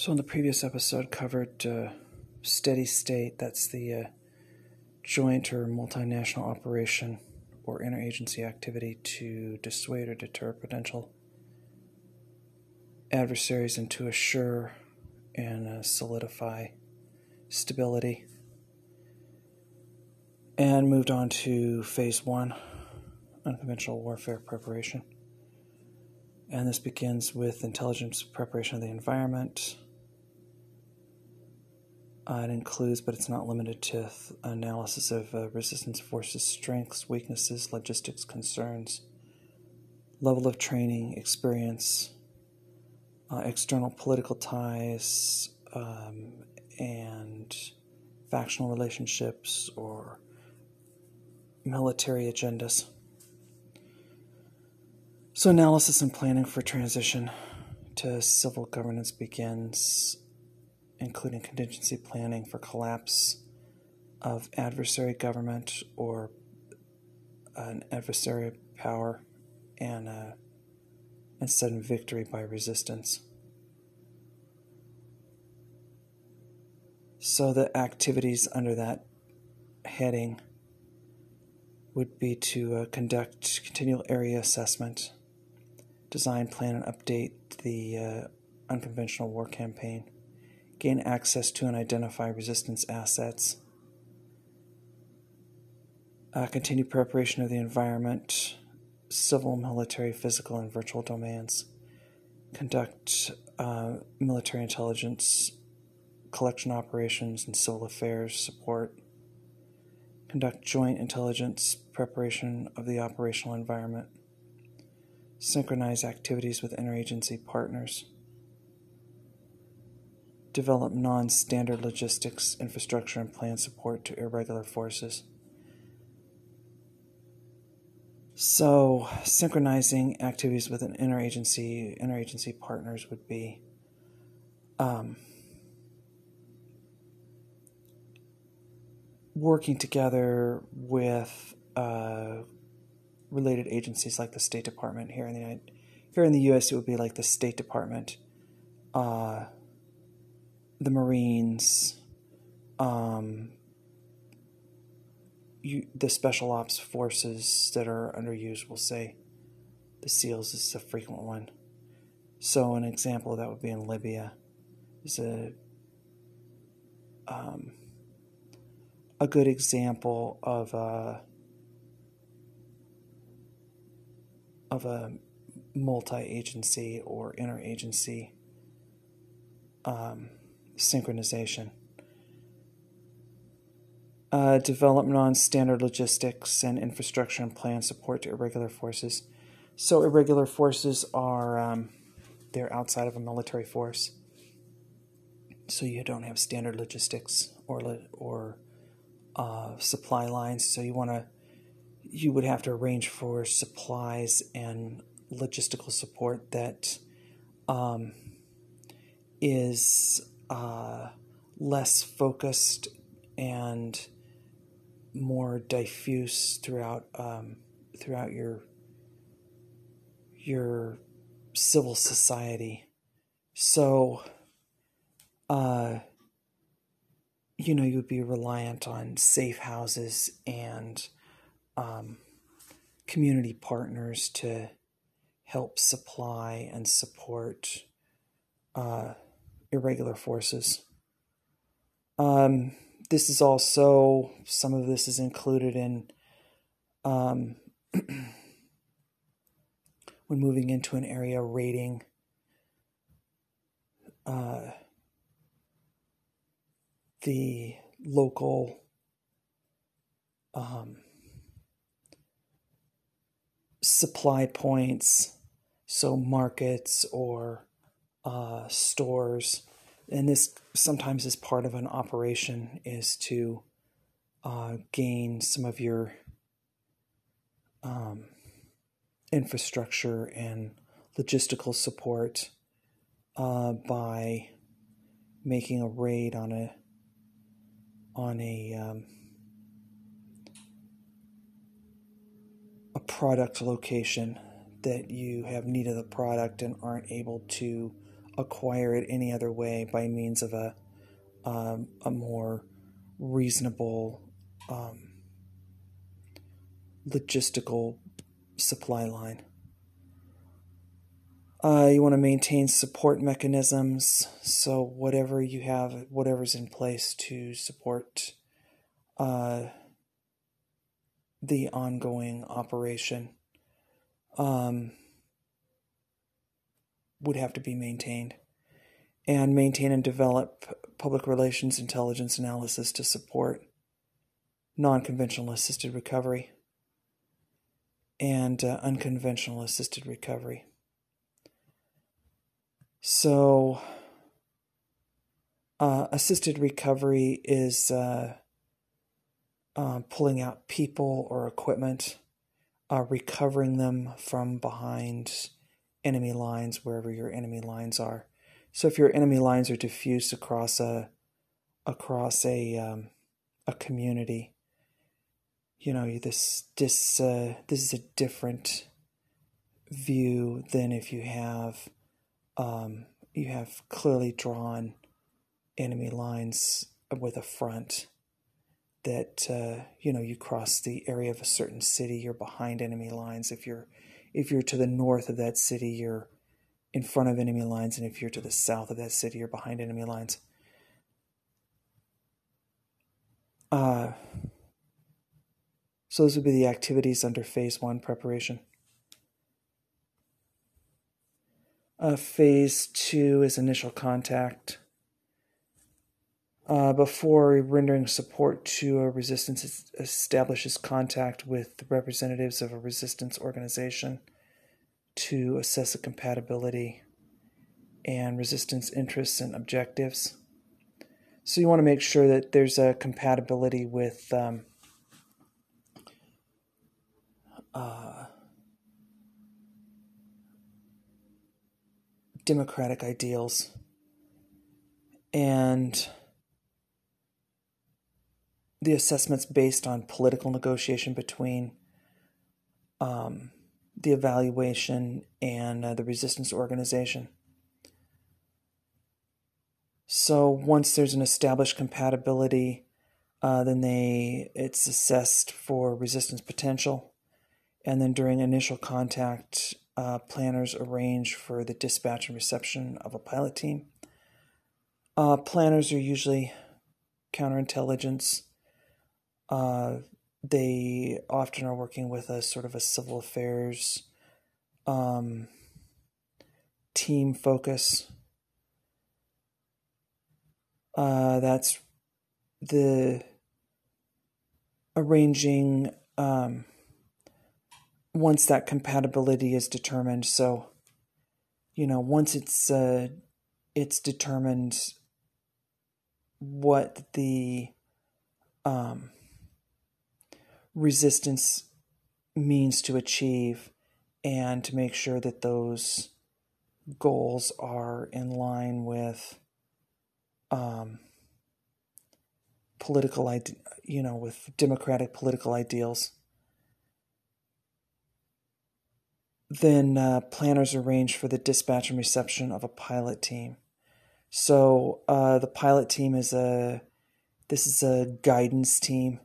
So, in the previous episode, covered uh, steady state. That's the uh, joint or multinational operation or interagency activity to dissuade or deter potential adversaries and to assure and uh, solidify stability. And moved on to phase one unconventional warfare preparation. And this begins with intelligence preparation of the environment. Uh, it includes, but it's not limited to, th- analysis of uh, resistance forces' strengths, weaknesses, logistics concerns, level of training, experience, uh, external political ties, um, and factional relationships or military agendas. So, analysis and planning for transition to civil governance begins, including contingency planning for collapse of adversary government or an adversary power and uh, and sudden victory by resistance. So, the activities under that heading would be to uh, conduct continual area assessment design, plan, and update the uh, unconventional war campaign, gain access to and identify resistance assets, uh, continue preparation of the environment, civil, military, physical, and virtual domains, conduct uh, military intelligence collection operations and civil affairs support, conduct joint intelligence preparation of the operational environment. Synchronize activities with interagency partners, develop non standard logistics, infrastructure, and plan support to irregular forces. So, synchronizing activities with an interagency interagency partners would be um, working together with uh, related agencies like the State Department here in the United, here in the U.S. It would be like the State Department, uh, the Marines, um, you, the Special Ops forces that are underused. We'll say the SEALs is a frequent one. So an example of that would be in Libya. Is a um, a good example of. Uh, of a multi-agency or interagency um, synchronization. Uh, develop non-standard logistics and infrastructure and plan support to irregular forces. So irregular forces are um, they're outside of a military force. So you don't have standard logistics or or uh, supply lines. So you want to you would have to arrange for supplies and logistical support that um, is uh, less focused and more diffuse throughout um, throughout your your civil society. So, uh, you know, you'd be reliant on safe houses and um, community partners to help supply and support uh, irregular forces. Um, this is also, some of this is included in um, when moving into an area rating. Uh, the local um, supply points, so markets or uh, stores, and this sometimes is part of an operation is to uh, gain some of your um, infrastructure and logistical support uh, by making a raid on a on a um, a product location that you have need of the product and aren't able to acquire it any other way by means of a um, a more reasonable um, logistical supply line. Uh, you want to maintain support mechanisms, so whatever you have, whatever's in place to support uh, the ongoing operation, um, would have to be maintained. And maintain and develop public relations intelligence analysis to support non conventional assisted recovery and uh, unconventional assisted recovery. So, uh, assisted recovery is uh, uh, pulling out people or equipment, uh, recovering them from behind enemy lines, wherever your enemy lines are. So, if your enemy lines are diffused across a across a um, a community, you know this this uh, this is a different view than if you have um, you have clearly drawn enemy lines with a front that uh, you know you cross the area of a certain city you're behind enemy lines if you're if you're to the north of that city you're in front of enemy lines and if you're to the south of that city you're behind enemy lines uh, so those would be the activities under phase one preparation Uh, phase two is initial contact. Uh, before rendering support to a resistance, establishes contact with the representatives of a resistance organization to assess the compatibility and resistance interests and objectives. So you want to make sure that there's a compatibility with um, uh, democratic ideals and the assessments based on political negotiation between um, the evaluation and uh, the resistance organization. So once there's an established compatibility, uh, then they it's assessed for resistance potential, and then during initial contact, uh, planners arrange for the dispatch and reception of a pilot team. Uh, planners are usually counterintelligence. Uh, they often are working with a sort of a civil affairs um, team focus. Uh, that's the arranging um, once that compatibility is determined. So, you know, once it's uh, it's determined what the um, resistance means to achieve, and to make sure that those goals are in line with um, political, ide- you know, with democratic political ideals. then uh, planners arrange for the dispatch and reception of a pilot team. So uh, the pilot team is a this is a guidance team,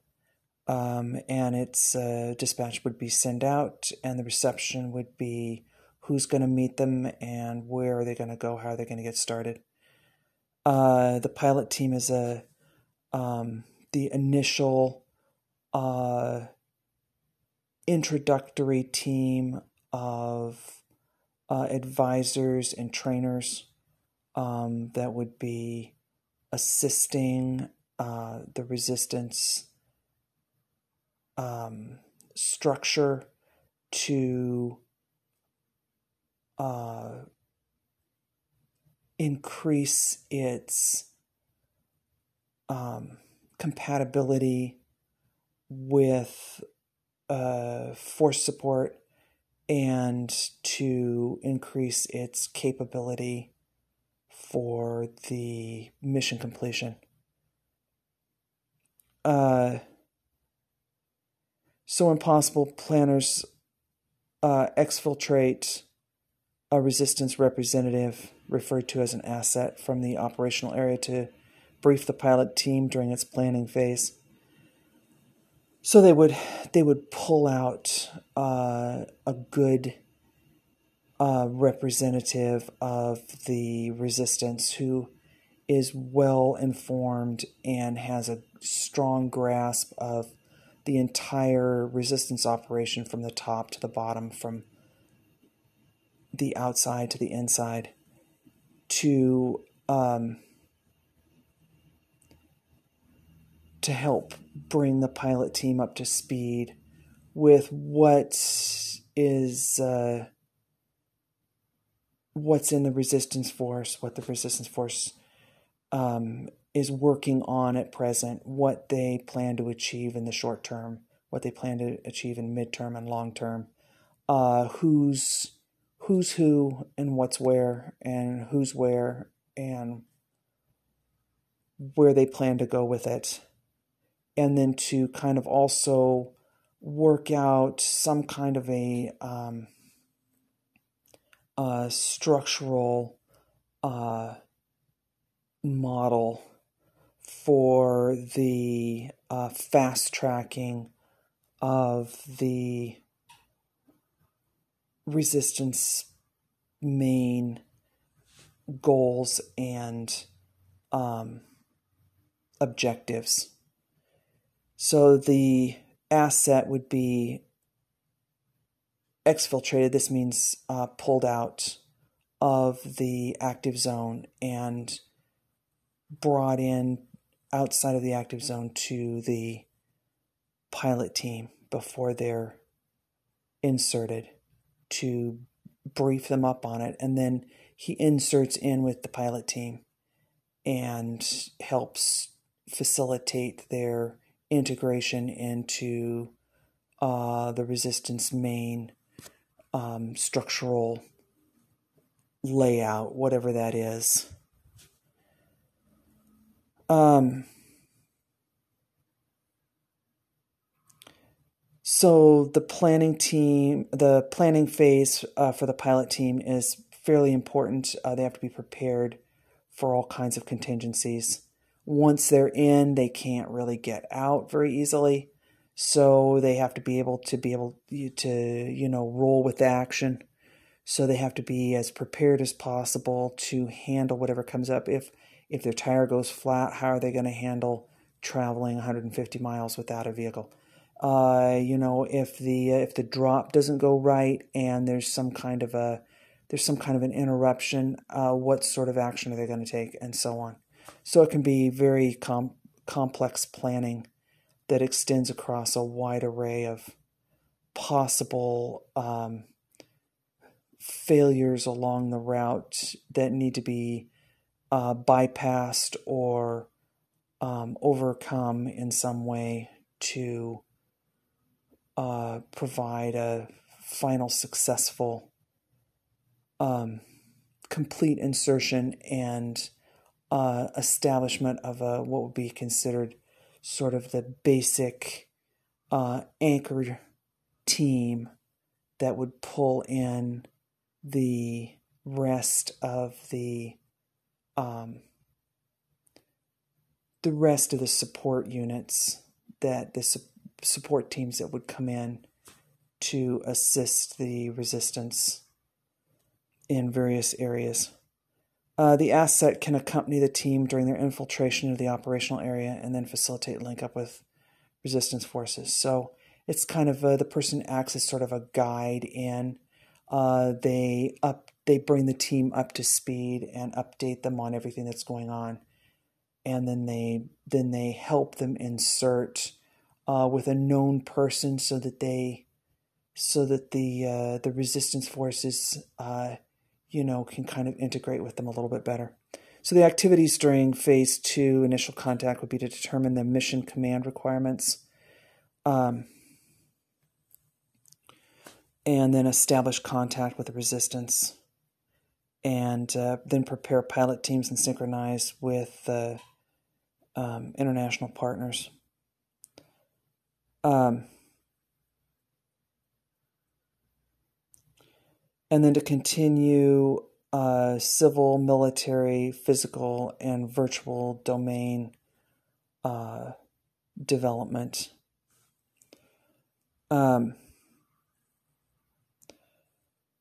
um, and its uh, dispatch would be sent out, and the reception would be who's going to meet them and where are they going to go, how are they going to get started. Uh, the pilot team is a um, the initial uh, introductory team of uh, advisors and trainers um, that would be assisting uh, the resistance um, structure to uh, increase its um, compatibility with uh, force support and to increase its capability for the mission completion. Uh, so, when possible, planners uh, exfiltrate a resistance representative, referred to as an asset, from the operational area to brief the pilot team during its planning phase. So they would they would pull out uh, a good uh, representative of the resistance who is well informed and has a strong grasp of the entire resistance operation from the top to the bottom, from the outside to the inside, to um, to help bring the pilot team up to speed with what is uh, what's in the resistance force, what the resistance force um, is working on at present, what they plan to achieve in the short term, what they plan to achieve in midterm and long term, uh, who's who's who and what's where, and who's where, and where they plan to go with it, and then to kind of also work out some kind of a um, uh, structural uh, model for the uh, fast tracking of the resistance main goals and um, objectives. So the asset would be exfiltrated. This means uh, pulled out of the active zone and brought in outside of the active zone to the pilot team before they're inserted to brief them up on it. And then he inserts in with the pilot team and helps facilitate their integration into uh, the resistance main um, structural layout, whatever that is. Um, so the planning team, the planning phase uh, for the pilot team is fairly important. Uh, they have to be prepared for all kinds of contingencies. Once they're in, they can't really get out very easily. So they have to be able to be able to, you know, roll with the action. So they have to be as prepared as possible to handle whatever comes up. If if their tire goes flat, how are they going to handle traveling 150 miles without a vehicle? Uh, you know, if the if the drop doesn't go right and there's some kind of a there's some kind of an interruption, uh, what sort of action are they going to take, and so on. So it can be very com- complex planning that extends across a wide array of possible um, failures along the route that need to be uh, bypassed or um, overcome in some way to uh, provide a final successful um, complete insertion and uh, establishment of a, what would be considered sort of the basic uh, anchor team that would pull in the rest of the um, the rest of the support units that the su- support teams that would come in to assist the resistance in various areas. Uh, the asset can accompany the team during their infiltration of the operational area and then facilitate link up with resistance forces. So it's kind of uh, the person acts as sort of a guide in. Uh, they up they bring the team up to speed and update them on everything that's going on, and then they then they help them insert uh, with a known person so that they so that the uh, the resistance forces uh, you know can kind of integrate with them a little bit better. So the activities during phase two initial contact would be to determine the mission command requirements. Um, and then establish contact with the resistance and uh, then prepare pilot teams and synchronize with uh, um, international partners. Um, and then to continue uh, civil, military, physical, and virtual domain uh, development. Um,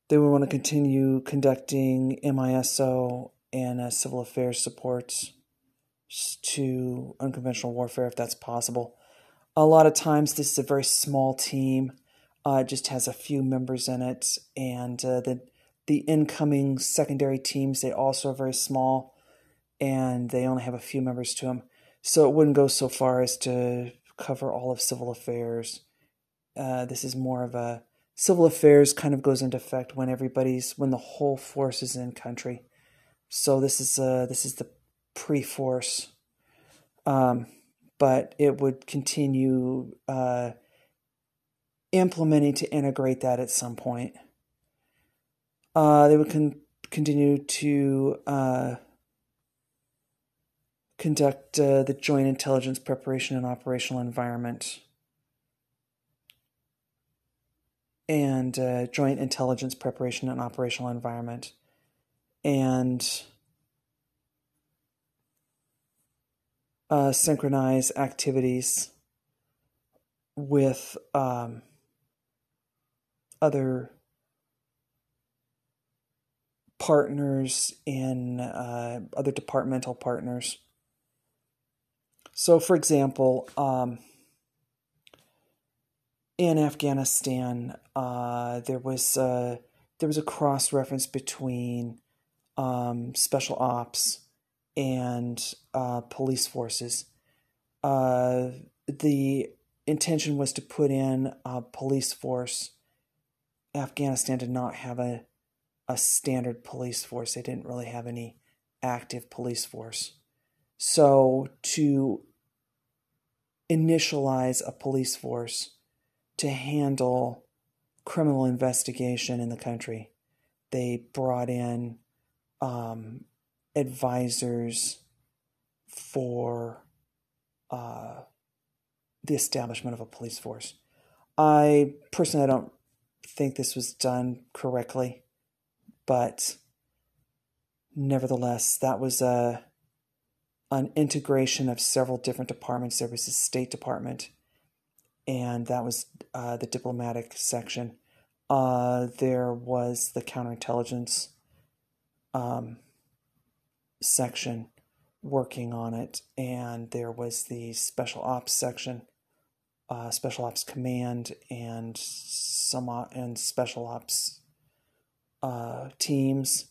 they would want to continue conducting MISO and uh, civil affairs supports to unconventional warfare if that's possible. A lot of times, this is a very small team. Uh, it just has a few members in it, and uh, the the incoming secondary teams they also are very small, and they only have a few members to them. So it wouldn't go so far as to cover all of civil affairs. Uh, this is more of a civil affairs kind of goes into effect when everybody's when the whole force is in country. So this is uh this is the pre-force, um, but it would continue uh, implementing to integrate that at some point. Uh, they would con- continue to uh, conduct uh, the joint intelligence preparation and operational environment and uh, joint intelligence preparation and operational environment and uh, synchronize activities with um, other partners in uh, other departmental partners. So, for example, um, in Afghanistan, uh, there was uh, there was a cross reference between um, special ops and uh, police forces. Uh, the intention was to put in a police force. Afghanistan did not have a a standard police force. They didn't really have any active police force. So to initialize a police force to handle criminal investigation in the country, they brought in um, advisors for uh, the establishment of a police force. I personally I don't think this was done correctly, but nevertheless, that was a an integration of several different departments. There was a State Department, and that was uh, the diplomatic section. Uh, there was the counterintelligence um, section working on it, and there was the special ops section, uh, special ops command, and some and special ops uh, teams,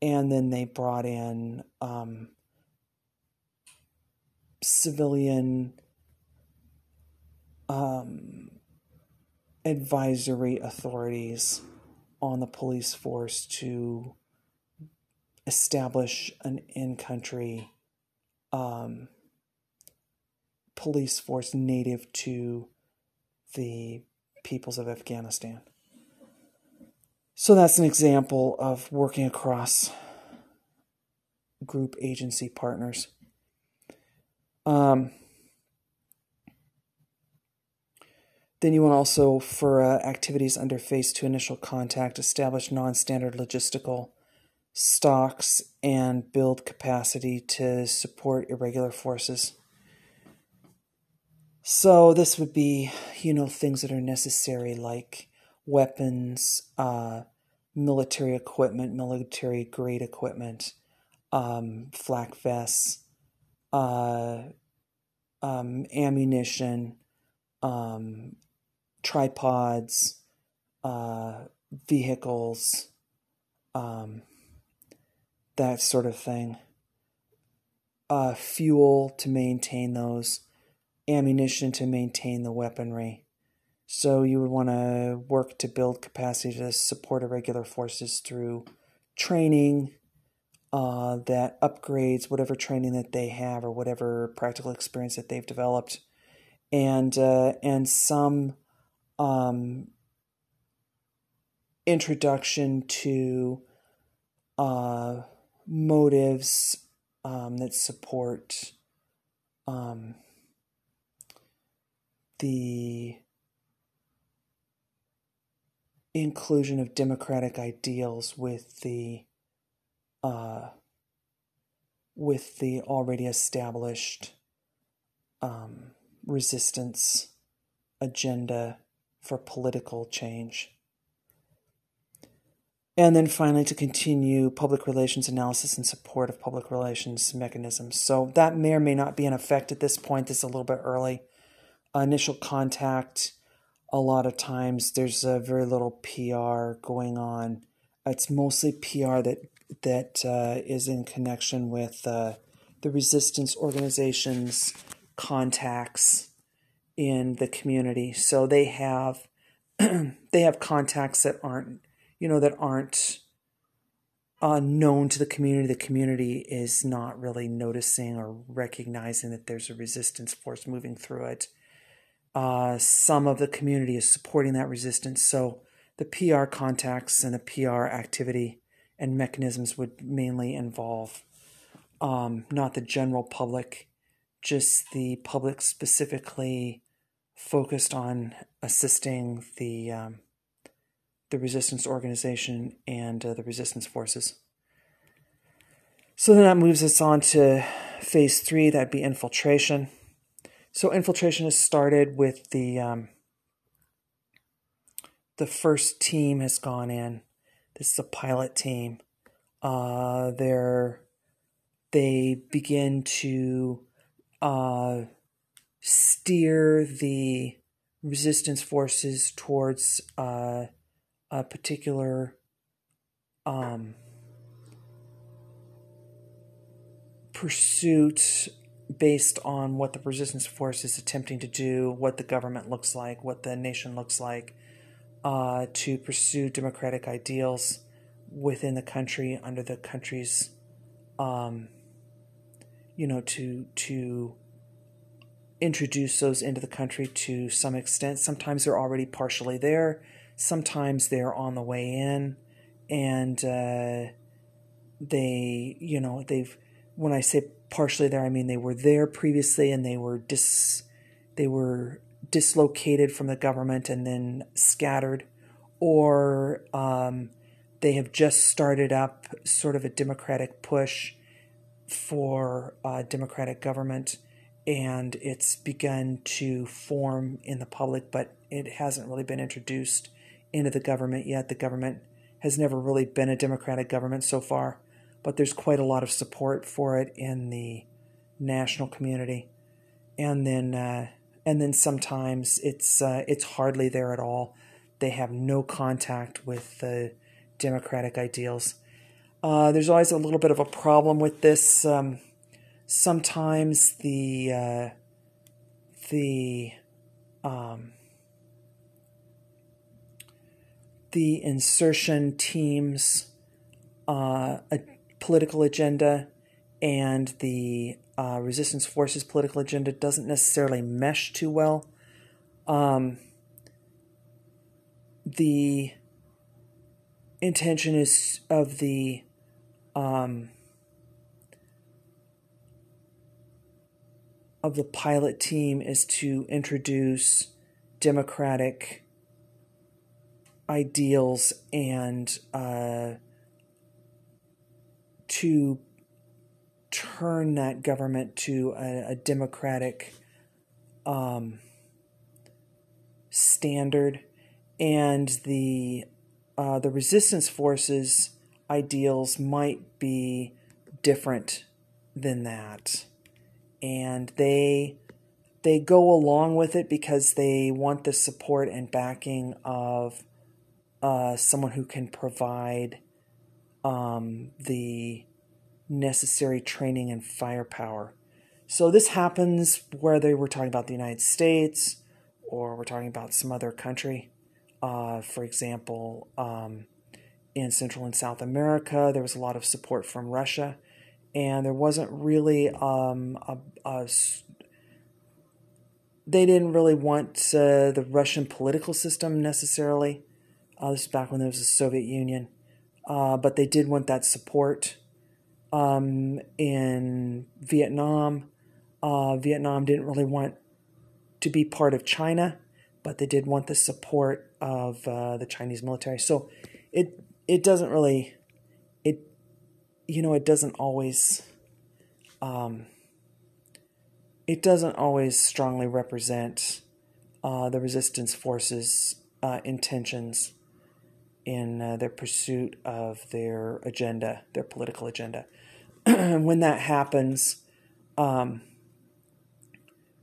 and then they brought in um, civilian um, advisory authorities on the police force to establish an in country um, police force native to the peoples of Afghanistan. So that's an example of working across group agency partners. Um, then you want also, for uh, activities under phase two initial contact, establish non standard logistical stocks and build capacity to support irregular forces. So this would be, you know, things that are necessary like weapons, uh, military equipment, military grade equipment, um, flak vests, uh, um, ammunition, um, tripods, uh, vehicles, um, that sort of thing. Uh, fuel to maintain those, ammunition to maintain the weaponry. So you would want to work to build capacity to support irregular forces through training uh, that upgrades whatever training that they have or whatever practical experience that they've developed, and uh, and some um, introduction to uh, motives um, that support um, the inclusion of democratic ideals with the uh, with the already established um, resistance agenda for political change. And then finally, to continue public relations analysis and support of public relations mechanisms. So that may or may not be in effect at this point. This is a little bit early. Uh, initial contact, a lot of times there's uh, very little PR going on. It's mostly PR that that uh, is in connection with uh, the resistance organizations' contacts in the community. So they have they have contacts that aren't you know that aren't uh, known to the community. The community is not really noticing or recognizing that there's a resistance force moving through it. Uh, some of the community is supporting that resistance. So the PR contacts and the PR activity and mechanisms would mainly involve um, not the general public, just the public specifically focused on assisting the um, the resistance organization and uh, the resistance forces. So then that moves us on to phase three. That'd be infiltration. So infiltration has started with the um, the first team has gone in. This is a pilot team. Uh, they're they begin to uh, steer the resistance forces towards uh, a particular um, pursuit based on what the resistance force is attempting to do, what the government looks like, what the nation looks like, uh, to pursue democratic ideals within the country under the country's, um, you know, to to introduce those into the country to some extent. Sometimes they're already partially there. Sometimes they're on the way in, and uh, they, you know, they've. When I say partially there, I mean they were there previously and they were dis, they were dislocated from the government and then scattered, or um, they have just started up sort of a democratic push for a democratic government and it's begun to form in the public, but it hasn't really been introduced into the government yet. The government has never really been a democratic government so far, but there's quite a lot of support for it in the national community, and then uh, and then sometimes it's uh, it's hardly there at all. They have no contact with the democratic ideals. Uh, there's always a little bit of a problem with this. Um, sometimes the uh, the um, the insertion team's uh, a political agenda and the uh, resistance forces political agenda doesn't necessarily mesh too well. Um, the intention is of the um, of the pilot team is to introduce democratic ideals and uh, to turn that government to a, a democratic um, standard and the uh, the resistance forces ideals might be different than that and they they go along with it because they want the support and backing of uh, someone who can provide um, the necessary training and firepower. So this happens whether we're talking about the United States or we're talking about some other country. Uh, for example, um, in Central and South America, there was a lot of support from Russia, and there wasn't really um, a, a, they didn't really want uh, the Russian political system necessarily. Uh, this is back when there was the Soviet Union, uh, but they did want that support. Um, in Vietnam, uh, Vietnam didn't really want to be part of China, but they did want the support of uh, the Chinese military. So it it doesn't really you know it doesn't always um, it doesn't always strongly represent uh, the resistance forces' uh, intentions in uh, their pursuit of their agenda, their political agenda. when that happens, um,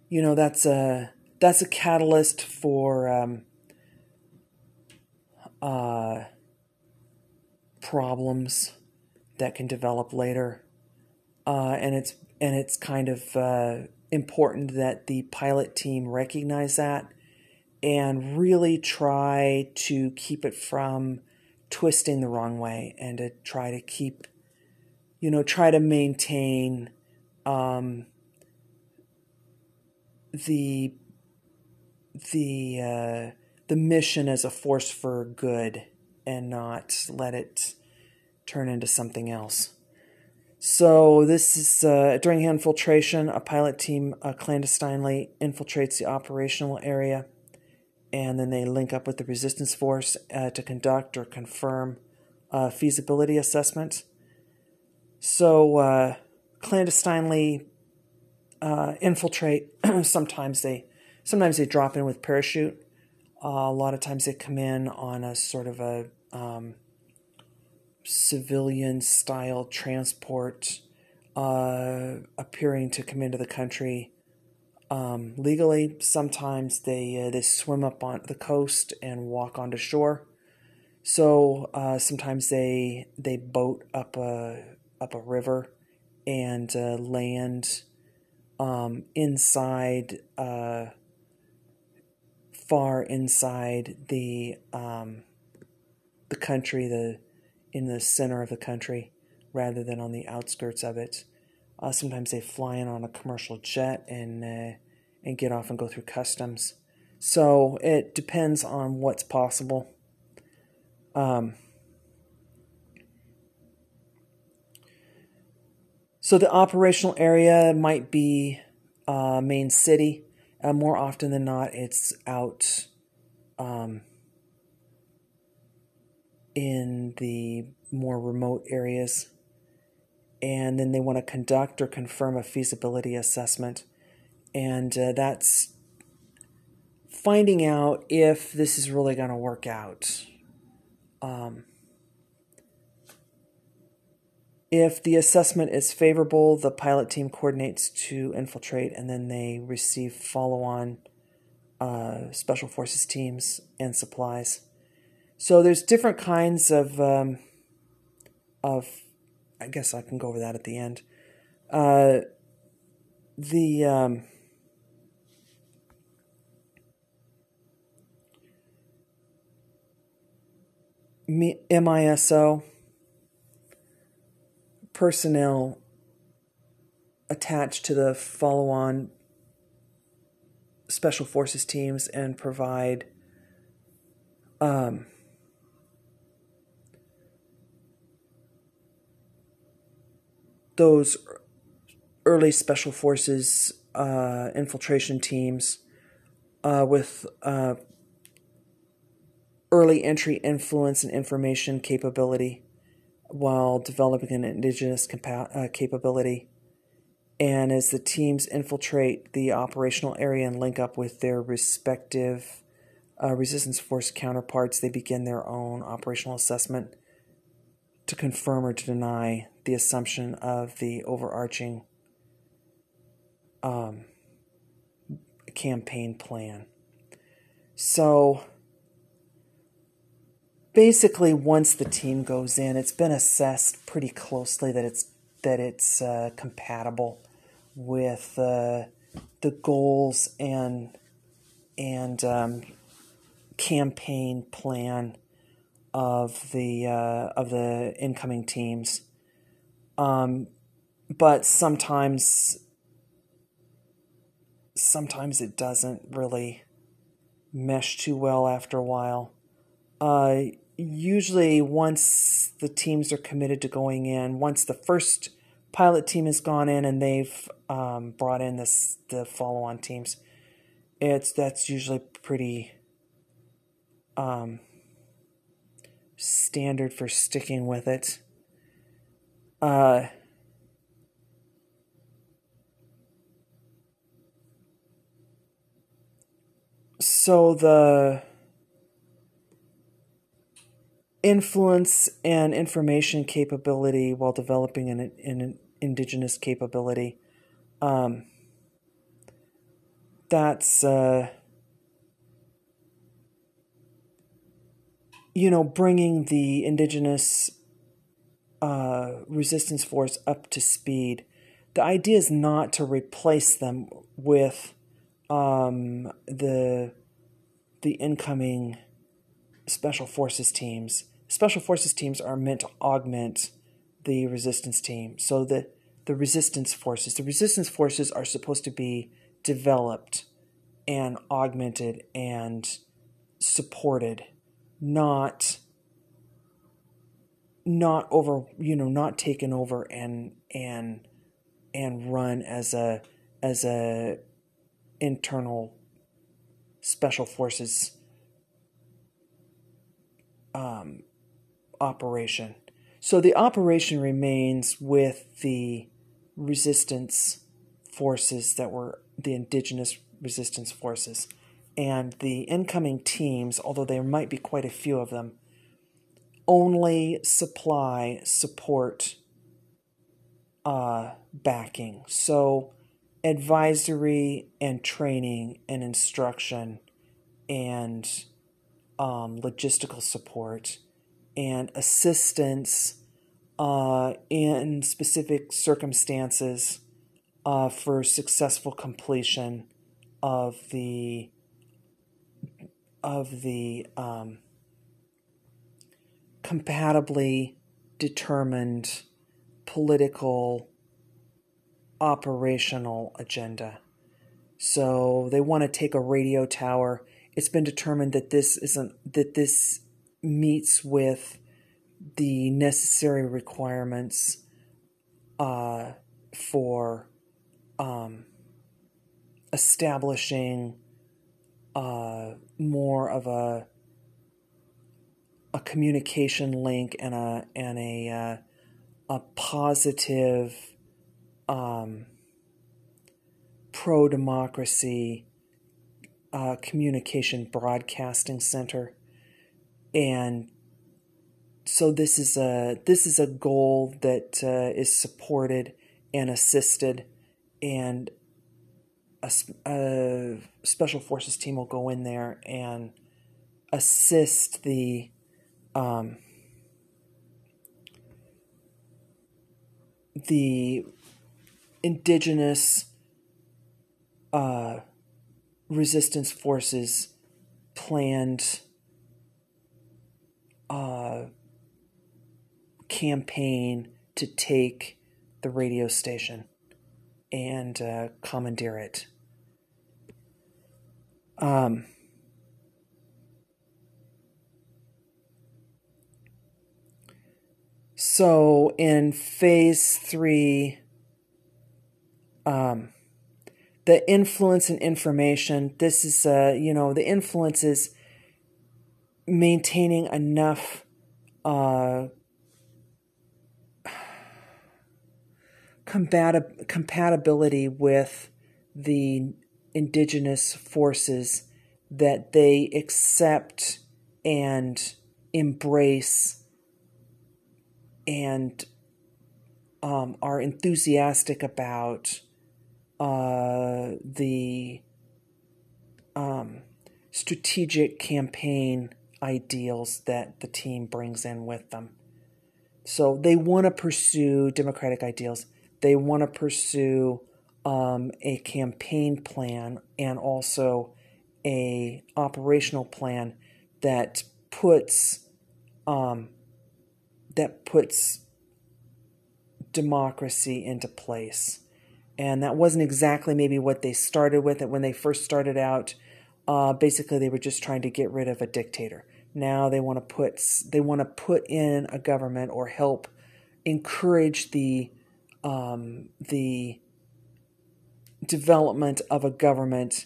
you know that's a that's a catalyst for um, uh, problems that can develop later, uh, and it's and it's kind of uh, important that the pilot team recognize that and really try to keep it from twisting the wrong way and to try to keep you know try to maintain um, the the uh, the mission as a force for good and not let it turn into something else. So this is uh, during infiltration, a pilot team uh, clandestinely infiltrates the operational area, and then they link up with the resistance force uh, to conduct or confirm a feasibility assessment. So uh, clandestinely uh, infiltrate. sometimes they sometimes they drop in with parachute. Uh, a lot of times they come in on a sort of a um, civilian style transport uh, appearing to come into the country um, legally. Sometimes they uh, they swim up on the coast and walk onto shore. So uh, sometimes they they boat up a up a river and uh, land um, inside uh, far inside the um, the country, the in the center of the country rather than on the outskirts of it. Uh, sometimes they fly in on a commercial jet and uh, and get off and go through customs. So it depends on what's possible. Um, so the operational area might be uh, main city. Uh, more often than not, it's out um, in the more remote areas. And then they want to conduct or confirm a feasibility assessment. And uh, that's finding out if this is really going to work out. Um, if the assessment is favorable, the pilot team coordinates to infiltrate and then they receive follow on uh, special forces teams and supplies. So there's different kinds of um, of. I guess I can go over that at the end. Uh, the um, MISO personnel attached to the follow on special forces teams and provide um, those early special forces uh, infiltration teams uh, with uh, early entry influence and information capability while developing an indigenous compa- uh, capability. And as the teams infiltrate the operational area and link up with their respective uh, resistance force counterparts, they begin their own operational assessment to confirm or to deny the assumption of the overarching um, campaign plan. So basically, once the team goes in, it's been assessed pretty closely that it's that it's uh, compatible with uh, the goals and and um, campaign plan of the uh, of the incoming teams. Um, but sometimes sometimes it doesn't really mesh too well after a while. Uh, usually, once the teams are committed to going in, once the first pilot team has gone in and they've um, brought in this the follow on teams, it's that's usually pretty um, standard for sticking with it. Uh, so the influence and information capability while developing an, an indigenous capability. Um, that's uh, you know bringing the indigenous uh, resistance force up to speed. The idea is not to replace them with um, the the incoming special forces teams special forces teams are meant to augment the resistance team. So the the resistance forces, the resistance forces are supposed to be developed and augmented and supported, not not over, you know, not taken over and and and run as a as a internal special forces um, operation. So the operation remains with the resistance forces that were the indigenous resistance forces. And the incoming teams, although there might be quite a few of them, only supply support uh, backing. So advisory and training and instruction and um, logistical support and assistance uh, in specific circumstances uh, for successful completion of the of the um, compatibly determined political operational agenda. So they want to take a radio tower. It's been determined that this isn't that this meets with the necessary requirements uh, for um, establishing uh, more of a a communication link and a and a uh, a positive um, pro democracy uh, communication broadcasting center. And so this is a this is a goal that uh, is supported and assisted, and a, a, special forces team will go in there and assist the um, the indigenous uh, resistance forces planned uh, campaign to take the radio station and uh, commandeer it. Um, so in phase three, um, the influence and information. This is, uh, you know, the influence is maintaining enough uh, combatib- compatibility with the indigenous forces that they accept and embrace and um, are enthusiastic about uh, the um, strategic campaign ideals that the team brings in with them. So they want to pursue democratic ideals. They want to pursue um, a campaign plan and also a operational plan that puts um, that puts democracy into place. And that wasn't exactly maybe what they started with it when they first started out. Uh, basically, they were just trying to get rid of a dictator. Now they want to put they want to put in a government or help encourage the um, the development of a government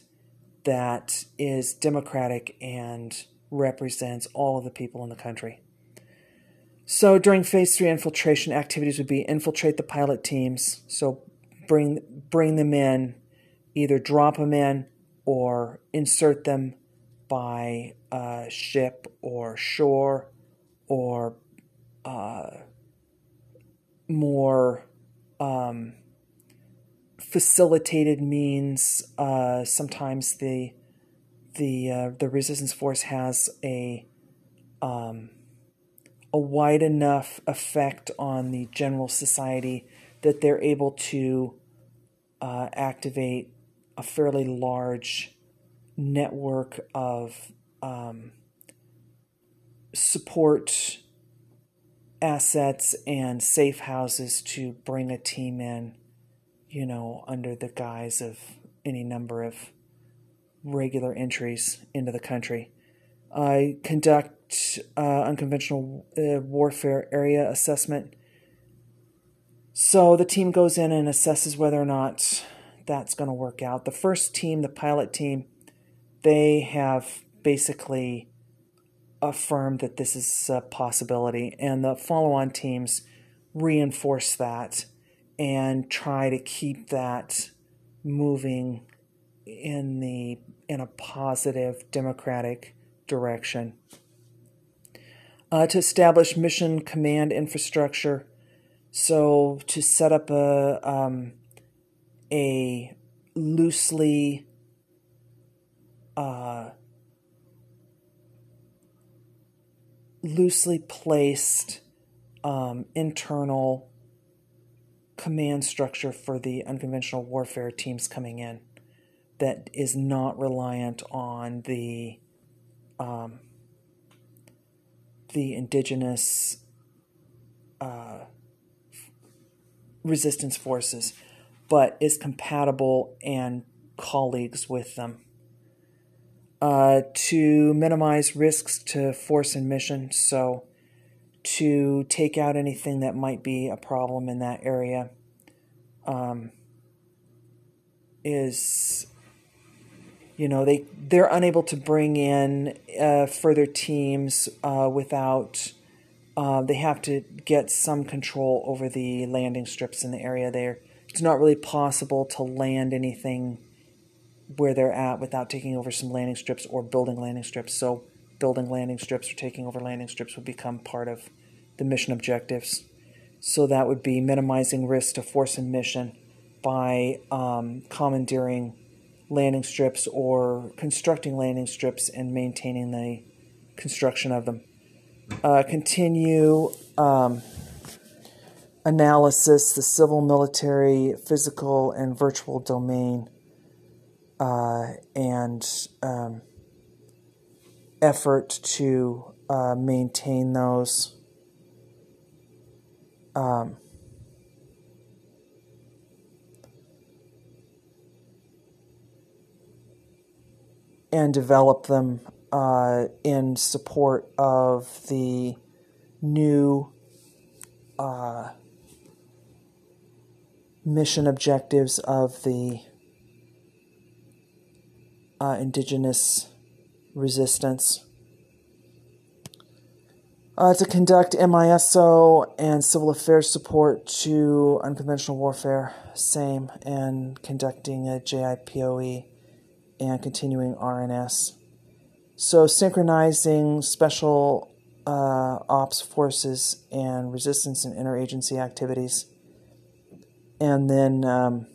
that is democratic and represents all of the people in the country. So during phase three infiltration activities would be infiltrate the pilot teams. So bring bring them in, either drop them in or insert them by ship or shore or uh, more um, facilitated means. Uh, sometimes the the uh, the resistance force has a um, a wide enough effect on the general society that they're able to uh, activate a fairly large network of um, support assets and safe houses to bring a team in, you know, under the guise of any number of regular entries into the country. I conduct uh, unconventional uh, warfare area assessment. So the team goes in and assesses whether or not that's going to work out. The first team, the pilot team, they have basically affirmed that this is a possibility, and the follow on teams reinforce that and try to keep that moving in the in a positive democratic direction. Uh, to establish mission command infrastructure, so to set up a um, a loosely uh, loosely placed um, internal command structure for the unconventional warfare teams coming in that is not reliant on the um, the indigenous uh, resistance forces, but is compatible and colleagues with them uh, to minimize risks to force and mission. So, to take out anything that might be a problem in that area um, is, you know, they they're unable to bring in uh, further teams uh, without. Uh, they have to get some control over the landing strips in the area there. It's not really possible to land anything where they're at without taking over some landing strips or building landing strips. So, building landing strips or taking over landing strips would become part of the mission objectives. So, that would be minimizing risk to force and mission by um, commandeering landing strips or constructing landing strips and maintaining the construction of them. Uh, continue um, analysis, the civil, military, physical, and virtual domain uh, and um, effort to uh, maintain those. Um, and develop them uh, in support of the new uh, mission objectives of the uh, indigenous resistance. Uh, to conduct MISO and civil affairs support to unconventional warfare, same, and conducting a JIPOE and continuing RNS. So, synchronizing special uh, ops forces and resistance and interagency activities. And then um,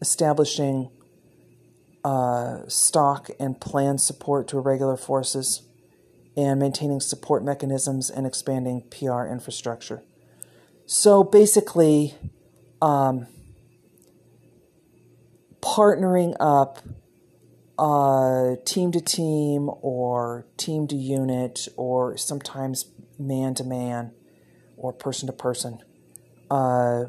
establishing uh, stock and plan support to irregular forces, and maintaining support mechanisms and expanding PR infrastructure. So basically, um, partnering up uh, team to team or team to unit or sometimes man to man or person to person uh,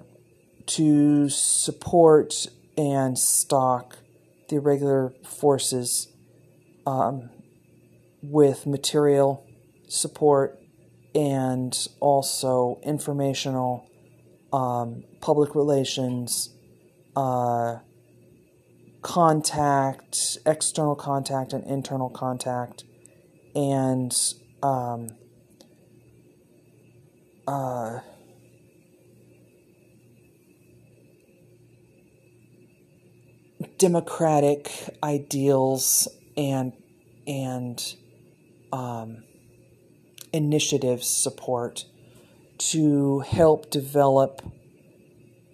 to support and stock the irregular forces um, with material support and also informational, um, public relations, uh, contact, external contact, and internal contact, and um, uh, democratic ideals and and um, initiatives support to help develop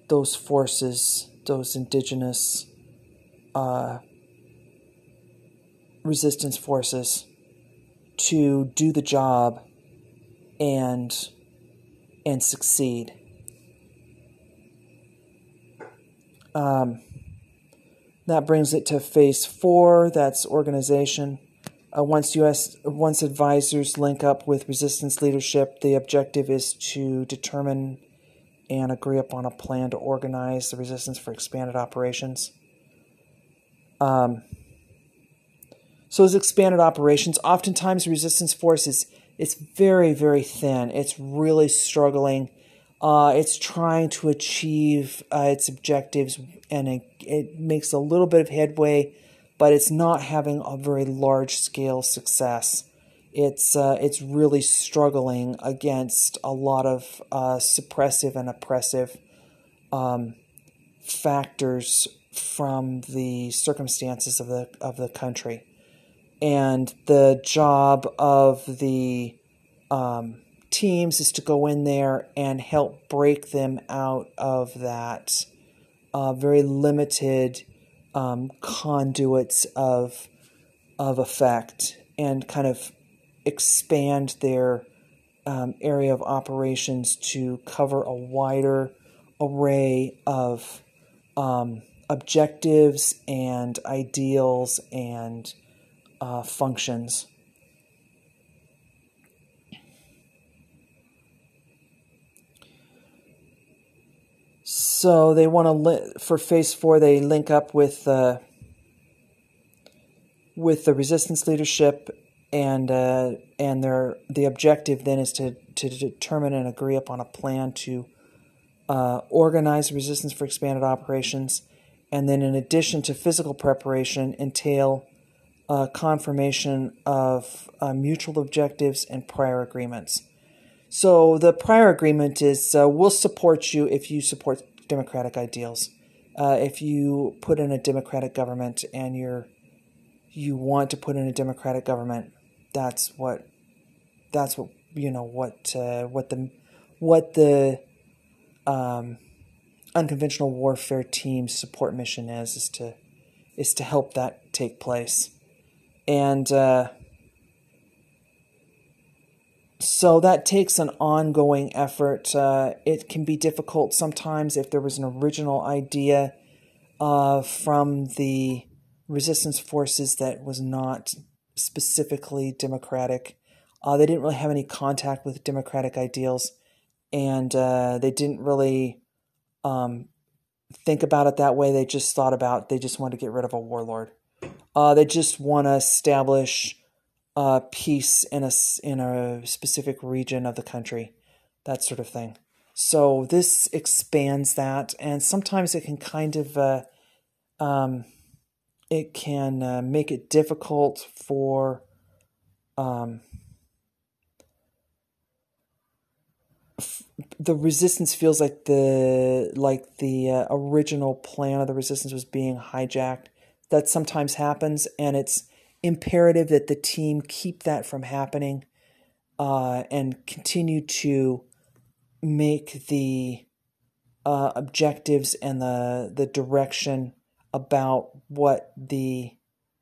those forces, those indigenous uh, resistance forces, to do the job and and succeed. Um, that brings it to phase four. That's organization. Uh, once U.S. once advisors link up with resistance leadership, the objective is to determine and agree upon a plan to organize the resistance for expanded operations. Um, so, as expanded operations, oftentimes resistance force is it's very very thin. It's really struggling. Uh, it's trying to achieve uh, its objectives, and it, it makes a little bit of headway but it's not having a very large scale success. It's uh, it's really struggling against a lot of uh, suppressive and oppressive um, factors from the circumstances of the of the country, and the job of the um, teams is to go in there and help break them out of that uh, very limited um, conduits of of effect and kind of expand their um, area of operations to cover a wider array of um, objectives and ideals and uh, functions. So they want to li- for phase four. They link up with uh, with the resistance leadership, and uh, and their the objective then is to to determine and agree upon a plan to uh, organize resistance for expanded operations, and then in addition to physical preparation, entail confirmation of uh, mutual objectives and prior agreements. So the prior agreement is uh, we'll support you if you support democratic ideals. Uh, if you put in a democratic government and you're you want to put in a democratic government, that's what that's what you know what uh, what the what the um, unconventional warfare team support mission is is to is to help that take place, and uh, so that takes an ongoing effort. Uh, it can be difficult sometimes if there was an original idea uh, from the resistance forces that was not specifically democratic. Uh, they didn't really have any contact with democratic ideals, and uh, they didn't really um, think about it that way. They just thought about they just want to get rid of a warlord. Uh, they just want to establish uh, peace in a in a specific region of the country, that sort of thing. So this expands that, and sometimes it can kind of uh, um, it can uh, make it difficult for um, f- the resistance feels like the like the uh, original plan of the resistance was being hijacked. That sometimes happens, and it's imperative that the team keep that from happening uh, and continue to make the uh, objectives and the the direction about what the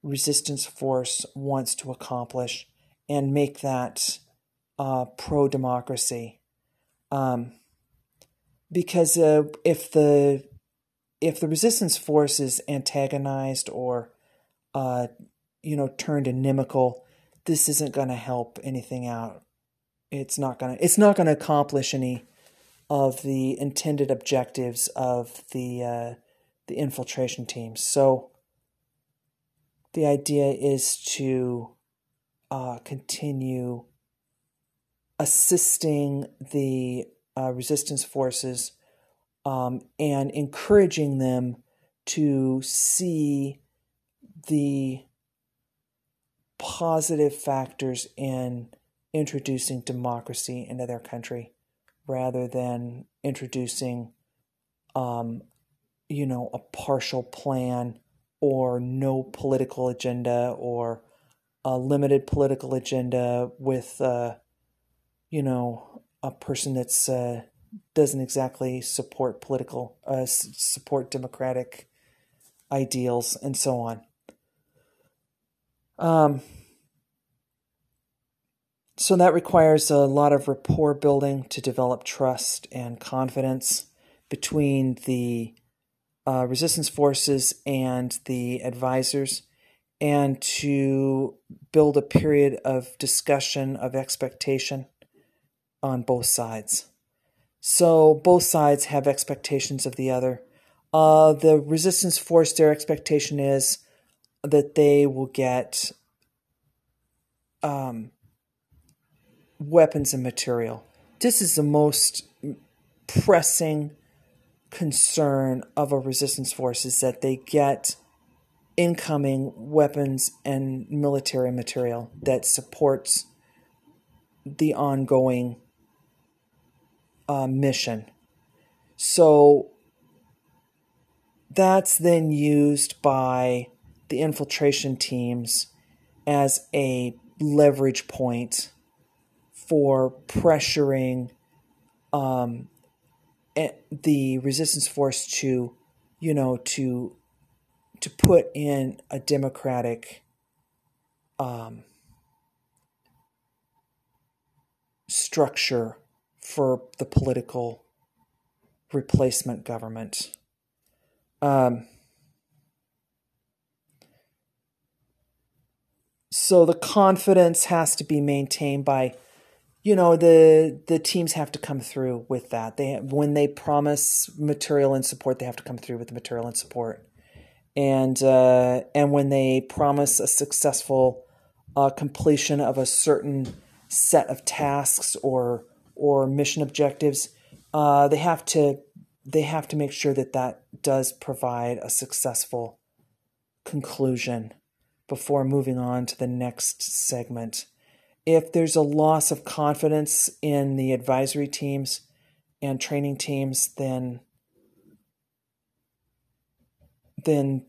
resistance force wants to accomplish and make that uh, pro democracy. Um, because uh, if the if the resistance force is antagonized or uh, you know, turned inimical, this isn't going to help anything out. It's not going to it's not going to accomplish any of the intended objectives of the uh, the infiltration teams. So the idea is to uh, continue assisting the uh, resistance forces um, and encouraging them to see the positive factors in introducing democracy into their country rather than introducing um, you know a partial plan or no political agenda or a limited political agenda with uh, you know a person that's uh, doesn't exactly support political uh, support democratic ideals and so on um, so that requires a lot of rapport building to develop trust and confidence between the uh, resistance forces and the advisors and to build a period of discussion of expectation on both sides. So both sides have expectations of the other. Uh, the resistance force, their expectation is that they will get um, weapons and material. This is the most pressing concern of a resistance force is that they get incoming weapons and military material that supports the ongoing uh, mission. So that's then used by the infiltration teams as a leverage point for pressuring um, the resistance force to, you know, to to put in a democratic um, structure for the political replacement government. Um, so the confidence has to be maintained by you know the the teams have to come through with that. They when they promise material and support they have to come through with the material and support. And uh, and when they promise a successful uh, completion of a certain set of tasks or or mission objectives uh, they have to they have to make sure that that does provide a successful conclusion before moving on to the next segment. If there's a loss of confidence in the advisory teams and training teams, then then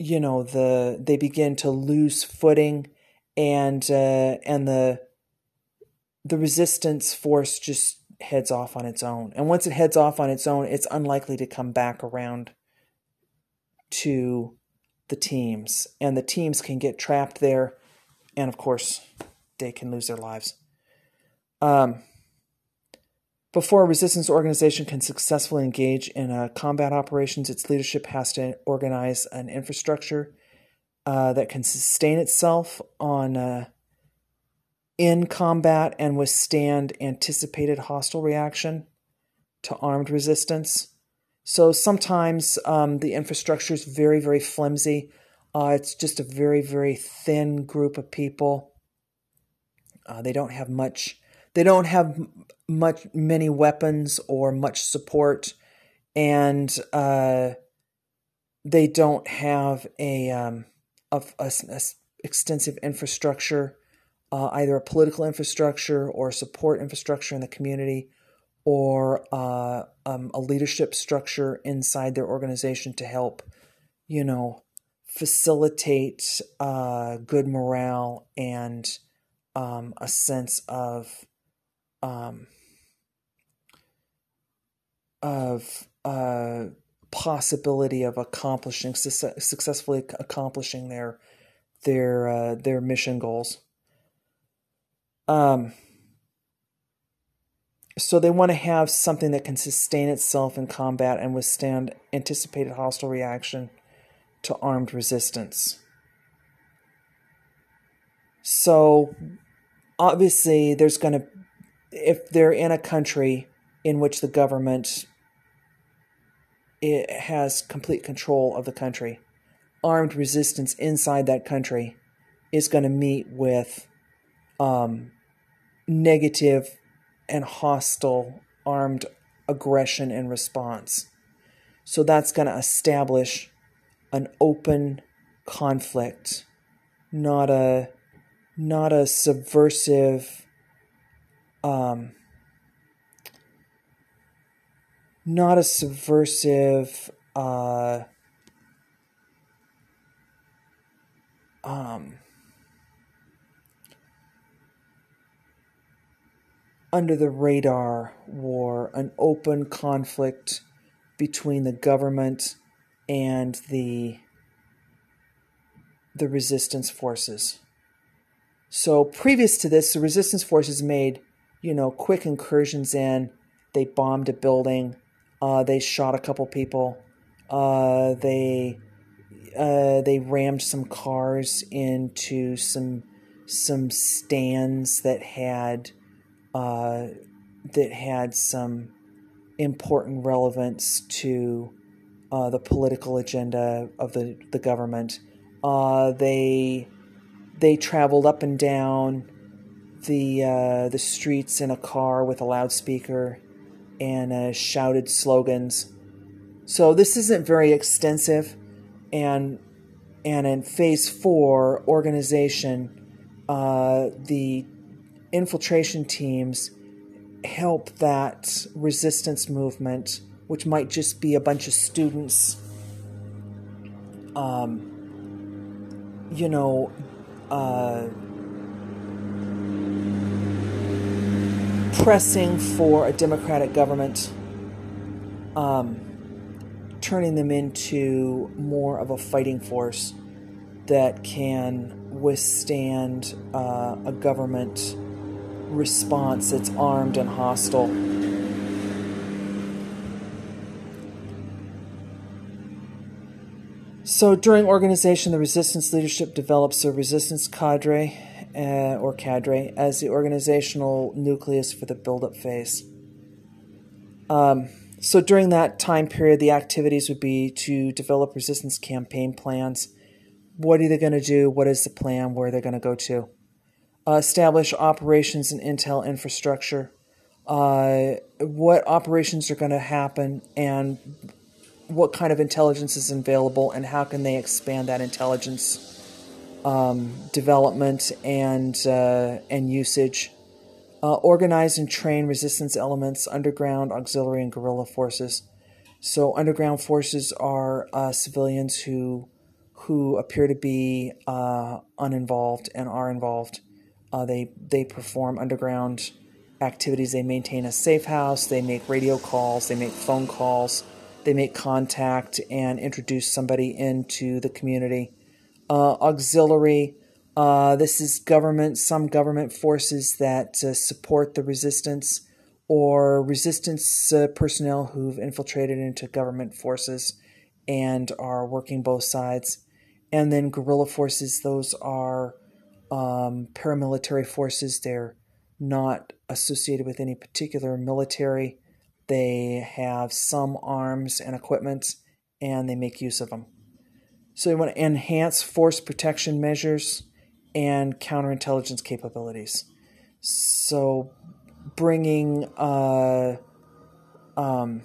you know the they begin to lose footing and uh, and the the resistance force just heads off on its own. And once it heads off on its own it's unlikely to come back around to the teams and the teams can get trapped there and of course they can lose their lives. Um, before a resistance organization can successfully engage in uh, combat operations, its leadership has to organize an infrastructure uh, that can sustain itself on uh, in combat and withstand anticipated hostile reaction to armed resistance. So sometimes um, the infrastructure is very, very flimsy. Uh, it's just a very, very thin group of people uh, they don't have much. They don't have much many weapons or much support, and uh, they don't have a, um, a, a, a extensive infrastructure, uh, either a political infrastructure or support infrastructure in the community, or uh, um, a leadership structure inside their organization to help, you know, facilitate uh, good morale and um, a sense of um, of uh, possibility of accomplishing su- successfully accomplishing their their uh, their mission goals. Um, so they want to have something that can sustain itself in combat and withstand anticipated hostile reaction to armed resistance. So obviously there's going to if they're in a country in which the government it has complete control of the country armed resistance inside that country is going to meet with um, negative and hostile armed aggression in response. So that's going to establish an open conflict, not a not a subversive um, not a subversive uh, um, under the radar war, an open conflict between the government and the the resistance forces. So previous to this, the resistance forces made, you know, quick incursions in. They bombed a building. Uh, they shot a couple people. Uh, they uh, they rammed some cars into some some stands that had uh, that had some important relevance to uh, the political agenda of the, the government. Uh, they they traveled up and down the uh, the streets in a car with a loudspeaker and uh, shouted slogans. So this isn't very extensive, and and in phase four organization, uh, the infiltration teams help that resistance movement, which might just be a bunch of students, um, you know, uh, pressing for a democratic government, um, turning them into more of a fighting force that can withstand uh, a government response that's armed and hostile. So during organization, the resistance leadership develops a resistance cadre uh, or cadre as the organizational nucleus for the build-up phase. Um, so during that time period, the activities would be to develop resistance campaign plans. What are they going to do? What is the plan? Where are they're going to go to? Uh, establish operations and intel infrastructure, uh, what operations are going to happen, and what kind of intelligence is available, and how can they expand that intelligence um, development and uh, and usage. Uh, organize and train resistance elements, underground, auxiliary, and guerrilla forces. So, underground forces are uh, civilians who who appear to be uh, uninvolved and are involved. Uh, they they perform underground activities. They maintain a safe house. They make radio calls. They make phone calls. They make contact and introduce somebody into the community. Uh, auxiliary. Uh, this is government. Some government forces that uh, support the resistance, or resistance uh, personnel who've infiltrated into government forces and are working both sides. And then guerrilla forces. Those are um, paramilitary forces. They're not associated with any particular military. They have some arms and equipment, and they make use of them. So they want to enhance force protection measures and counterintelligence capabilities. So bringing uh, um,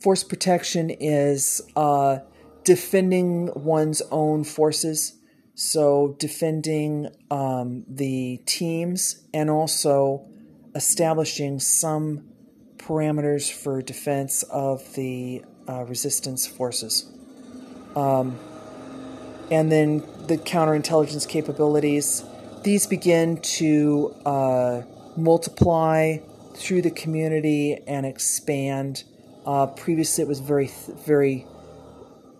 force protection is uh, defending one's own forces so, defending um, the teams and also establishing some parameters for defense of the uh, resistance forces. Um, and then the counterintelligence capabilities, these begin to uh, multiply through the community and expand. Uh, previously, it was very, very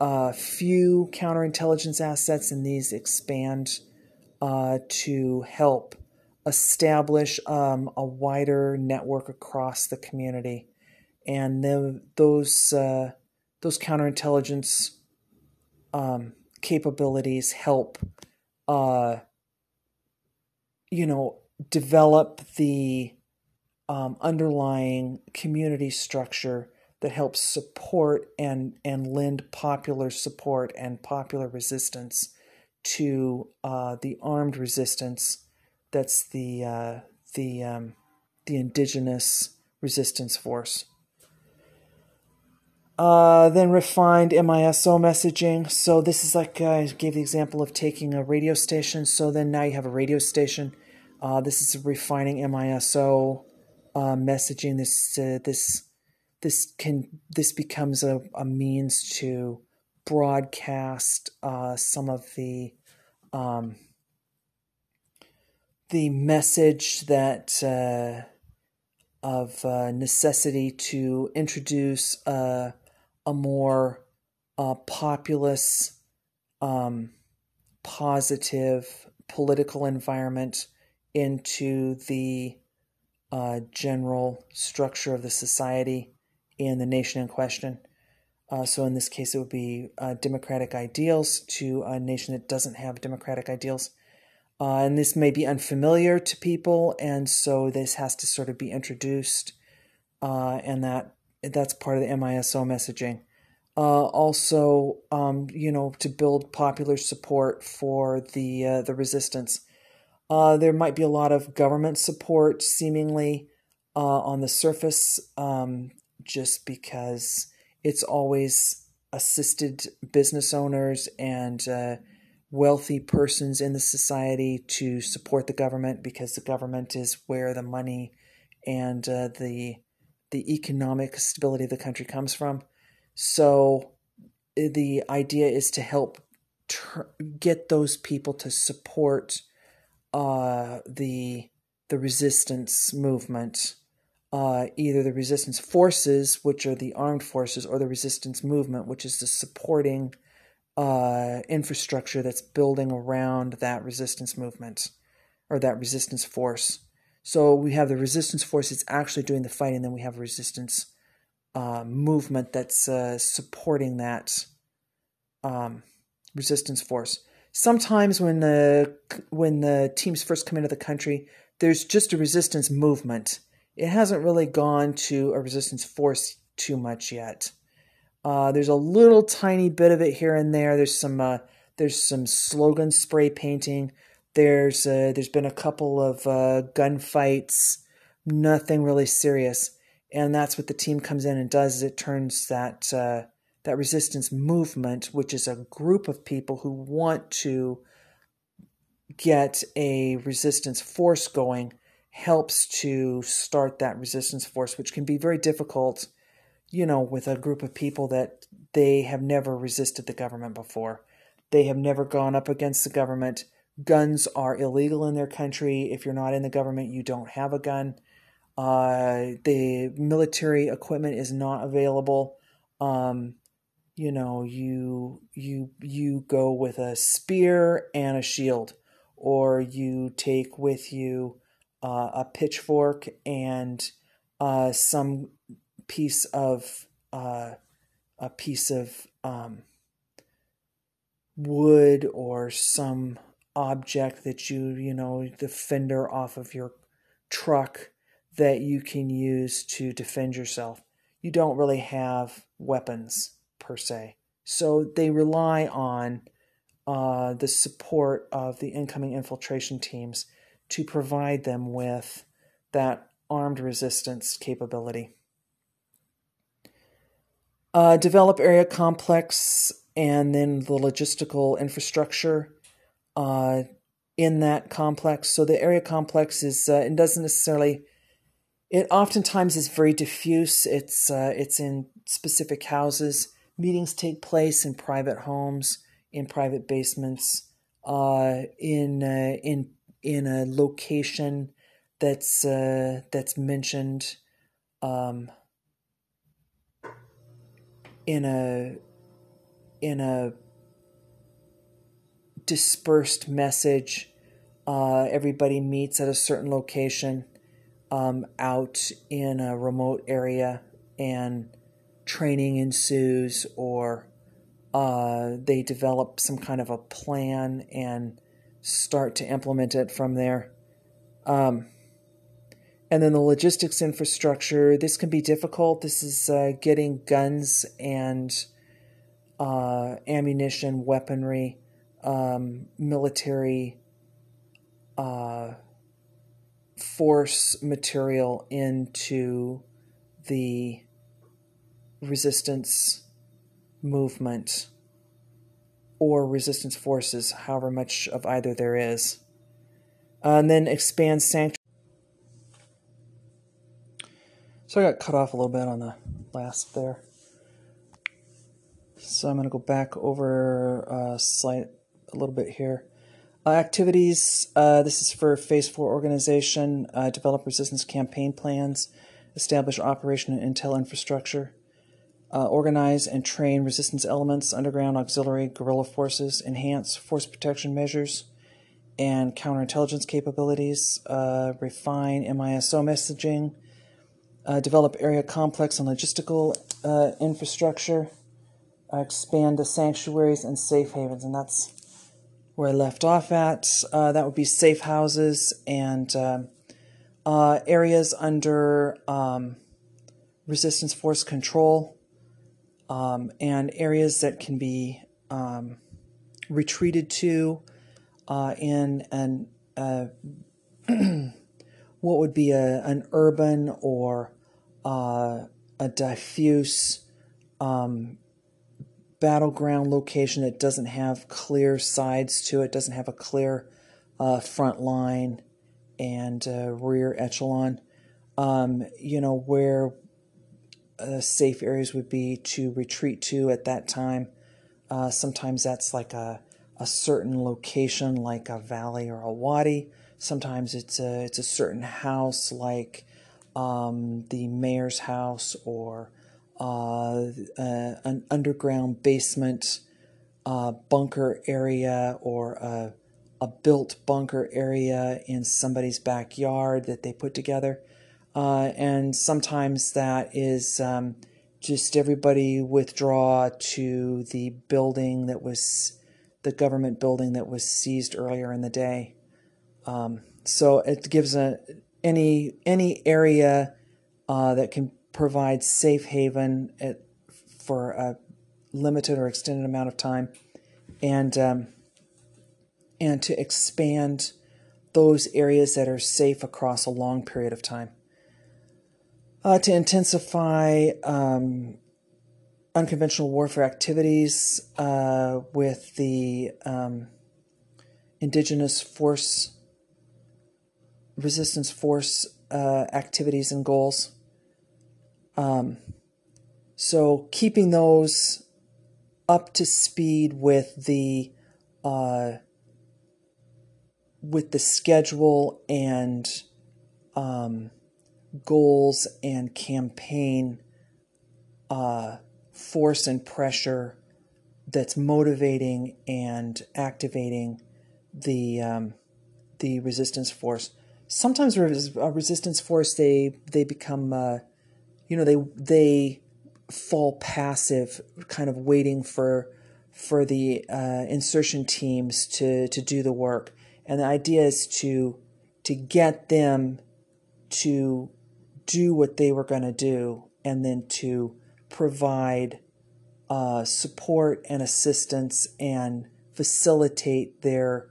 uh, few counterintelligence assets, and these expand uh, to help establish um, a wider network across the community. And those uh, those counterintelligence um, capabilities help, uh, you know, develop the um, underlying community structure that helps support and and lend popular support and popular resistance to uh, the armed resistance that's the uh, the um, the indigenous resistance force. Uh, then refined MISO messaging. So this is like uh, I gave the example of taking a radio station. So then now you have a radio station. Uh, this is refining MISO uh, messaging. This this this can this becomes a, a means to broadcast uh, some of the um, the message that of necessity to introduce a more uh, populous, um, positive political environment into the uh, general structure of the society in the nation in question. Uh, so, in this case, it would be uh, democratic ideals to a nation that doesn't have democratic ideals. Uh, and this may be unfamiliar to people, and so this has to sort of be introduced, uh, and that that's part of the MISO messaging. Uh, also, um, you know, to build popular support for the uh, the resistance. There might be a lot of government support, seemingly on the surface, um, just because it's always assisted business owners and uh, wealthy persons in the society to support the government because the government is where the money and uh, the the economic stability of the country comes from. So eh, the idea is to help ter- get those people to support uh, the the resistance movement, uh, either the resistance forces, which are the armed forces, or the resistance movement, which is the supporting uh, infrastructure that's building around that resistance movement or that resistance force. So we have the resistance force that's actually doing the fighting, then we have resistance uh, movement that's uh, supporting that um, resistance force. Sometimes when the when the teams first come into the country, there's just a resistance movement. It hasn't really gone to a resistance force too much yet. Uh, there's a little tiny bit of it here and there. There's some uh, there's some slogan spray painting. There's uh, there's been a couple of uh, gunfights, nothing really serious, and that's what the team comes in and does. Is it turns that uh, that resistance movement, which is a group of people who want to get a resistance force going, helps to start that resistance force, which can be very difficult, you know, with a group of people that they have never resisted the government before. They have never gone up against the government guns are illegal in their country. If you're not in the government, you don't have a gun. Uh, the military equipment is not available. Um, you know, you you you go with a spear and a shield, or you take with you uh, a pitchfork and uh, some piece of uh, a piece of um, wood or some object that you, you know, the fender off of your truck that you can use to defend yourself. You don't really have weapons per se. So they rely on uh, the support of the incoming infiltration teams to provide them with that armed resistance capability. Uh, develop area complex and then the logistical infrastructure uh, in that complex. So the area complex is uh, it doesn't necessarily. It oftentimes is very diffuse. It's uh, it's in specific houses. Meetings take place in private homes, in private basements, uh, in uh, in in a location that's uh, that's mentioned. Um, in a in a dispersed message. Uh, everybody meets at a certain location um, out in a remote area, and training ensues, or uh, they develop some kind of a plan and start to implement it from there. Um, and then the logistics infrastructure. This can be difficult. This is uh, getting guns and uh, ammunition, weaponry um, military uh, force material into the resistance movement or resistance forces, however much of either there is. Uh, and then expand sanctuary. So I got cut off a little bit on the last there. So I'm going to go back over a uh, slide a little bit here. Uh, activities, uh, this is for Phase 4 organization, uh, develop resistance campaign plans, establish operation and intel infrastructure, uh, organize and train resistance elements, underground auxiliary guerrilla forces, enhance force protection measures and counterintelligence capabilities, uh, refine MISO messaging, uh, develop area complex and logistical infrastructure, expand the sanctuaries and safe havens, and that's where I left off at. Uh, that would be safe houses and um, uh, areas under um, resistance force control um, and areas that can be um, retreated to uh, in an uh, what would be a, an urban or uh, a diffuse um, battleground location that doesn't have clear sides to it, doesn't have a clear uh, front line and uh, rear echelon. Um, you know, where uh, safe areas would be to retreat to at that time. Uh, sometimes that's like a, a certain location, like a valley or a wadi. Sometimes it's a, it's a certain house, like um, the mayor's house or uh, an underground basement uh, bunker area or a, a, built bunker area in somebody's backyard that they put together. Uh, and sometimes that is um, just everybody withdraw to the building that was the government building that was seized earlier in the day. Um, so it gives a any any area uh, that can provide safe haven at, for a limited or extended amount of time, and um, and to expand those areas that are safe across a long period of time. Uh, to intensify um, unconventional warfare activities uh, with the um, indigenous force resistance force uh, activities and goals. Um, so keeping those up to speed with the uh, with the schedule and um, goals and campaign uh, force and pressure that's motivating and activating the um, the resistance force. Sometimes a resistance force they they become uh, you know they they fall passive, kind of waiting for for the uh, insertion teams to to do the work. And the idea is to to get them to do what they were going to do, and then to provide uh, support and assistance and facilitate their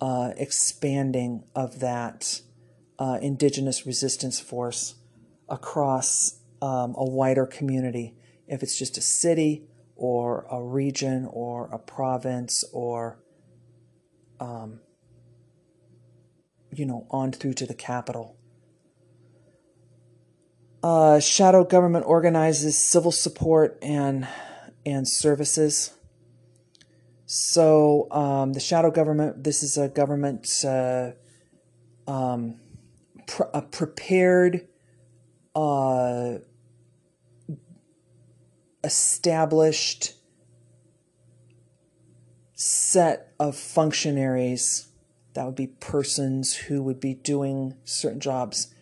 uh, expanding of that uh, indigenous resistance force across um, a wider community. If it's just a city or a region or a province or, um, you know, on through to the capital. Uh, shadow government organizes civil support and and services. So um, the shadow government. This is a government uh, um, pr- a prepared uh, established set of functionaries that would be persons who would be doing certain jobs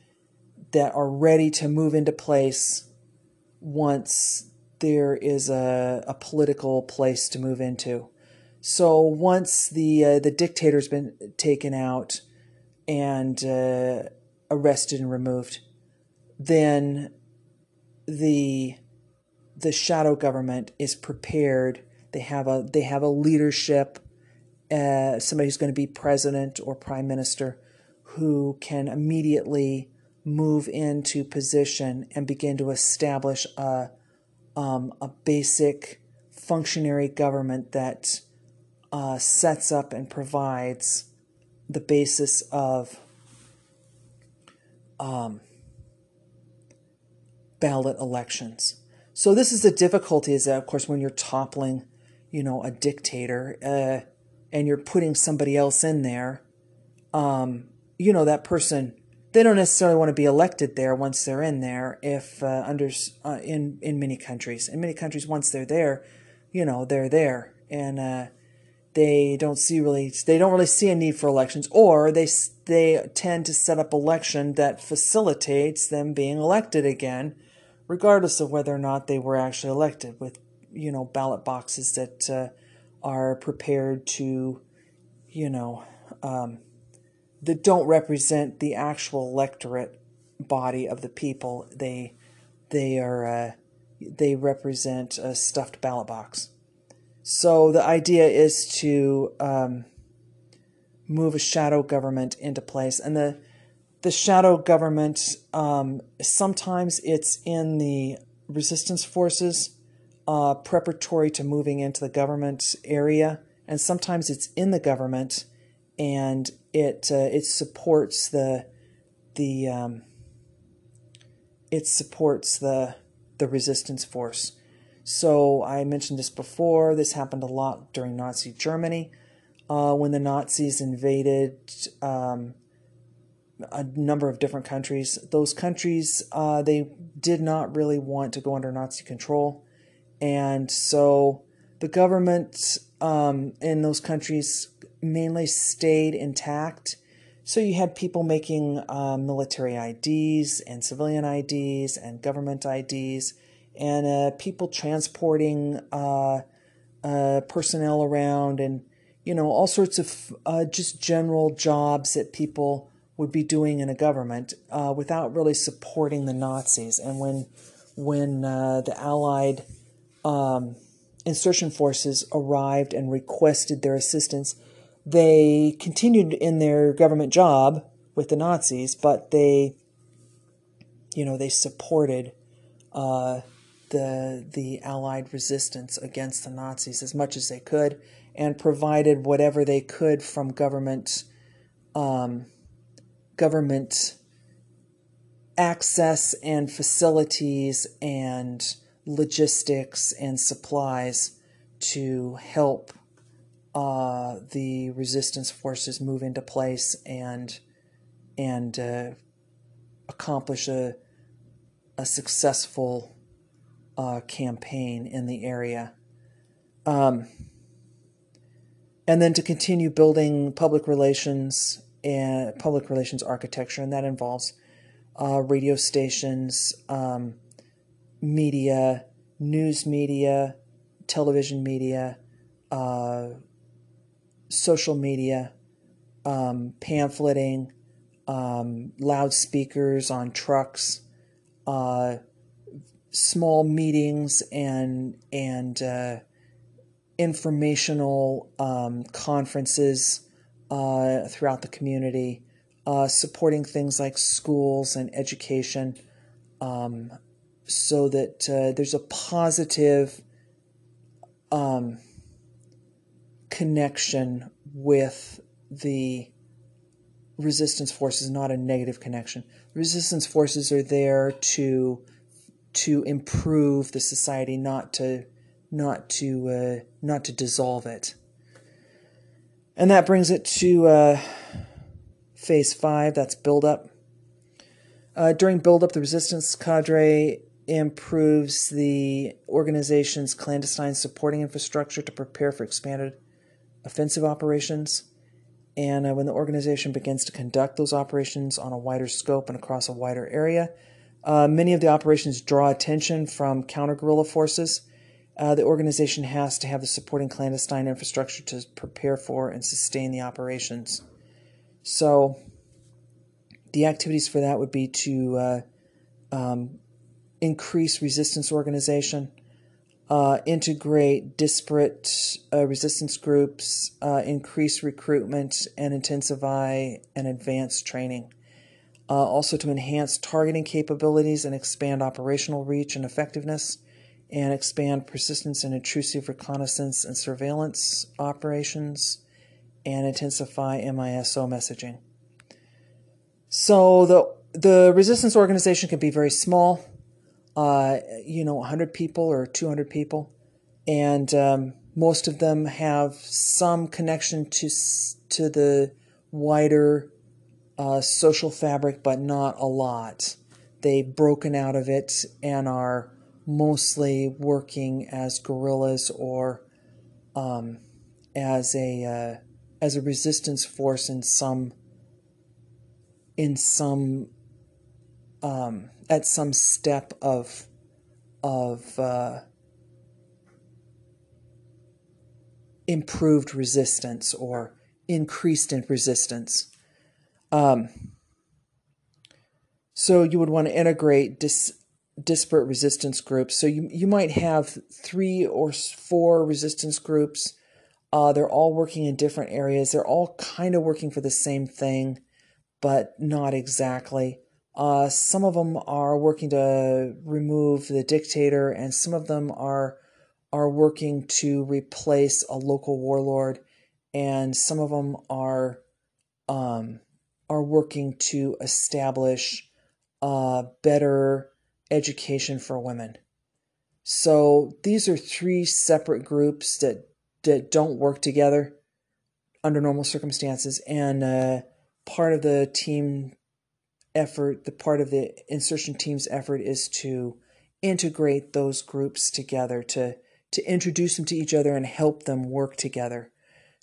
that are ready to move into place once there is a, a political place to move into. So once the uh, the dictator's been taken out and uh, arrested and removed, then the the shadow government is prepared. They have a they have a leadership, uh, somebody who's going to be president or prime minister, who can immediately move into position and begin to establish a um, a basic functionary government that uh, sets up and provides the basis of um, ballot elections. So this is the difficulty is that, of course, when you're toppling, you know, a dictator uh, and you're putting somebody else in there, um, you know, that person they don't necessarily want to be elected there once they're in there. If uh, under uh, in in many countries, in many countries, once they're there, you know, they're there, and uh, they don't see really they don't really see a need for elections, or they they tend to set up election that facilitates them being elected again, regardless of whether or not they were actually elected, with you know ballot boxes that uh, are prepared to, you know. Um, that don't represent the actual electorate body of the people. They they are uh, they represent a stuffed ballot box. So the idea is to um, move a shadow government into place, and the the shadow government um, sometimes it's in the resistance forces uh, preparatory to moving into the government area, and sometimes it's in the government and it uh, it supports the the um, it supports the the resistance force. So I mentioned this before. This happened a lot during Nazi Germany uh, when the Nazis invaded um, a number of different countries. Those countries uh, they did not really want to go under Nazi control, and so the government um, in those countries mainly stayed intact. So you had people making uh, military IDs and civilian IDs and government IDs, and uh, people transporting uh, uh, personnel around, and you know all sorts of uh, just general jobs that people would be doing in a government uh, without really supporting the Nazis. And when when the Allied um, insurgent forces arrived and requested their assistance, they continued in their government job with the Nazis, but they, you know, they supported uh, the the Allied resistance against the Nazis as much as they could, and provided whatever they could from government um, government access and facilities and logistics and supplies to help uh, the resistance forces move into place and and uh, accomplish a a successful uh, campaign in the area. Um, and then to continue building public relations and public relations architecture, and that involves uh, radio stations, um, media, news media, television media, uh, social media, um, pamphleting, um, loudspeakers on trucks, uh, small meetings and and uh, informational um, conferences uh, throughout the community, uh, supporting things like schools and education, um, so that uh, there's a positive. Um, connection with the resistance forces, not a negative connection. Resistance forces are there to to improve the society, not to not to uh, not to dissolve it. And that brings it to uh, phase five. That's buildup. Uh, during buildup, the resistance cadre improves the organization's clandestine supporting infrastructure to prepare for expanded offensive operations. And uh, when the organization begins to conduct those operations on a wider scope and across a wider area, uh, many of the operations draw attention from counter guerrilla forces. Uh, the organization has to have the supporting clandestine infrastructure to prepare for and sustain the operations. So, the activities for that would be to uh, um, increase resistance organization, uh, integrate disparate uh, resistance groups, uh, increase recruitment, and intensify and advance training. Uh, also, to enhance targeting capabilities and expand operational reach and effectiveness, and expand persistence and intrusive reconnaissance and surveillance operations, and intensify MISO messaging. So the the resistance organization can be very small, uh, you know, 100 people or 200 people, and um, most of them have some connection to to the wider uh, social fabric, but not a lot. They've broken out of it and are mostly working as guerrillas or um, as a uh, as a resistance force in some in some um, at some step of of uh, improved resistance or increased in resistance. Um, so you would want to integrate dis, disparate resistance groups. So you, you might have three or four resistance groups. Uh, they're all working in different areas. They're all kind of working for the same thing, but not exactly. Uh, some of them are working to remove the dictator, and some of them are are working to replace a local warlord, and some of them are um, are working to establish a better education for women. So these are three separate groups that that don't work together under normal circumstances, and uh, part of the team effort, the part of the insertion team's effort is to integrate those groups together, to to introduce them to each other and help them work together.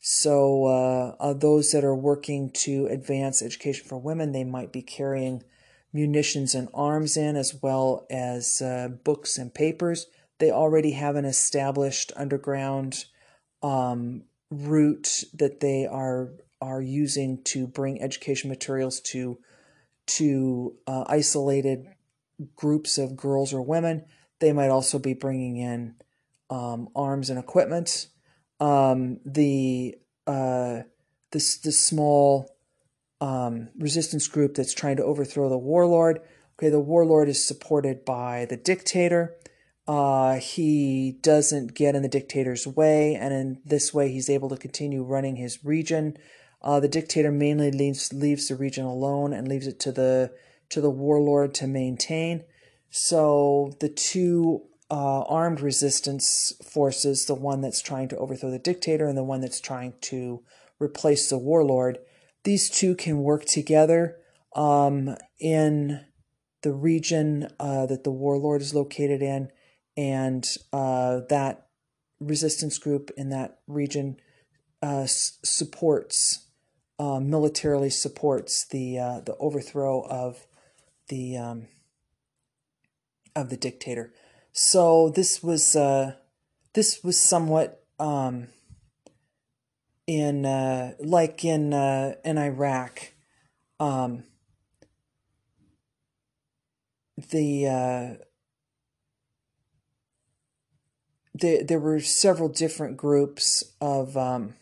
So uh, uh, those that are working to advance education for women, they might be carrying munitions and arms in, as well as uh, books and papers. They already have an established underground um, route that they are are using to bring education materials to to uh, isolated groups of girls or women. They might also be bringing in um, arms and equipment. Um, the uh, this this small um, resistance group that's trying to overthrow the warlord. Okay, the warlord is supported by the dictator. Uh, he doesn't get in the dictator's way, and in this way, he's able to continue running his region uh, the dictator mainly leaves leaves the region alone and leaves it to the to the warlord to maintain. So the two uh, armed resistance forces, the one that's trying to overthrow the dictator and the one that's trying to replace the warlord, these two can work together um, in the region uh, that the warlord is located in, and uh, that resistance group in that region uh, supports uh, militarily supports the uh, the overthrow of the um, of the dictator. So this was uh, this was somewhat um, in uh, like in uh, in Iraq. Um, the uh, there there were several different groups of um,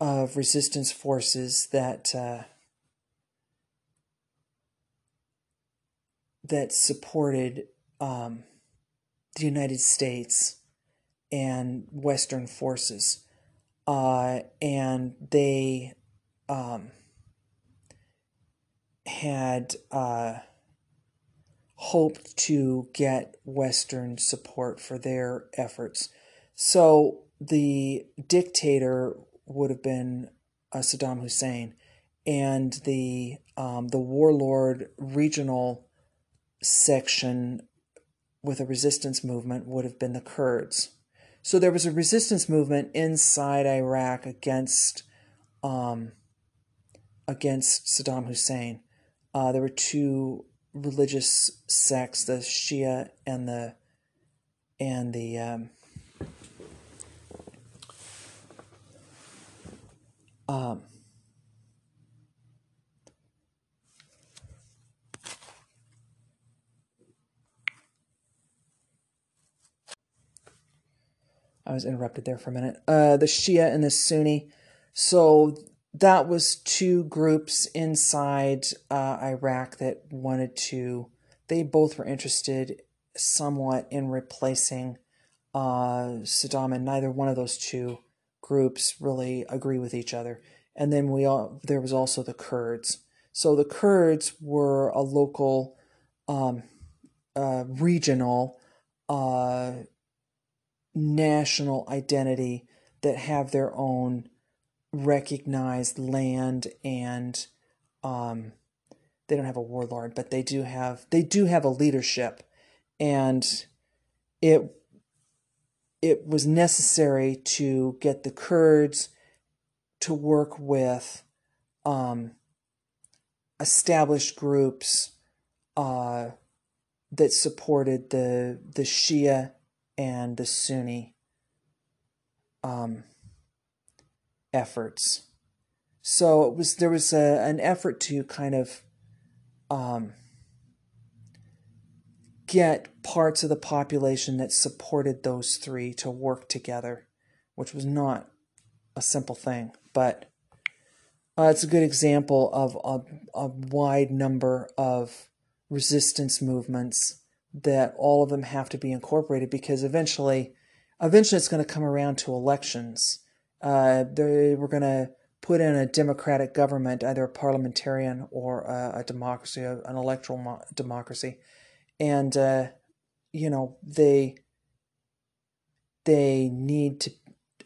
of resistance forces that uh, that supported um, the United States and Western forces, uh, and they um, had uh, hoped to get Western support for their efforts. So the dictator would have been uh, Saddam Hussein, and the um, the warlord regional section with a resistance movement would have been the Kurds. So there was a resistance movement inside Iraq against um, against Saddam Hussein. Uh, there were two religious sects, the Shia and the and the um, Um, I was interrupted there for a minute. Uh, the Shia and the Sunni. So that was two groups inside uh, Iraq that wanted to. They both were interested. somewhat in replacing uh, Saddam, and neither one of those two groups really agree with each other. And then we all there was also the Kurds. So the Kurds were a local, um, uh, regional, uh, national identity that have their own recognized land and um, they don't have a warlord, but they do have they do have a leadership, and it it was necessary to get the Kurds to work with um, established groups uh, that supported the the Shia and the Sunni um, efforts. So it was there was a, an effort to kind of um, get parts of the population that supported those three to work together, which was not a simple thing, but uh, it's a good example of a, a wide number of resistance movements that all of them have to be incorporated because eventually, eventually it's going to come around to elections. Uh, they were going to put in a democratic government, either a parliamentarian or a, a democracy, an electoral mo- democracy, and uh, you know they they need to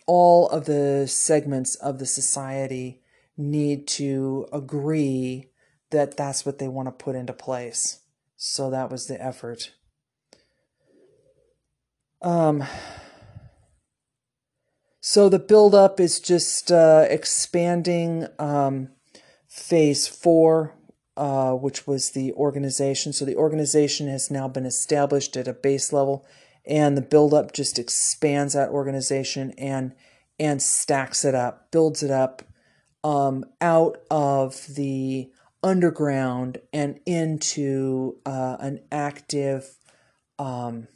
all of the segments of the society need to agree that that's what they want to put into place. So that was the effort. Um, so the buildup is just uh, expanding um, phase four, uh, which was the organization. So the organization has now been established at a base level, and the buildup just expands that organization and and stacks it up, builds it up um, out of the underground and into uh, an active, um,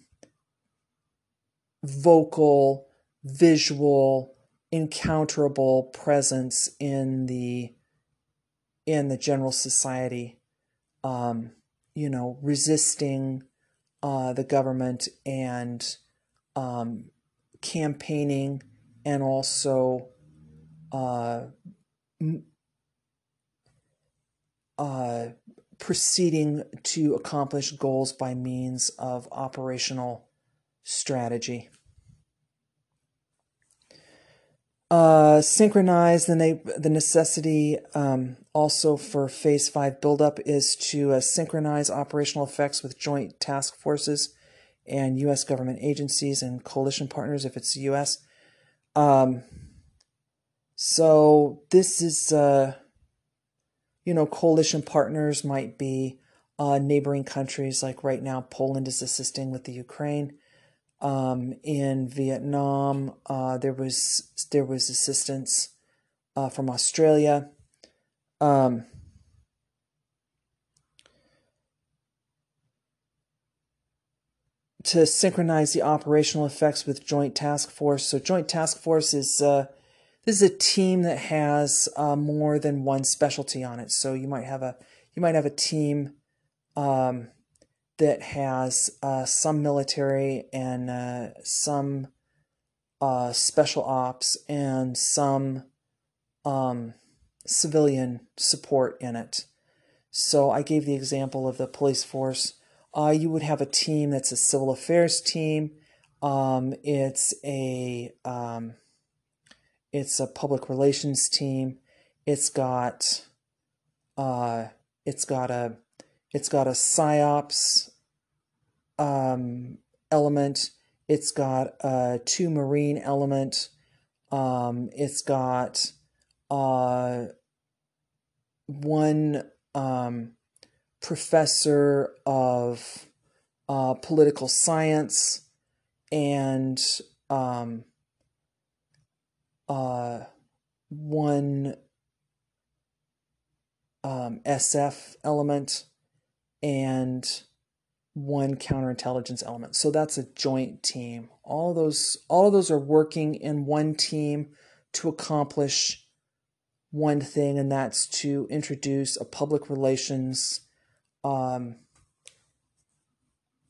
vocal, visual, encounterable presence in the in the general society. Um, you know, resisting uh, the government and um, campaigning and also uh, uh, proceeding to accomplish goals by means of operational strategy. Uh, synchronize the, na- the necessity um, also for phase five buildup is to uh, synchronize operational effects with joint task forces and U.S. government agencies and coalition partners if it's the U.S. Um, so this is, uh, you know, coalition partners might be uh, neighboring countries. Like right now, Poland is assisting with the Ukraine. Um, in Vietnam, uh, there was there was assistance uh, from Australia. Um, to synchronize the operational effects with Joint Task Force. So, Joint Task Force is uh, this is a team that has uh, more than one specialty on it. So you might have a you might have a team um, that has uh, some military and uh, some uh, special ops and some um, civilian support in it. So I gave the example of the police force. Uh, you would have a team that's a civil affairs team. Um, it's a um, it's a public relations team. It's got uh it's got a it's got a psyops um element. It's got a two marine element. Um it's got uh one um professor of uh, political science and um, uh, one um, SF element and one counterintelligence element. So that's a joint team. All of those all of those are working in one team to accomplish one thing, and that's to introduce a public relations um,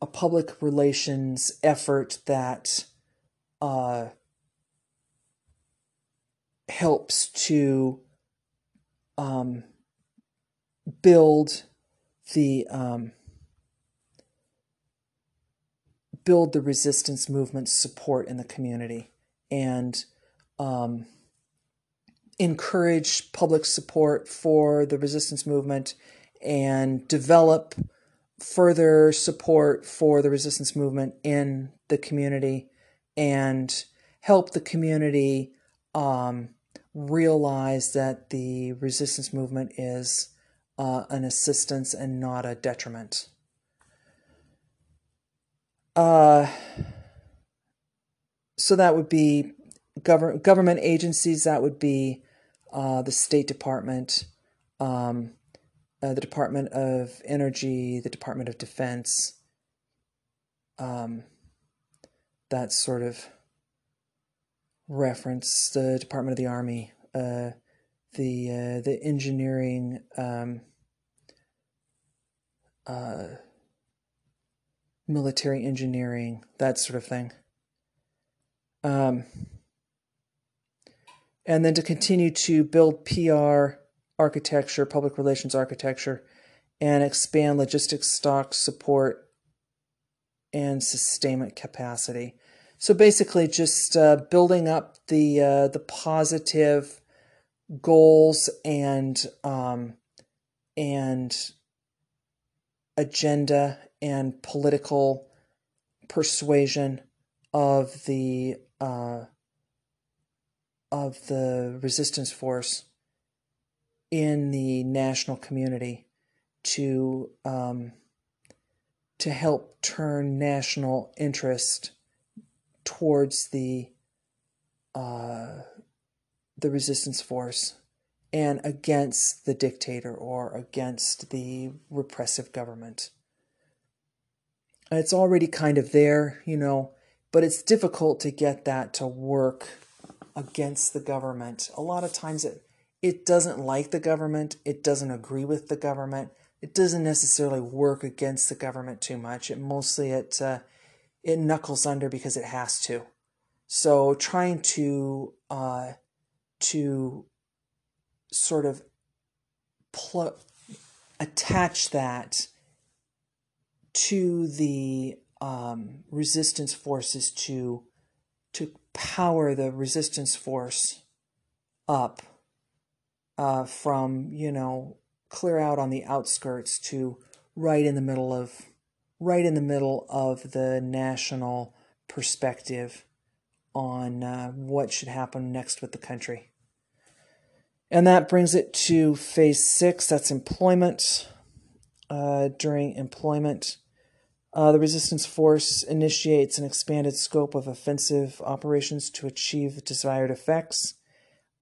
a public relations effort that uh, helps to um, build the um, build the resistance movement support in the community and um, encourage public support for the resistance movement and develop further support for the resistance movement in the community and help the community um, realize that the resistance movement is uh, an assistance and not a detriment. Uh, so that would be government government agencies. That would be uh, the State Department, um, uh, the Department of Energy, the Department of Defense. Um, that sort of reference the Department of the Army, uh, the uh, the engineering. Um, uh, military engineering, that sort of thing. Um, and then to continue to build PR architecture, public relations architecture, and expand logistics stock support and sustainment capacity. So basically, just uh, building up the uh, the positive goals and um, and agenda and political persuasion of the uh, of the resistance force in the national community to um, to help turn national interest towards the uh, the resistance force and against the dictator or against the repressive government. It's already kind of there, you know, but it's difficult to get that to work against the government. A lot of times it it doesn't like the government, it doesn't agree with the government. It doesn't necessarily work against the government too much. It mostly it uh, it knuckles under because it has to. So trying to uh, to sort of pl- attach that to the um, resistance forces to to power the resistance force up uh, from you know clear out on the outskirts to right in the middle of right in the middle of the national perspective on uh, what should happen next with the country. And that brings it to phase six that's employment. Uh, during employment, uh, the resistance force initiates an expanded scope of offensive operations to achieve desired effects.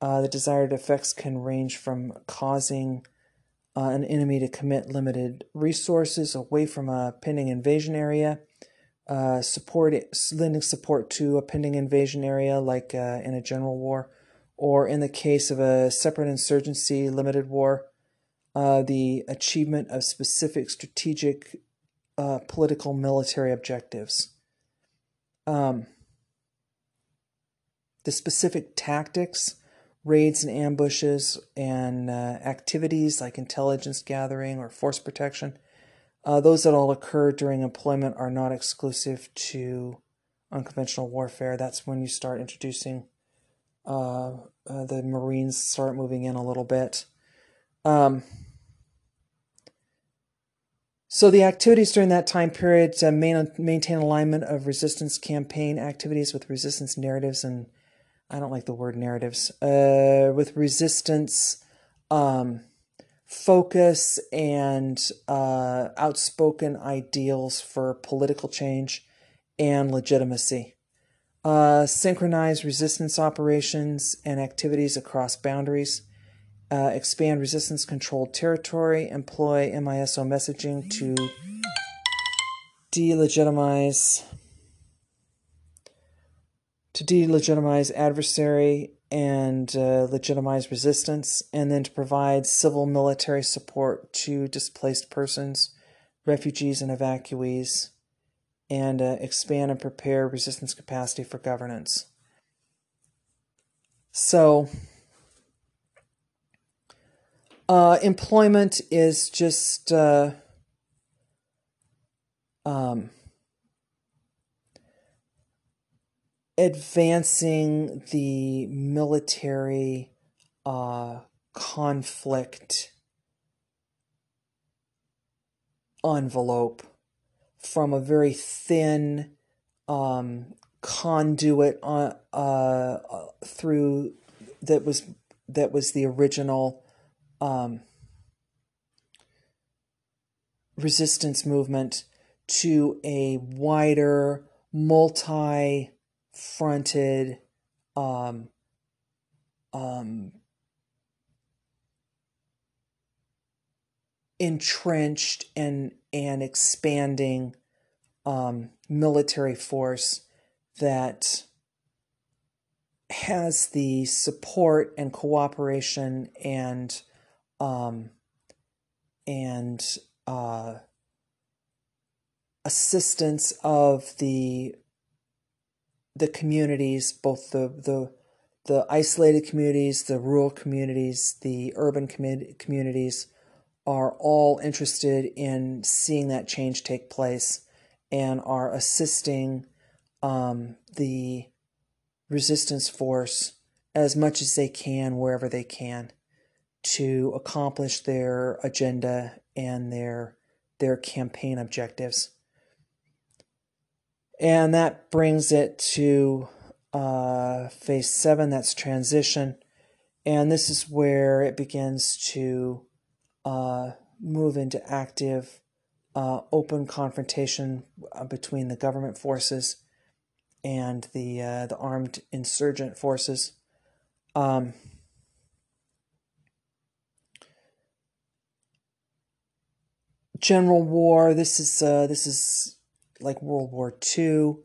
Uh, the desired effects can range from causing uh, an enemy to commit limited resources away from a pending invasion area, uh, support lending support to a pending invasion area, like uh, in a general war, or in the case of a separate insurgency limited war, uh, the achievement of specific strategic uh, political military objectives. Um, the specific tactics, raids and ambushes, and uh, activities like intelligence gathering or force protection, uh, those that all occur during employment are not exclusive to unconventional warfare. That's when you start introducing uh, uh, the Marines start moving in a little bit. Um, so the activities during that time period uh, main, maintain alignment of resistance campaign activities with resistance narratives and I don't like the word narratives uh, with resistance um, focus and uh, outspoken ideals for political change and legitimacy. Uh, synchronize resistance operations and activities across boundaries uh, expand resistance controlled territory, employ MISO messaging to delegitimize to delegitimize adversary and uh, legitimize resistance, and then to provide civil military support to displaced persons, refugees, and evacuees, and uh, expand and prepare resistance capacity for governance. So, uh, employment is just uh, um, advancing the military uh, conflict envelope from a very thin um, conduit on, uh, uh, through that was that was the original um, resistance movement to a wider multi-fronted um, um, entrenched and and expanding um, military force that has the support and cooperation and um, and uh, assistance of the the communities, both the the the isolated communities, the rural communities, the urban com- communities, are all interested in seeing that change take place and are assisting um, the resistance force as much as they can wherever they can to accomplish their agenda and their their campaign objectives. And that brings it to uh, phase seven, that's transition. And this is where it begins to uh, move into active, uh, open confrontation uh, between the government forces and the uh, the armed insurgent forces. Um, general war. This is uh, this is like World War II,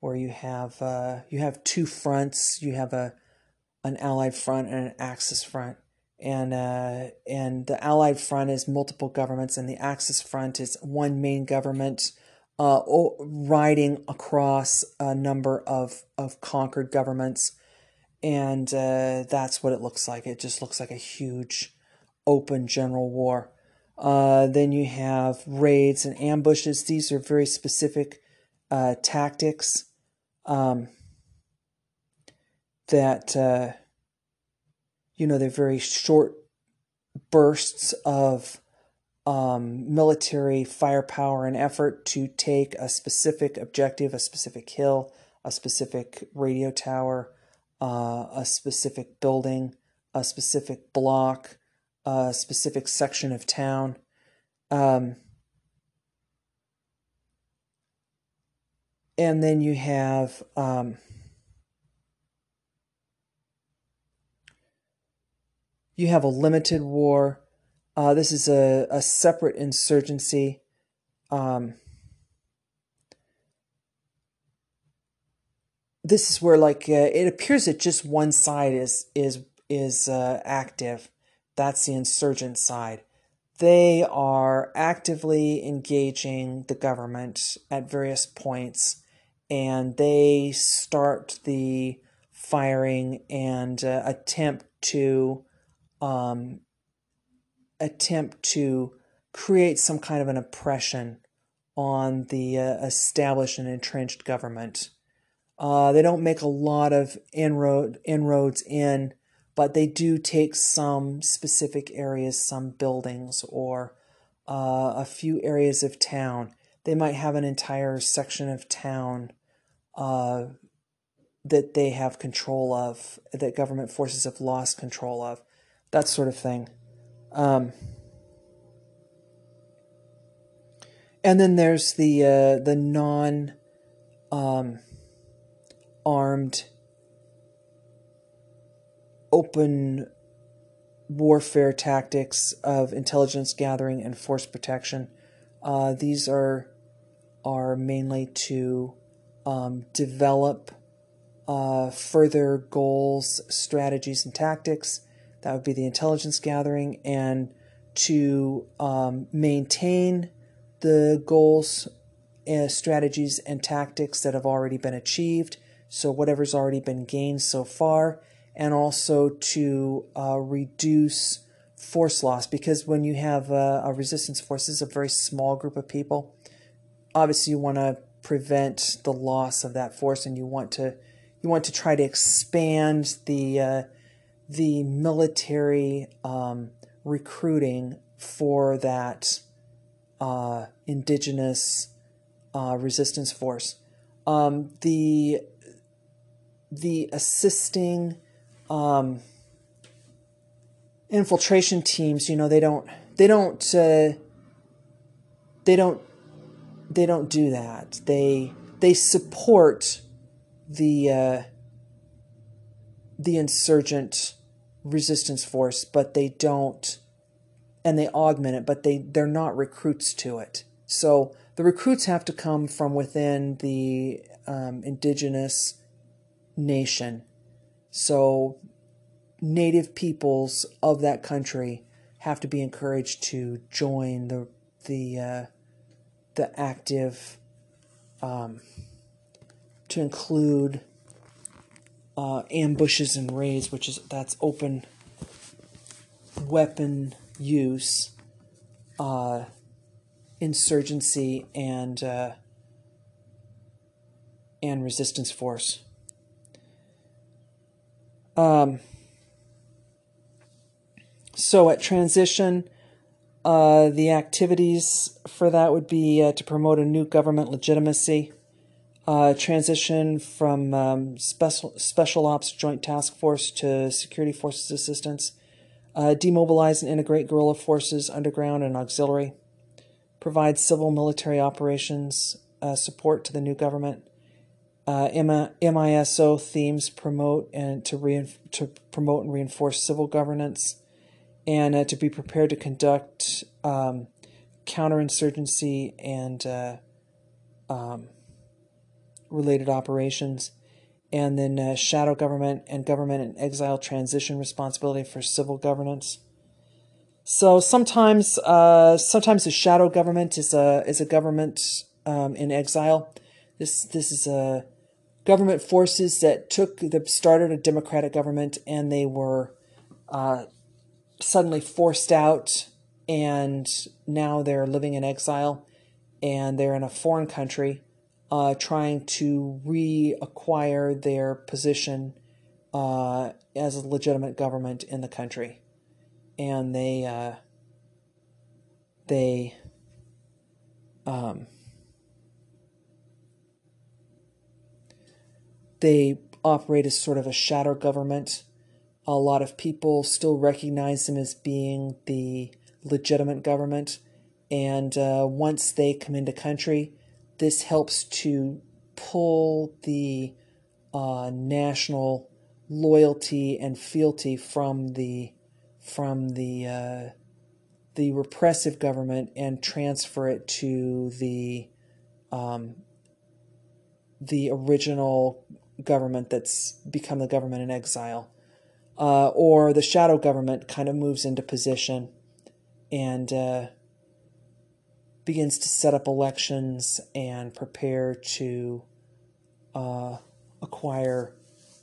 where you have uh, you have two fronts. You have a an Allied front and an Axis front, and uh, and the Allied front is multiple governments, and the Axis front is one main government. Uh, riding across a number of, of conquered governments, and uh, that's what it looks like. It just looks like a huge, open general war. Uh, then you have raids and ambushes. These are very specific uh, tactics um, that, uh, you know, they're very short bursts of um, military firepower and effort to take a specific objective, a specific hill, a specific radio tower, uh, a specific building, a specific block a specific section of town. Um, and then you have um, you have a limited war. Uh, this is a, a separate insurgency. Um, this is where like uh, it appears that just one side is is is uh, active that's the insurgent side. They are actively engaging the government at various points and they start the firing and uh, attempt to um, attempt to create some kind of an oppression on the uh, established and entrenched government. Uh, they don't make a lot of inroad inroads in but they do take some specific areas, some buildings, or uh, a few areas of town. They might have an entire section of town uh, that they have control of, that government forces have lost control of, that sort of thing. Um, and then there's the uh, the non um, armed open warfare tactics of intelligence gathering and force protection. Uh, these are are mainly to um, develop uh, further goals, strategies, and tactics. That would be the intelligence gathering, and to um, maintain the goals uh, strategies and tactics that have already been achieved, so whatever's already been gained so far, and also to uh, reduce force loss because when you have a, a resistance force, is a very small group of people. Obviously, you want to prevent the loss of that force, and you want to you want to try to expand the uh, the military um, recruiting for that uh, indigenous uh, resistance force. Um, the the assisting um, infiltration teams, you know, they don't they don't uh, they don't they don't do that. They they support the uh, the insurgent resistance force, but they don't and they augment it, but they they're not recruits to it. So the recruits have to come from within the um, indigenous nation. So native peoples of that country have to be encouraged to join the the uh, the active um, to include uh, ambushes and raids, which is that's open weapon use, uh, insurgency, and uh, and resistance force. Um, so at transition, uh, the activities for that would be uh, to promote a new government legitimacy, uh, transition from um, special special ops joint task force to security forces assistance, uh, demobilize and integrate guerrilla forces underground and auxiliary, provide civil military operations uh, support to the new government. Uh, MISO themes promote and to, reinf- to promote and reinforce civil governance and uh, to be prepared to conduct um, counterinsurgency and uh, um, related operations, and then uh, shadow government and government and exile transition responsibility for civil governance. So sometimes, uh, sometimes the shadow government is a is a government um, in exile. This this is a government forces that took that started a democratic government and they were uh, suddenly forced out and now they're living in exile and they're in a foreign country uh, trying to reacquire their position uh, as a legitimate government in the country. And they, uh, they, um, they operate as sort of a shadow government a lot of people still recognize them as being the legitimate government. And uh, once they come into country, this helps to pull the uh, national loyalty and fealty from the from the uh, the repressive government and transfer it to the um, the original government that's become the government in exile uh, or the shadow government kind of moves into position and uh, begins to set up elections and prepare to uh, acquire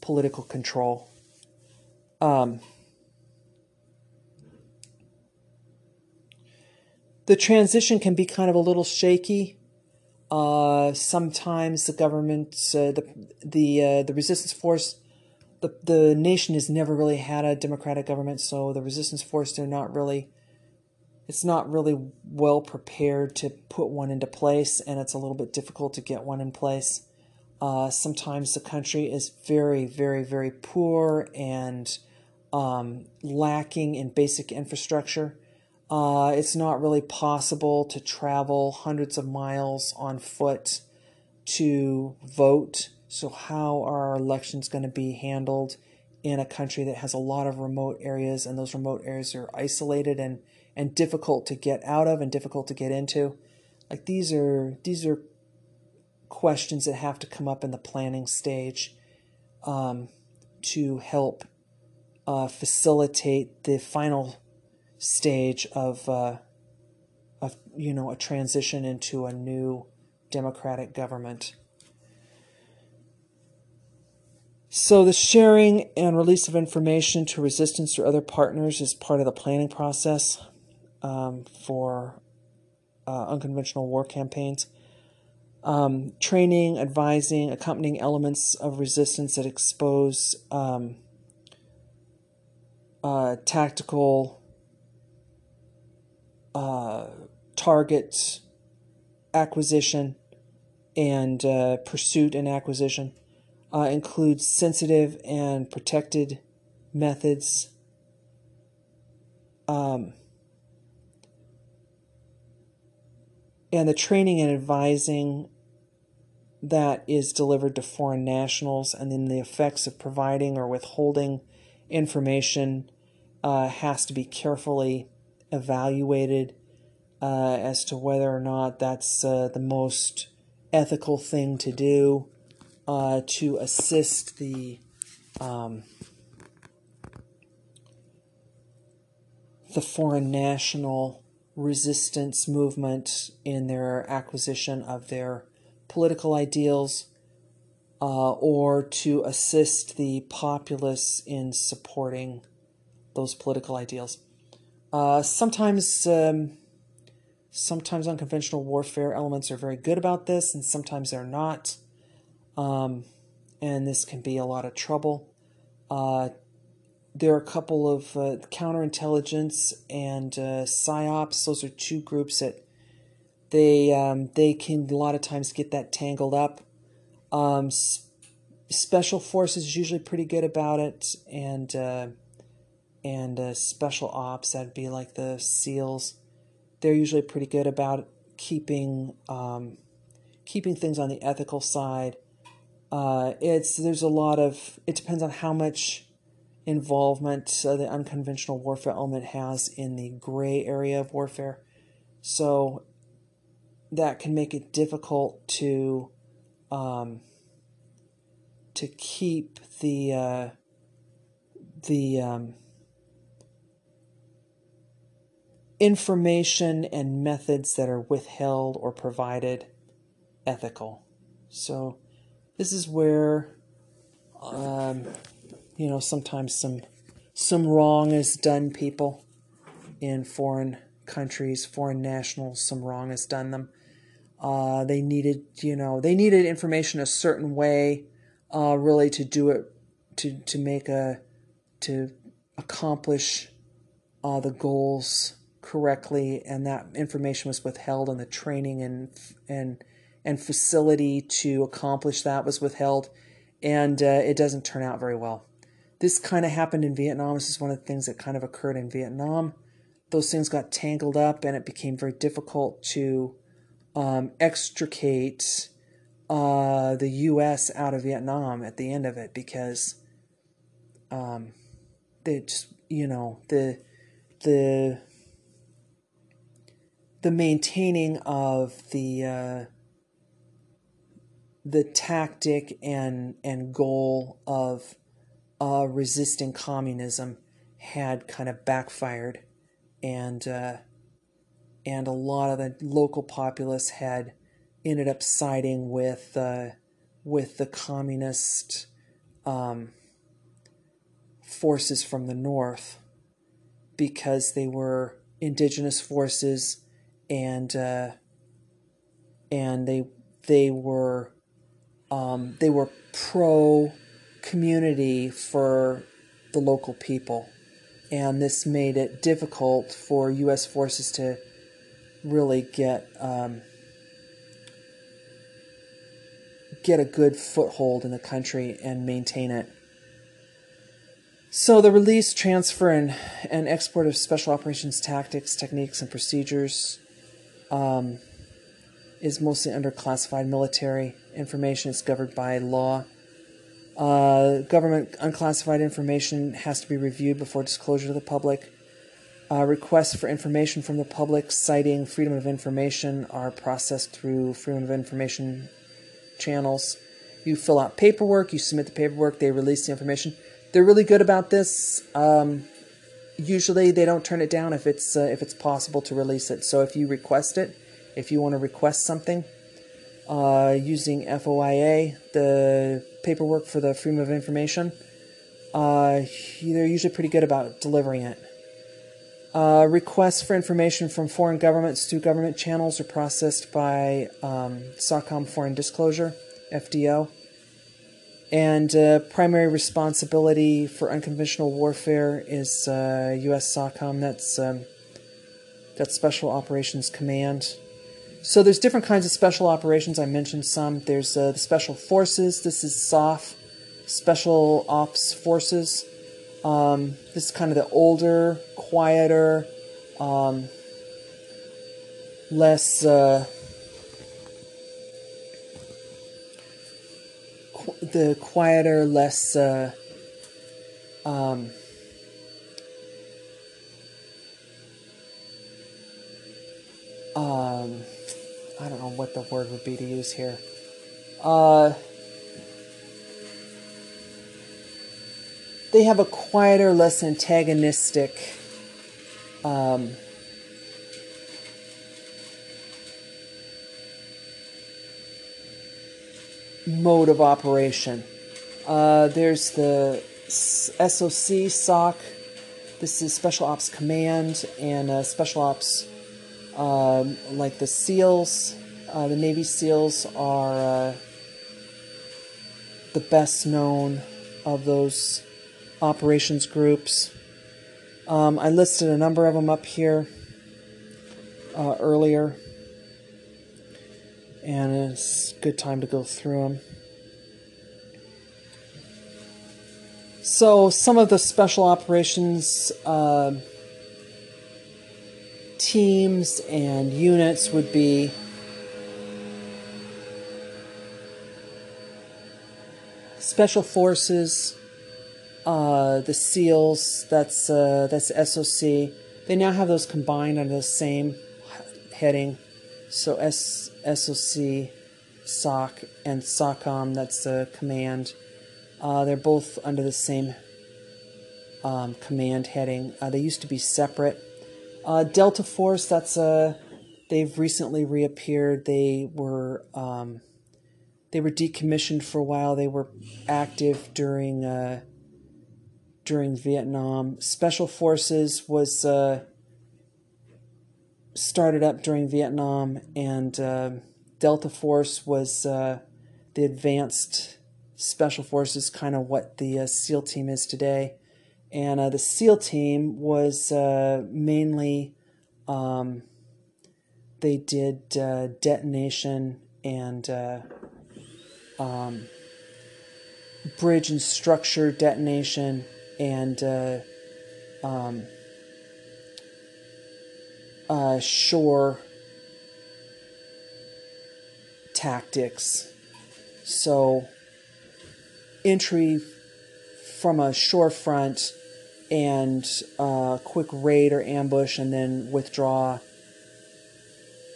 political control. Um, the transition can be kind of a little shaky. Uh, sometimes the government, uh, the the uh, the resistance force the the nation has never really had a democratic government, so the resistance force they're not really it's not really well prepared to put one into place, and it's a little bit difficult to get one in place. Uh, sometimes the country is very, very, very poor and um, lacking in basic infrastructure. Uh, it's not really possible to travel hundreds of miles on foot to vote so, how are our elections going to be handled in a country that has a lot of remote areas, and those remote areas are isolated and, and difficult to get out of and difficult to get into? Like these are these are questions that have to come up in the planning stage um, to help uh, facilitate the final stage of uh, of you know a transition into a new democratic government. So, the sharing and release of information to resistance or other partners is part of the planning process um, for uh, unconventional war campaigns. Um, training, advising, accompanying elements of resistance that expose um, uh, tactical uh, target acquisition and uh, pursuit and acquisition uh, includes sensitive and protected methods. Um, and the training and advising that is delivered to foreign nationals, and then the effects of providing or withholding information uh, has to be carefully evaluated uh, as to whether or not that's uh, the most ethical thing to do uh, to assist the um, the foreign national resistance movement in their acquisition of their political ideals uh, or to assist the populace in supporting those political ideals. Uh, sometimes, um, sometimes unconventional warfare elements are very good about this, and sometimes they're not. Um, and this can be a lot of trouble. Uh, there are a couple of uh, counterintelligence and uh, psyops. Those are two groups that they um, they can a lot of times get that tangled up. Um, special forces is usually pretty good about it, and uh, and uh, special ops that'd be like the SEALs. They're usually pretty good about keeping um, keeping things on the ethical side. Uh, it's there's a lot of it depends on how much involvement uh, the unconventional warfare element has in the gray area of warfare. So that can make it difficult to um, to keep the uh, the um, information and methods that are withheld or provided ethical. So this is where um, you know sometimes some some wrong is done people in foreign countries, foreign nationals, some wrong is done them. Uh, they needed, you know, they needed information a certain way, uh, really to do it, to to make a, to accomplish, uh, the goals correctly, and that information was withheld, and the training and and and facility to accomplish that was withheld, and uh, it doesn't turn out very well. This kind of happened in Vietnam. This is one of the things that kind of occurred in Vietnam. Those things got tangled up, and it became very difficult to um, extricate uh, the U.S. out of Vietnam at the end of it because um, they just you know the the the maintaining of the uh, the tactic and and goal of uh, resisting communism had kind of backfired, and uh, and a lot of the local populace had ended up siding with uh, with the communist um, forces from the north because they were indigenous forces and uh, and they they were um, they were pro community for the local people, and this made it difficult for U.S. forces to really get um, get a good foothold in the country and maintain it. So the release, transfer, and, and export of special operations tactics, techniques, and procedures um, is mostly under classified military information. It's governed by law. Uh, government unclassified information has to be reviewed before disclosure to the public. Uh, requests for information from the public citing freedom of information are processed through freedom of information channels. You fill out paperwork, you submit the paperwork, they release the information. They're really good about this. Um, usually they don't turn it down if it's uh, if it's possible to release it. So if you request it, if you want to request something, uh, using FOIA, the paperwork for the Freedom of Information. Uh, they're usually pretty good about delivering it. Uh, requests for information from foreign governments through government channels are processed by um, SOCOM Foreign Disclosure, FDO. And uh, primary responsibility for unconventional warfare is uh, U.S. SOCOM. That's um, that's Special Operations Command. So there's different kinds of special operations. I mentioned some. There's uh, the Special Forces. This is SOF, Special Ops Forces. Um, this is kind of the older, quieter, um, less uh, the quieter, less uh, um, um, I don't know what the word would be to use here. Uh, they have a quieter, less antagonistic um, mode of operation. Uh, there's the SOC, SOC. This is Special Ops Command and uh, Special Ops, um, like the SEALs. Uh, the Navy SEALs are uh, the best known of those operations groups. Um, I listed a number of them up here uh, earlier, and it's a good time to go through them. So, some of the special operations uh, teams and units would be Special Forces, uh, the SEALs, that's uh, that's SOC. They now have those combined under the same heading. So S, SOC, SOC, and SOCOM, that's the command. Uh, they're both under the same um, command heading. Uh, they used to be separate. Uh, Delta Force, that's a. They've recently reappeared. They were um, they were decommissioned for a while. They were active during uh, during Vietnam. Special Forces was uh, started up during Vietnam, and uh, Delta Force was uh, the advanced Special Forces, kind of what the uh, SEAL team is today. And uh, the SEAL team was uh, mainly um, they did detonation and um, bridge and structure detonation and um, uh, shore tactics. So, entry from a shore front and uh, quick raid or ambush, and then withdraw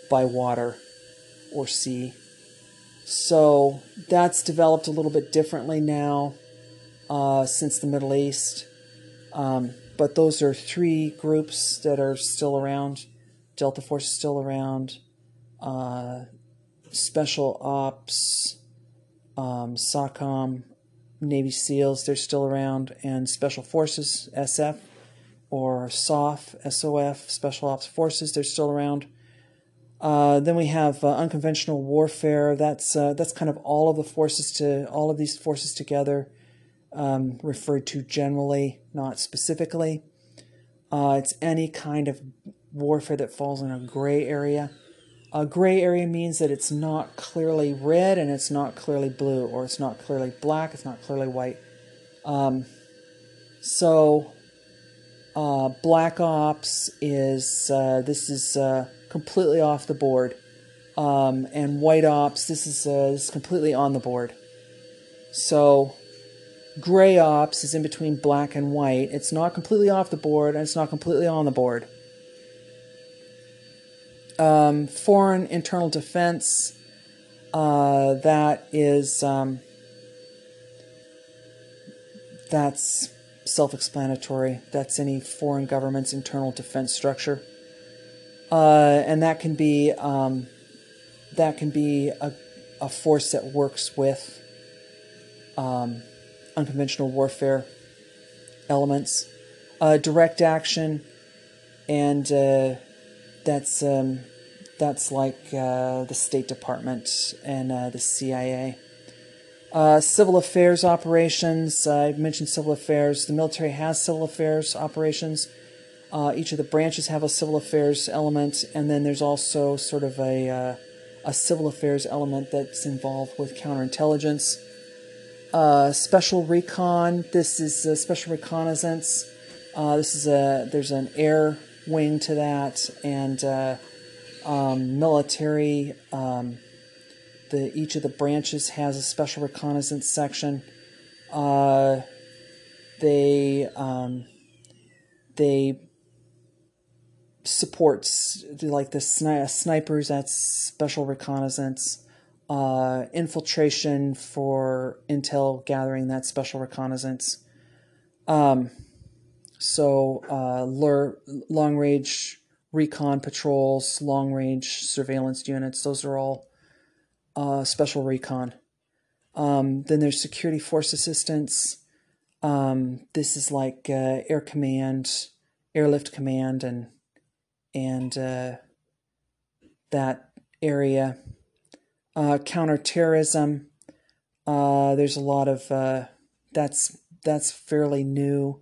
by water or sea. So, that's developed a little bit differently now uh, since the Middle East. Um, but those are three groups that are still around. Delta Force is still around. Uh, Special Ops, um, SOCOM, Navy SEALs, they're still around. And Special Forces, SF, or SOF, SOF, Special Ops Forces, they're still around. Uh, then we have uh, unconventional warfare. That's uh, that's kind of all of the forces to all of these forces together um, referred to generally, not specifically. Uh, it's any kind of warfare that falls in a gray area. A gray area means that it's not clearly red and it's not clearly blue, or it's not clearly black, it's not clearly white. Um, so, uh, Black Ops is uh, this is uh, completely off the board, um, and White Ops this is, uh, this is completely on the board. So, gray ops is in between black and white. It's not completely off the board and it's not completely on the board. Um, foreign internal defense, uh, that is, um, that's self explanatory. That's any foreign government's internal defense structure. Uh, and that can be, um, that can be a a force that works with um, unconventional warfare elements. Uh, direct action, and uh, that's um, that's like uh, the State Department and uh, the CIA. Uh, civil affairs operations. I mentioned civil affairs. The military has civil affairs operations. Uh, each of the branches have a civil affairs element, and then there's also sort of a a civil affairs element that's involved with counterintelligence. Uh, special recon. This is special reconnaissance. Uh, this is a there's an air wing to that, and uh, um, military. Um, the each of the branches has a special reconnaissance section. Uh, they um, they supports like the sni- snipers. That's special reconnaissance. Uh, infiltration for intel gathering. That's special reconnaissance. Um, so uh, lure, long range recon patrols, long range surveillance units. Those are all uh, special recon. Um, then there's security force assistance. Um, this is like uh, air command, airlift command, and and uh, that area. Uh, counterterrorism. Uh, there's a lot of uh, that's that's fairly new.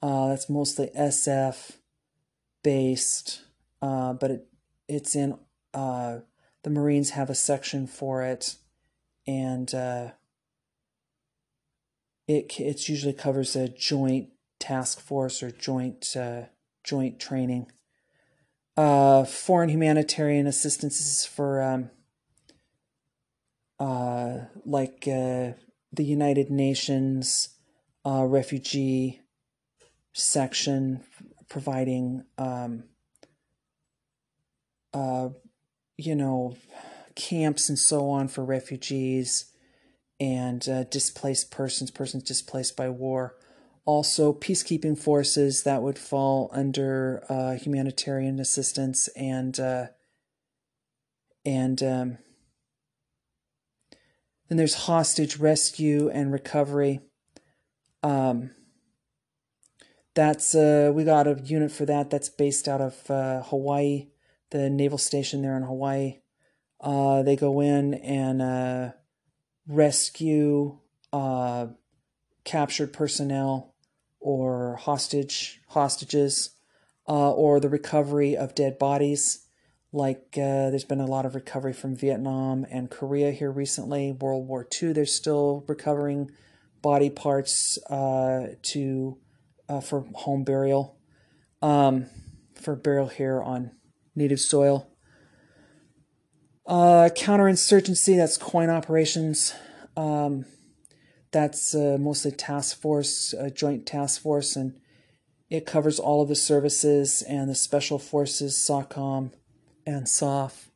That's mostly SF based, uh, but it it's in uh, the Marines have a section for it, and uh, it usually covers a joint task force or joint uh, joint training. Uh, foreign humanitarian assistance is for um, uh, like the United Nations refugee section providing um, uh, you know camps and so on for refugees and uh, displaced persons persons displaced by war. Also peacekeeping forces that would fall under uh, humanitarian assistance and uh, and um, then there's hostage rescue and recovery. Um, that's uh, we got a unit for that. That's based out of uh, Hawaii, the naval station there in Hawaii. Uh, they go in and uh, rescue uh, captured personnel or hostage hostages, uh, or the recovery of dead bodies. Like there's been a lot of recovery from Vietnam and Korea here recently. World War II, they're still recovering body parts to uh, for home burial, um, for burial here on native soil. Uh, counterinsurgency, that's coin operations. Um, that's uh, mostly task force, uh, joint task force, and it covers all of the services and the special forces, SOCOM and SOF.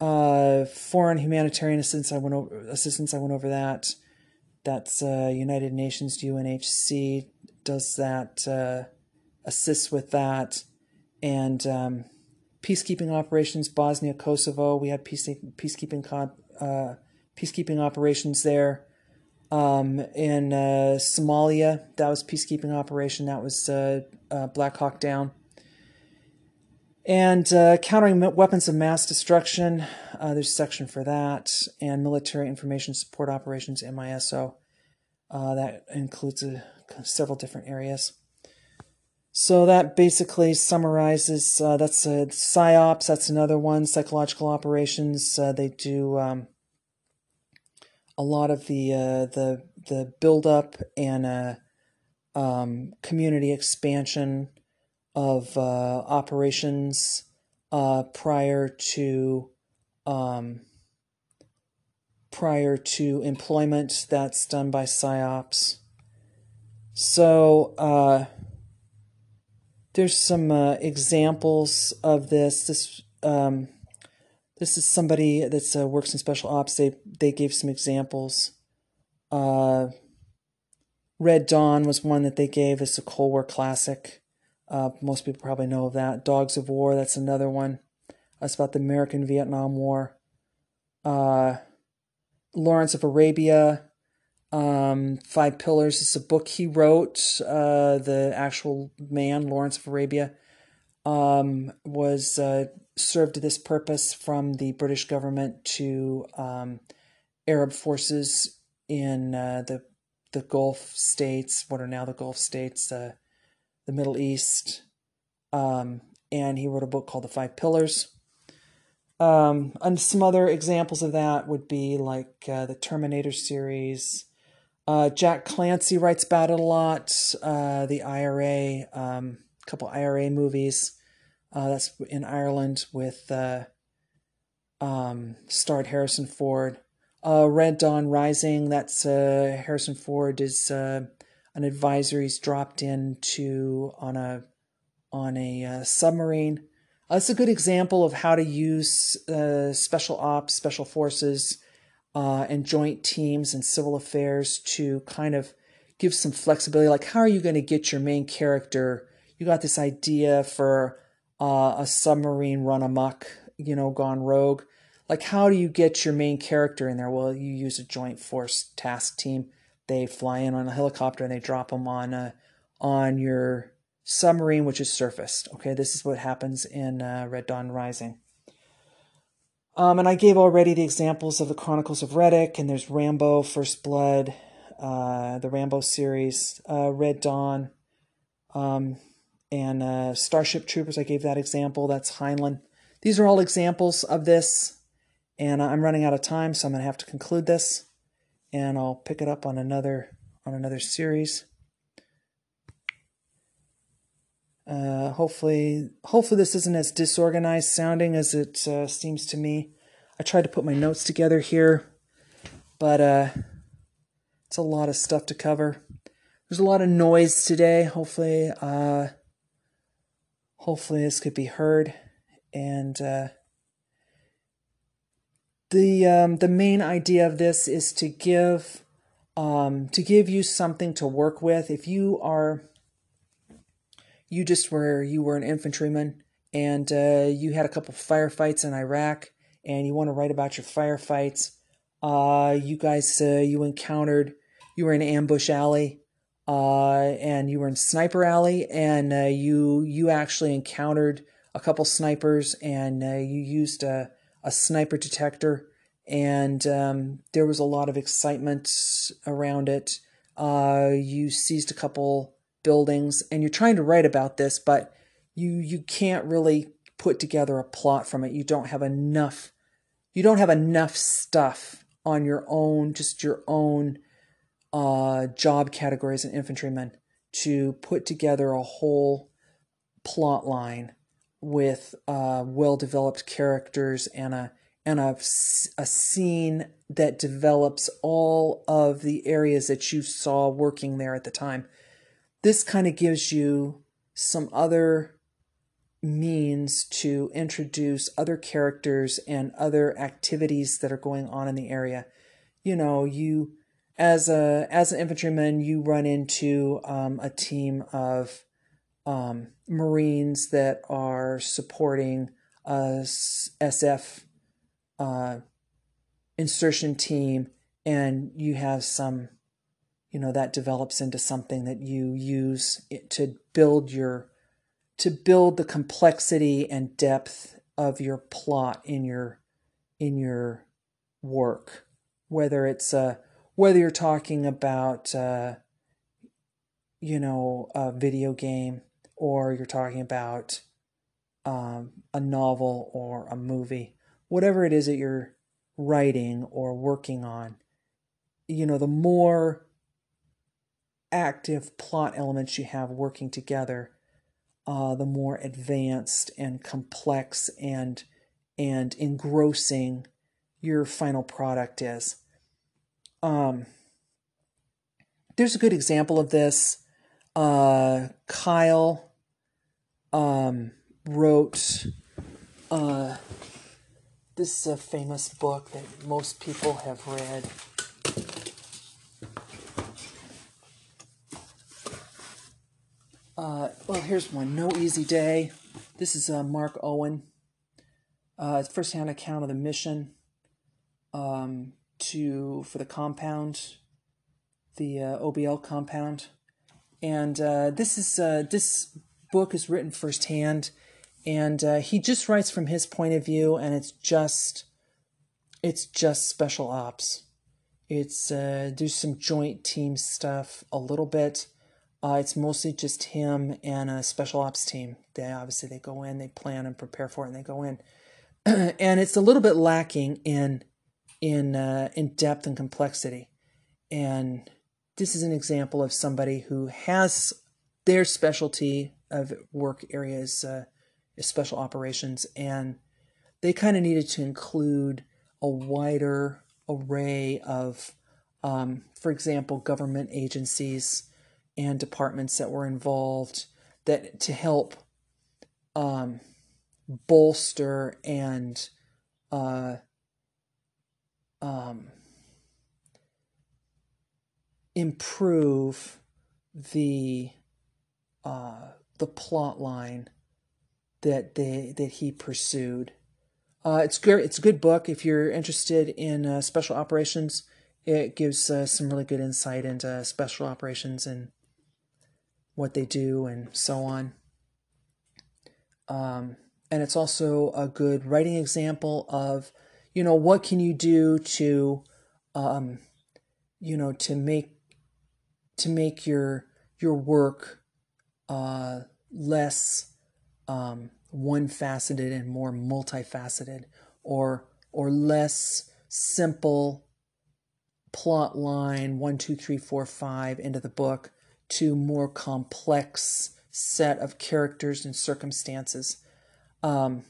Uh, foreign humanitarian assistance, I went over assistance. I went over that. That's uh, United Nations UNHC does that, uh, assists with that. And um, peacekeeping operations, Bosnia, Kosovo, we had peace, peacekeeping, uh, peacekeeping operations there. Um, in uh, Somalia, that was peacekeeping operation. That was uh, uh, Black Hawk Down. And uh, countering weapons of mass destruction, there's a section for that. And military information support operations, MISO. Uh, that includes a several different areas. So that basically summarizes. Uh, that's a psyops. That's another one. Psychological operations. Uh, they do um, a lot of the uh, the the build up and uh, um, community expansion of uh, operations uh, prior to um, prior to employment. That's done by psyops. So uh, there's some uh, examples of this. This um, this is somebody that uh, works in special ops. They they gave some examples. Uh, Red Dawn was one that they gave. It's a Cold War classic. Uh, most people probably know of that. Dogs of War. That's another one. That's about the American Vietnam War. Uh, Lawrence of Arabia, um, Five Pillars is a book he wrote. Uh, the actual man, Lawrence of Arabia, um, was uh, served this purpose from the British government to um, Arab forces in uh, the the Gulf states, what are now the Gulf states, uh, the Middle East, um, and he wrote a book called The Five Pillars. Um, and some other examples of that would be like uh, the Terminator series. Uh, Jack Clancy writes about it a lot. Uh, the IRA, um, a couple IRA movies. Uh, that's in Ireland with uh, um, starred Harrison Ford. Uh, Red Dawn Rising. That's Harrison Ford is an advisor. He's dropped into on a on a submarine uh, it's a good example of how to use uh, special ops, special forces, uh, and joint teams and civil affairs to kind of give some flexibility. Like, how are you going to get your main character? You got this idea for uh, a submarine run amok, you know, gone rogue. Like, how do you get your main character in there? Well, you use a joint force task team. They fly in on a helicopter and they drop them on uh, on your submarine which is surfaced. Okay, this is what happens in uh, Red Dawn Rising. Um, and I gave already the examples of the Chronicles of Riddick, and there's Rambo, First Blood, uh, the Rambo series, uh, Red Dawn, um, and uh, Starship Troopers. I gave that example. That's Heinlein. These are all examples of this, and I'm running out of time, so I'm going to have to conclude this, and I'll pick it up on another on another series. Uh, hopefully, hopefully this isn't as disorganized sounding as it uh, seems to me. I tried to put my notes together here, but uh, it's a lot of stuff to cover. There's a lot of noise today. Hopefully, uh, hopefully this could be heard, and uh, the um, the main idea of this is to give um, to give you something to work with. If you are you just were you were an infantryman and uh, you had a couple of firefights in Iraq and you want to write about your firefights. Uh, you guys uh, you encountered you were in ambush alley uh, and you were in sniper alley and uh, you you actually encountered a couple snipers and uh, you used a, a sniper detector and um, there was a lot of excitement around it. you seized a couple buildings and you're trying to write about this, but you you can't really put together a plot from it. You don't have enough you don't have enough stuff on your own, just your own uh, job categories and infantrymen to put together a whole plot line with uh, well developed characters and a and a, a scene that develops all of the areas that you saw working there at the time this kind of gives you some other means to introduce other characters and other activities that are going on in the area. You know, you as a as an infantryman, you run into um, a team of um, Marines that are supporting a SF uh, insertion team, and you have some you know that develops into something that you use to build your to build the complexity and depth of your plot in your in your work. Whether it's uh whether you're talking about uh you know a video game or you're talking about um, a novel or a movie whatever it is that you're writing or working on you know the more active plot elements you have working together, uh, the more advanced and complex and and engrossing your final product is. Um, there's a good example of this. Uh, Kyle um, wrote uh, this uh, famous book that most people have read. Uh, well, here's one. No Easy Day. This is uh, Mark Owen. Uh, first-hand account of the mission. Um, to for the compound, the uh, OBL compound, and uh, this is uh, this book is written firsthand, and uh, he just writes from his point of view, and it's just it's just special ops. It's uh, there's some joint team stuff a little bit. Uh, it's mostly just him and a special ops team. They obviously they go in, they plan and prepare for it, and they go in. and it's a little bit lacking in in uh, in depth and complexity. And this is an example of somebody who has their specialty of work areas uh, is special operations, and they kind of needed to include a wider array of, um, for example, government agencies and departments that were involved that to help um, bolster and uh, um, improve the uh, the plot line that they that he pursued. Uh, it's good. It's a good book if you're interested in uh, special operations. It gives uh, some really good insight into special operations and what they do and so on. Um, and it's also a good writing example of, you know, what can you do to, um, you know, to make to make your your work uh, less um, one faceted and more multifaceted, or or less simple plot line one two three four five into the book to more complex set of characters and circumstances. Um,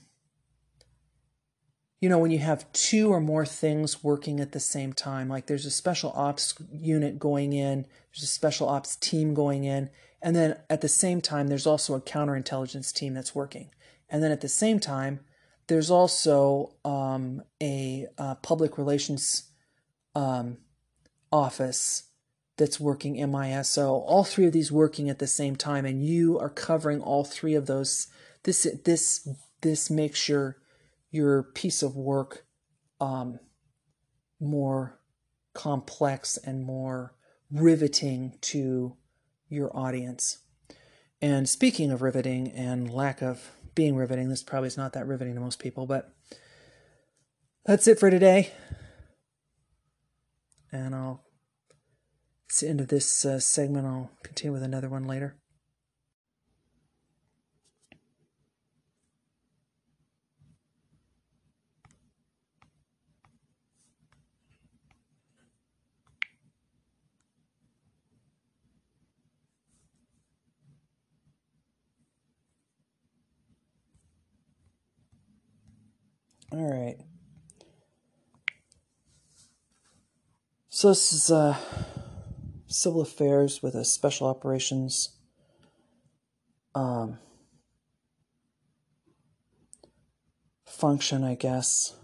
you know, when you have two or more things working at the same time, like there's a special ops unit going in, there's a special ops team going in, and then at the same time, there's also a counterintelligence team that's working. And then at the same time, there's also um, a, a, public relations um, office that's working MISO. All three of these working at the same time, and you are covering all three of those. This this this makes your your piece of work um, more complex and more riveting to your audience. And speaking of riveting and lack of being riveting, this probably is not that riveting to most people, but that's it for today. And I'll it's the end of this uh, segment. I'll continue with another one later. All right. So this is uh, civil affairs with a special operations um, function, I guess,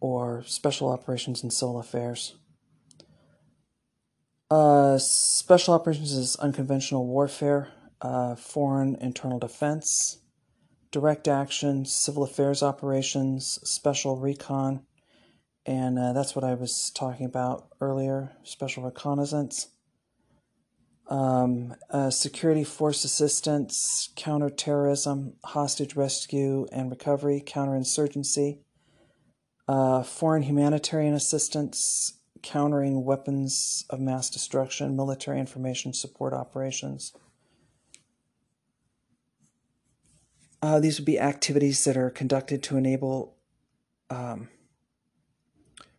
or special operations and civil affairs. Uh, special operations is unconventional warfare, uh, foreign internal defense, direct action, civil affairs operations, special recon, and uh, that's what I was talking about earlier special reconnaissance, um, uh, security force assistance, counterterrorism, hostage rescue and recovery, counterinsurgency, uh, foreign humanitarian assistance, countering weapons of mass destruction, military information support operations. Uh, these would be activities that are conducted to enable um,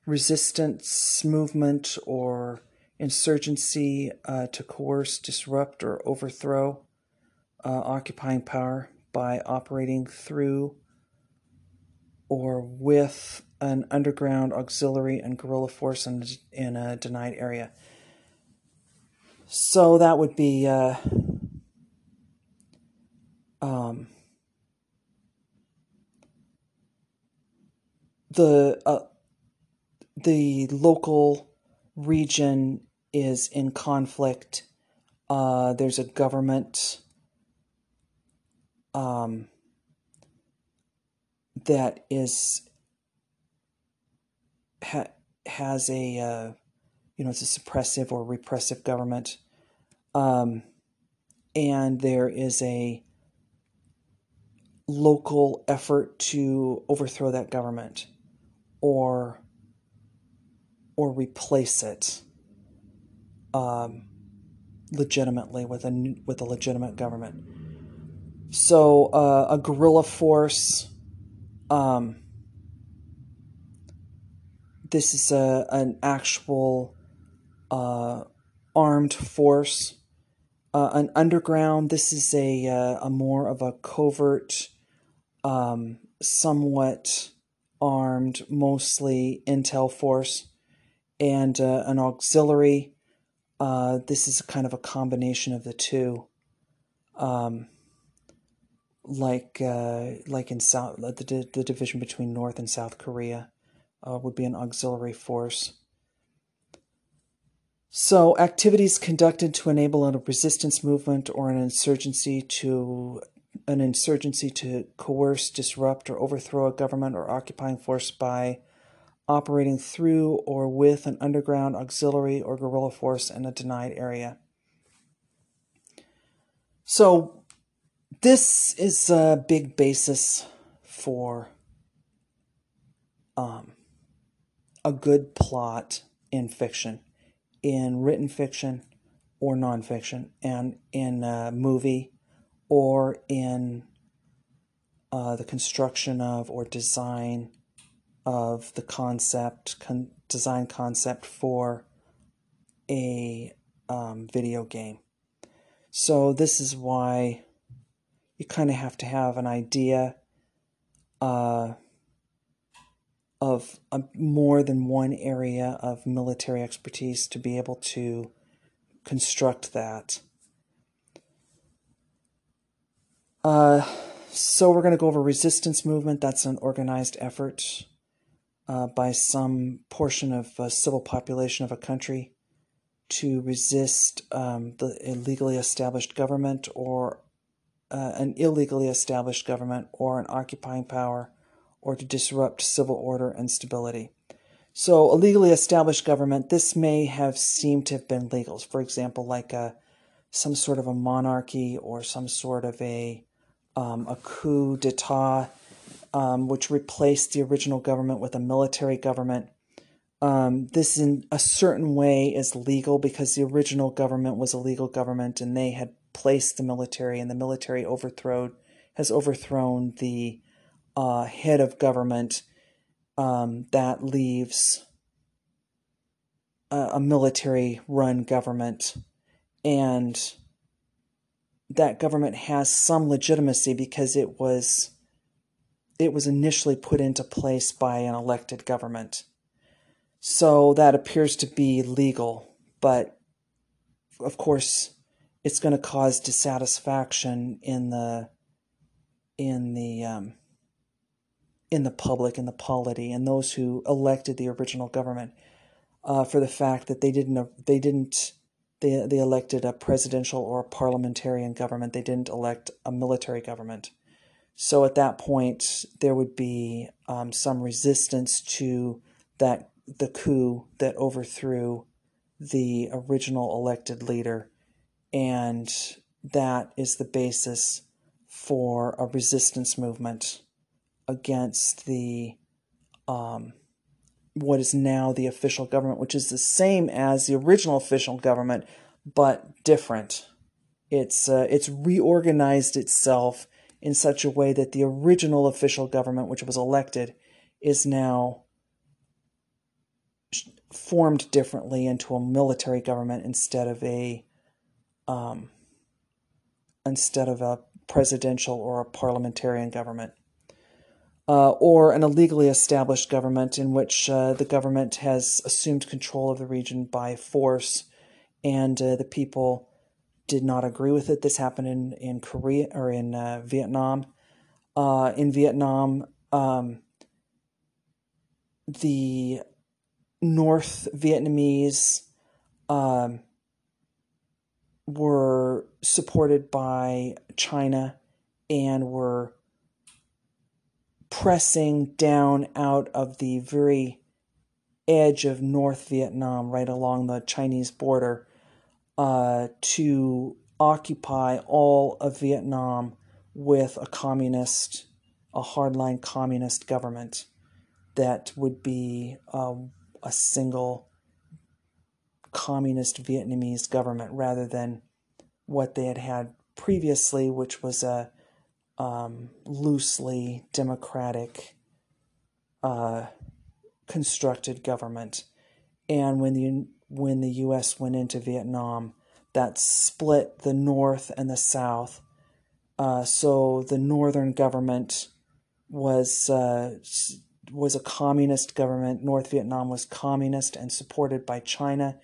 resistance movement or insurgency uh, to coerce, disrupt, or overthrow uh, occupying power by operating through or with an underground auxiliary and guerrilla force in, in a denied area. So that would be uh, um, the uh, the local region is in conflict. Uh, there's a government um, that is ha- has a uh, you know it's a suppressive or repressive government, um, and there is a local effort to overthrow that government or or replace it um, legitimately with a with a legitimate government. So uh, a guerrilla force. Um, this is a an actual uh, armed force. Uh, an underground. This is a uh, a more of a covert, um, somewhat armed, mostly intel force, and uh, an auxiliary. Uh, this is kind of a combination of the two. Um, like uh, like in South the the division between North and South Korea uh, would be an auxiliary force. So activities conducted to enable a resistance movement or an insurgency to an insurgency to coerce, disrupt, or overthrow a government or occupying force by operating through or with an underground auxiliary or guerrilla force in a denied area. So this is a big basis for um, a good plot in fiction, in written fiction or nonfiction, and in a movie or in uh, the construction of or design of the concept, con- design concept for a um, video game. So, this is why you kind of have to have an idea uh, of a, more than one area of military expertise to be able to construct that. Uh, so we're going to go over resistance movement. That's an organized effort uh, by some portion of a civil population of a country to resist um, the illegally established government or uh, an illegally established government or an occupying power or to disrupt civil order and stability. So, a legally established government, this may have seemed to have been legal. For example, like a, some sort of a monarchy or some sort of a, um, a coup d'etat, um, which replaced the original government with a military government. Um, this, in a certain way, is legal because the original government was a legal government and they had placed the military, and the military overthrown has overthrown the uh, head of government. Um, that leaves a, a military-run government, and that government has some legitimacy because it was it was initially put into place by an elected government. So that appears to be legal, but of course, it's going to cause dissatisfaction in the in the um, in the public in the polity and those who elected the original government uh, for the fact that they didn't they didn't they, they elected a presidential or a parliamentarian government they didn't elect a military government so at that point there would be um, some resistance to that the coup that overthrew the original elected leader and that is the basis for a resistance movement against the um, what is now the official government, which is the same as the original official government, but different. It's uh, it's reorganized itself in such a way that the original official government, which was elected, is now formed differently into a military government instead of a um, instead of a presidential or a parliamentarian government. Uh, or an illegally established government in which uh, the government has assumed control of the region by force and uh, the people did not agree with it. This happened in, in Korea or in uh, Vietnam. Uh, in Vietnam, um, the North Vietnamese um, were supported by China and were pressing down out of the very edge of North Vietnam, right along the Chinese border, uh, to occupy all of Vietnam with a communist, a hardline communist government that would be uh, a single communist Vietnamese government rather than what they had had previously, which was a um, loosely democratic uh, constructed government. And when the when the U.S. went into Vietnam, that split the North and the South. Uh, so the Northern government was uh, was a communist government. North Vietnam was communist and supported by China.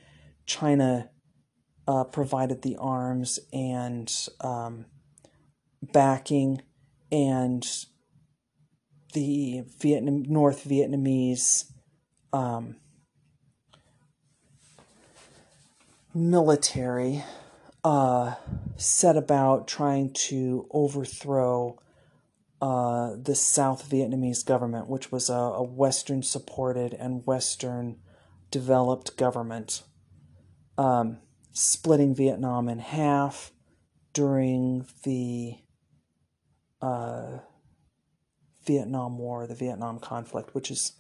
China uh, provided the arms and um, backing, and the Vietnam North Vietnamese um, military uh, set about trying to overthrow uh, the South Vietnamese government, which was a, a Western supported and Western developed government, um, splitting Vietnam in half during the uh, Vietnam War, the Vietnam conflict, which is,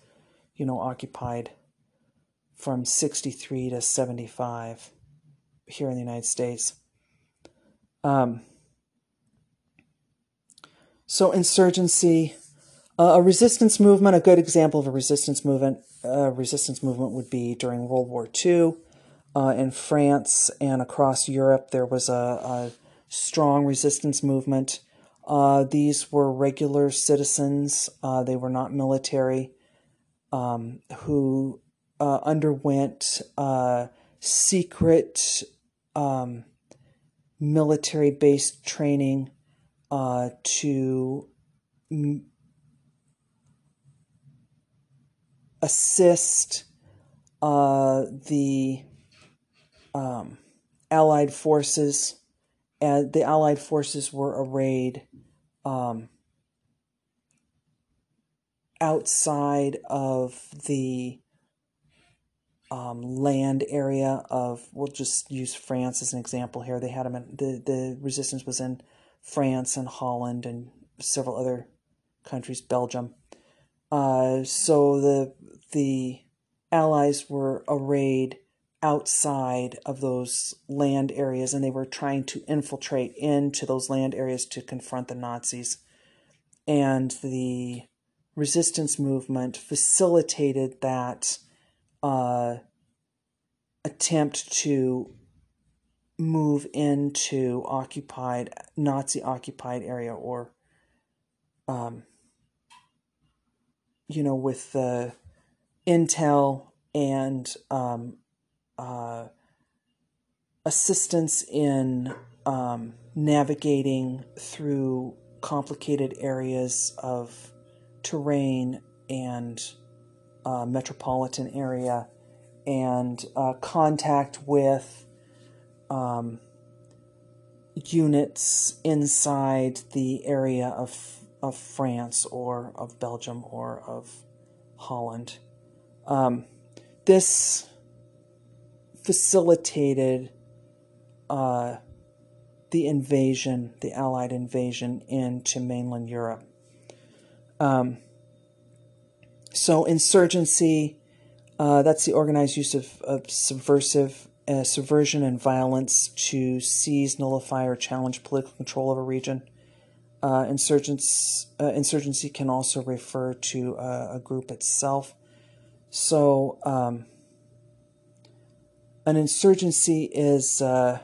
you know, occupied from 63 to 75 here in the United States. Um, so, insurgency, uh, a resistance movement, a good example of a resistance movement, uh, resistance movement would be during World War II. Uh, in France and across Europe, there was a, a strong resistance movement. Uh, these were regular citizens, uh, they were not military, um, who uh, underwent secret um, military based training uh, to m- assist uh, the um, Allied forces. And the Allied forces were arrayed um, outside of the um, land area of we'll just use France as an example here. They had them in, the the resistance was in France and Holland and several other countries, Belgium. Uh, so the the Allies were arrayed outside of those land areas, and they were trying to infiltrate into those land areas to confront the Nazis. And the resistance movement facilitated that uh, attempt to move into occupied Nazi occupied area or um, you know with the intel and um, uh, assistance in um, navigating through complicated areas of terrain and uh, metropolitan area and uh, contact with um, units inside the area of, of France or of Belgium or of Holland. Um, this facilitated uh, the invasion, the Allied invasion into mainland Europe. Um, so insurgency, uh, that's the organized use of, of subversive uh, subversion and violence to seize, nullify, or challenge political control of a region. Uh, insurgents, uh, insurgency can also refer to a, a group itself. So, um, an insurgency is uh,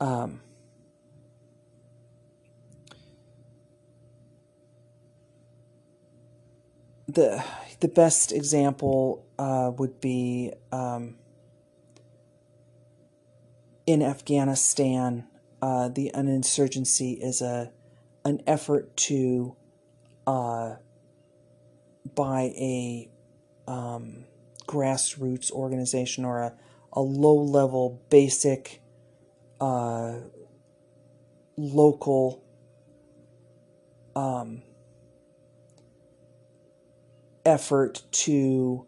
um, the the best example uh, would be um, in Afghanistan. Uh, the an insurgency is a an effort to uh, by a um, grassroots organization or a, a low level basic uh, local um, effort to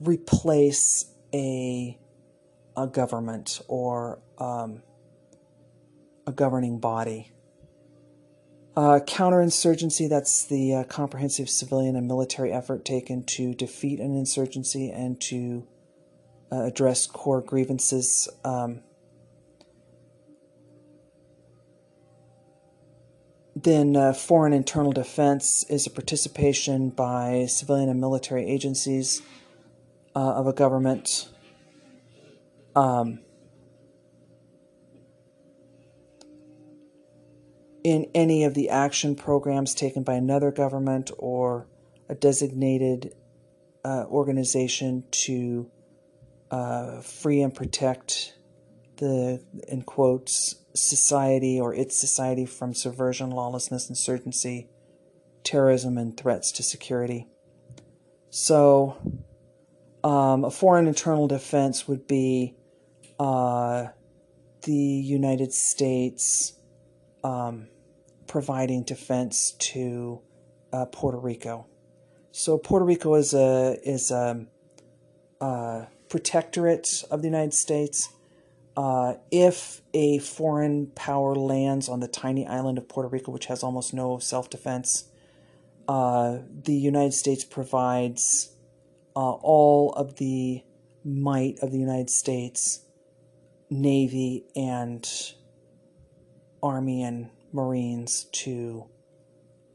replace a a government or um, a governing body. Uh, counterinsurgency, that's the uh, comprehensive civilian and military effort taken to defeat an insurgency and to uh, address core grievances. Um, then, uh, foreign internal defense is a participation by civilian and military agencies uh, of a government. Um, in any of the action programs taken by another government or a designated uh, organization to uh, free and protect the, in quotes, society or its society from subversion, lawlessness, insurgency, terrorism, and threats to security. So, um, a foreign internal defense would be uh, the United States. Um, providing defense to uh, Puerto Rico. So Puerto Rico is a is a, a protectorate of the United States. Uh, if a foreign power lands on the tiny island of Puerto Rico, which has almost no self defense, uh, the United States provides uh, all of the might of the United States Navy and Army and Marines to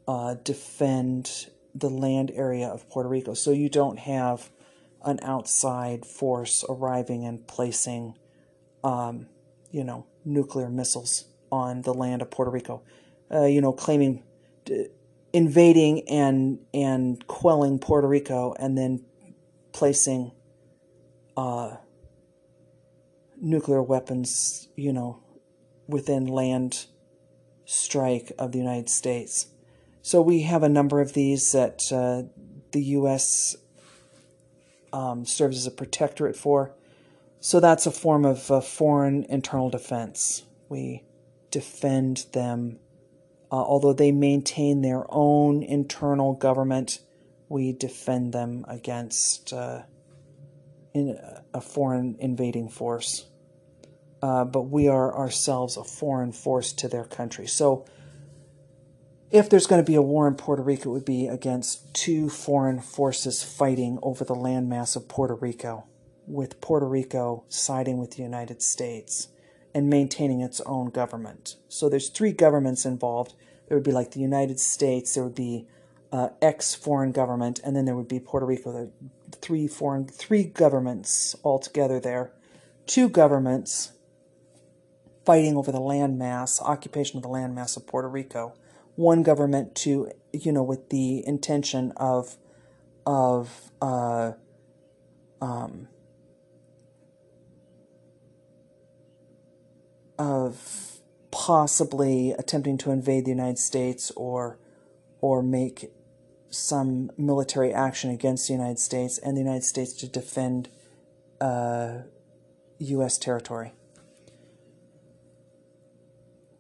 uh, defend the land area of Puerto Rico. So you don't have an outside force arriving and placing, um, you know, nuclear missiles on the land of Puerto Rico. Uh, you know, claiming, uh, invading and and quelling Puerto Rico, and then placing uh, nuclear weapons, you know, within land strike of the United States. So we have a number of these that uh, the U.S. Um, serves as a protectorate for. So that's a form of uh, foreign internal defense. We defend them, uh, although they maintain their own internal government. We defend them against uh, in a foreign invading force uh, but we are ourselves a foreign force to their country. So, if there's going to be a war in Puerto Rico, it would be against two foreign forces fighting over the landmass of Puerto Rico, with Puerto Rico siding with the United States and maintaining its own government. So, there's three governments involved. There would be like the United States, there would be uh, ex foreign government, and then there would be Puerto Rico. There three foreign, three governments altogether there. Two governments fighting over the landmass, occupation of the landmass of Puerto Rico. One government to, you know, with the intention of, of, uh, um, of possibly attempting to invade the United States or, or make some military action against the United States and the United States to defend uh, U.S. territory.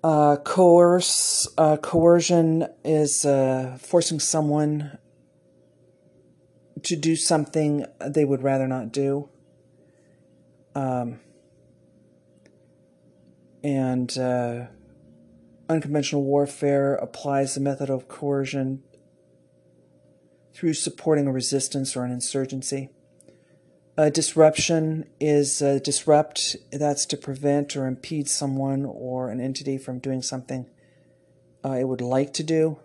Uh, coerce, uh, coercion is uh, forcing someone to do something they would rather not do. Um, and uh, unconventional warfare applies the method of coercion through supporting a resistance or an insurgency. A disruption is a disrupt, that's to prevent or impede someone or an entity from doing something uh, it would like to do.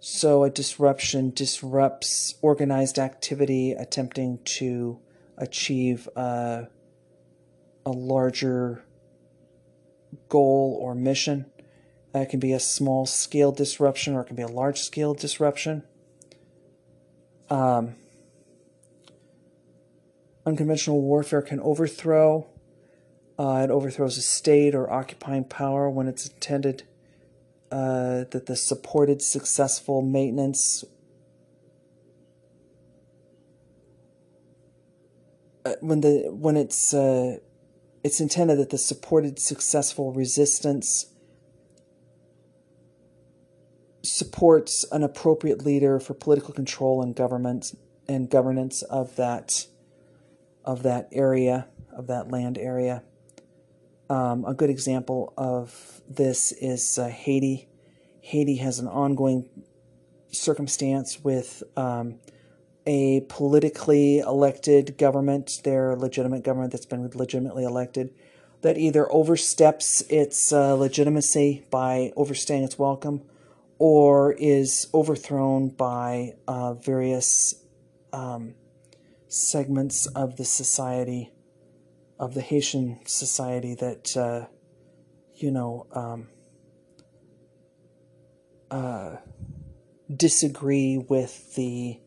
So a disruption disrupts organized activity attempting to achieve uh, a larger goal or mission. It can be a small scale disruption or it can be a large scale disruption. Um, Unconventional warfare can overthrow. Uh, it overthrows a state or occupying power when it's intended uh, that the supported successful maintenance uh, when the when it's uh, it's intended that the supported successful resistance supports an appropriate leader for political control and government and governance of that of that area of that land area. Um, a good example of this is uh, Haiti. Haiti has an ongoing circumstance with um, a politically elected government, their legitimate government that's been legitimately elected, that either oversteps its uh, legitimacy by overstaying its welcome or is overthrown by uh, various um, segments of the society, of the Haitian society that, uh, you know, um, uh, disagree with the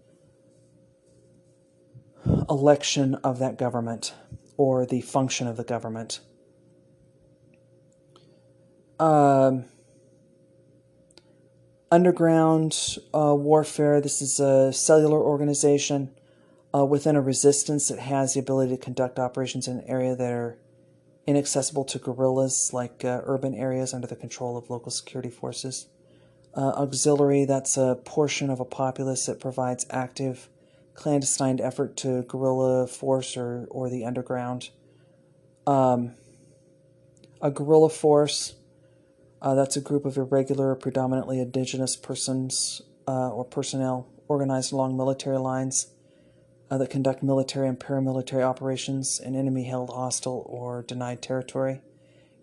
election of that government or the function of the government. Um, underground uh, warfare. This is a cellular organization uh, within a resistance that has the ability to conduct operations in an area that are inaccessible to guerrillas, like uh, urban areas under the control of local security forces. Uh, auxiliary, that's a portion of a populace that provides active clandestine effort to guerrilla force or, or the underground. Um, a guerrilla force, uh, that's a group of irregular, predominantly indigenous persons uh, or personnel organized along military lines uh, that conduct military and paramilitary operations in enemy held hostile or denied territory.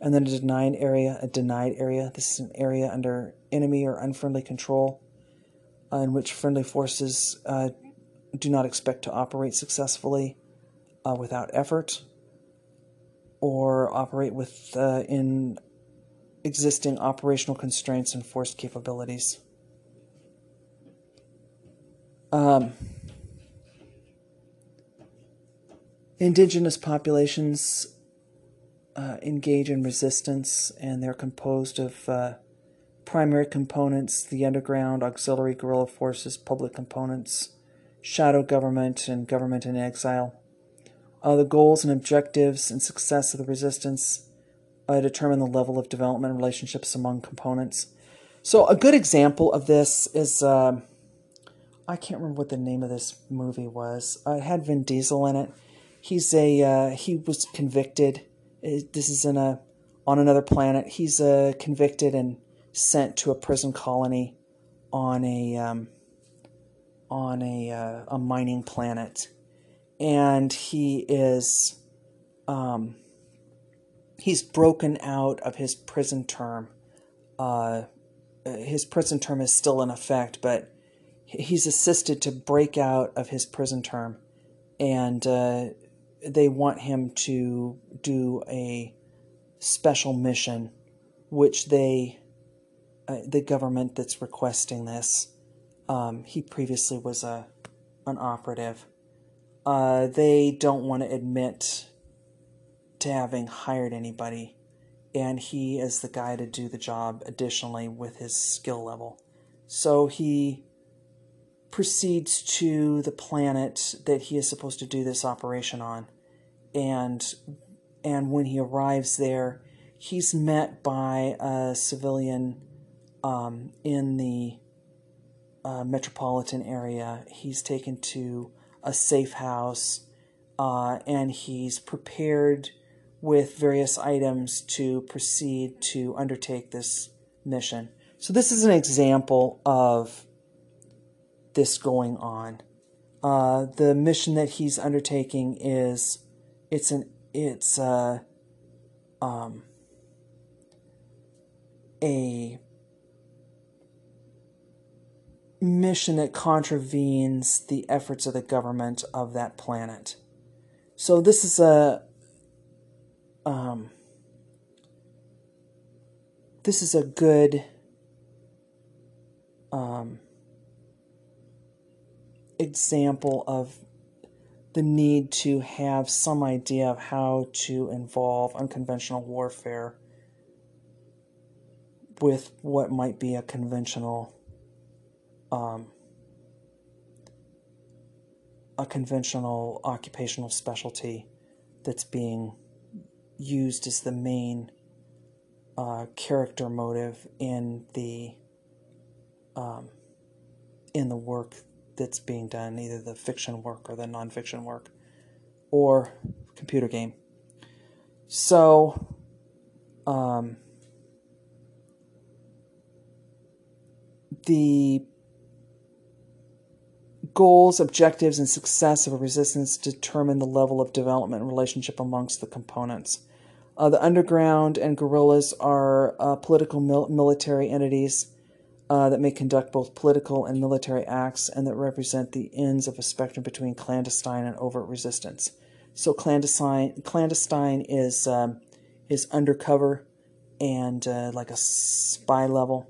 And then a denied area, a denied area. This is an area under enemy or unfriendly control uh, in which friendly forces uh, do not expect to operate successfully uh, without effort or operate with uh, in existing operational constraints and forced capabilities. Um, indigenous populations uh, engage in resistance, and they're composed of uh, primary components the underground, auxiliary guerrilla forces, public components, shadow government, and government in exile. Uh, the goals and objectives and success of the resistance uh, determine the level of development relationships among components. So, a good example of this is uh, I can't remember what the name of this movie was. Uh, it had Vin Diesel in it. He's a uh, he was convicted. This is in a on another planet. He's uh, convicted and sent to a prison colony on a um, on a uh, a mining planet, and he is um, he's broken out of his prison term. Uh, his prison term is still in effect, but he's assisted to break out of his prison term, and uh, they want him to do a special mission, which they uh, the government that's requesting this um, he previously was a an operative. Uh, they don't want to admit to having hired anybody, and he is the guy to do the job. Additionally, with his skill level, so he proceeds to the planet that he is supposed to do this operation on, and and when he arrives there, he's met by a civilian um, in the uh, metropolitan area. He's taken to a safe house uh, and he's prepared with various items to proceed to undertake this mission. So, this is an example of this going on. Uh, the mission that he's undertaking is it's an it's uh, um, a mission that contravenes the efforts of the government of that planet. So this is a um, this is a good um, example of the need to have some idea of how to involve unconventional warfare with what might be a conventional um, a conventional occupational specialty that's being used as the main uh, character motive in the um, in the work that's being done, either the fiction work or the nonfiction work, or computer game. So, um, the goals, objectives, and success of a resistance determine the level of development relationship amongst the components. Uh, the underground and guerrillas are uh, political mil- military entities uh, that may conduct both political and military acts and that represent the ends of a spectrum between clandestine and overt resistance. So clandestine clandestine is um, is undercover and uh, like a spy level,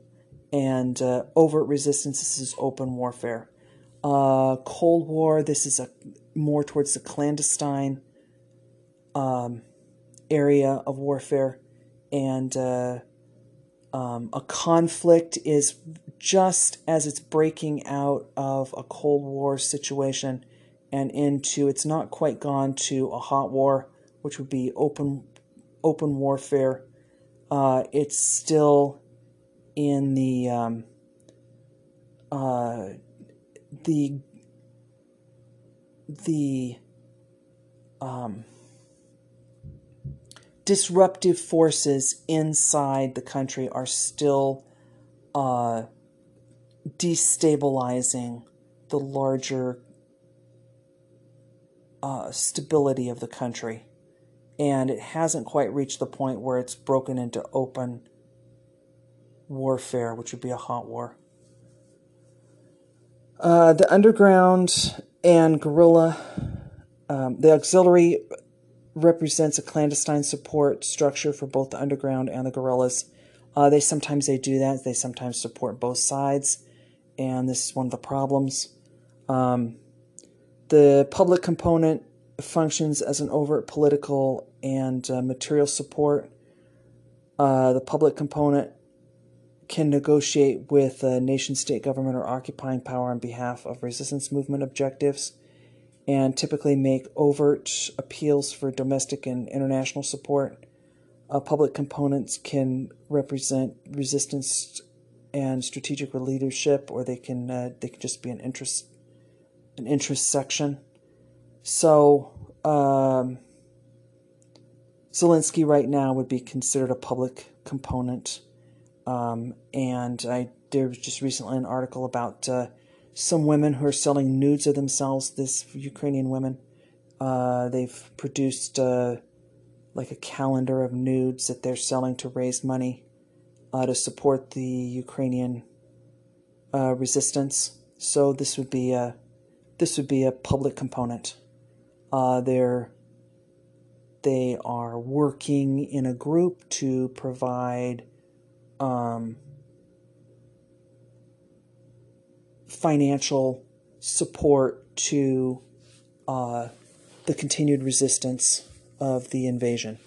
and uh, overt resistance is open warfare. Uh, Cold War this is a more towards the clandestine um, area of warfare, and uh, um, a conflict is just as it's breaking out of a Cold War situation and into it's not quite gone to a hot war, which would be open open warfare. Uh, it's still in the um, uh, the the um, disruptive forces inside the country are still uh, destabilizing the larger uh, stability of the country. And it hasn't quite reached the point where it's broken into open warfare, which would be a hot war. Uh, the underground and guerrilla, um, the auxiliary represents a clandestine support structure for both the underground and the guerrillas. Uh, they sometimes they do that. They sometimes support both sides, and this is one of the problems. Um, the public component functions as an overt political and uh, material support. Uh, the public component can negotiate with a nation state government or occupying power on behalf of resistance movement objectives and typically make overt appeals for domestic and international support. Uh, public components can represent resistance and strategic leadership, or they can uh, they can just be an interest an interest section. So um, Zelensky right now would be considered a public component, um, and I there was just recently an article about. Uh, some women who are selling nudes of themselves, this Ukrainian women. Uh, they've produced uh, like a calendar of nudes that they're selling to raise money uh, to support the Ukrainian uh, resistance. So this would be a this would be a public component. Uh, they're they are working in a group to provide um, financial support to uh, the continued resistance of the invasion.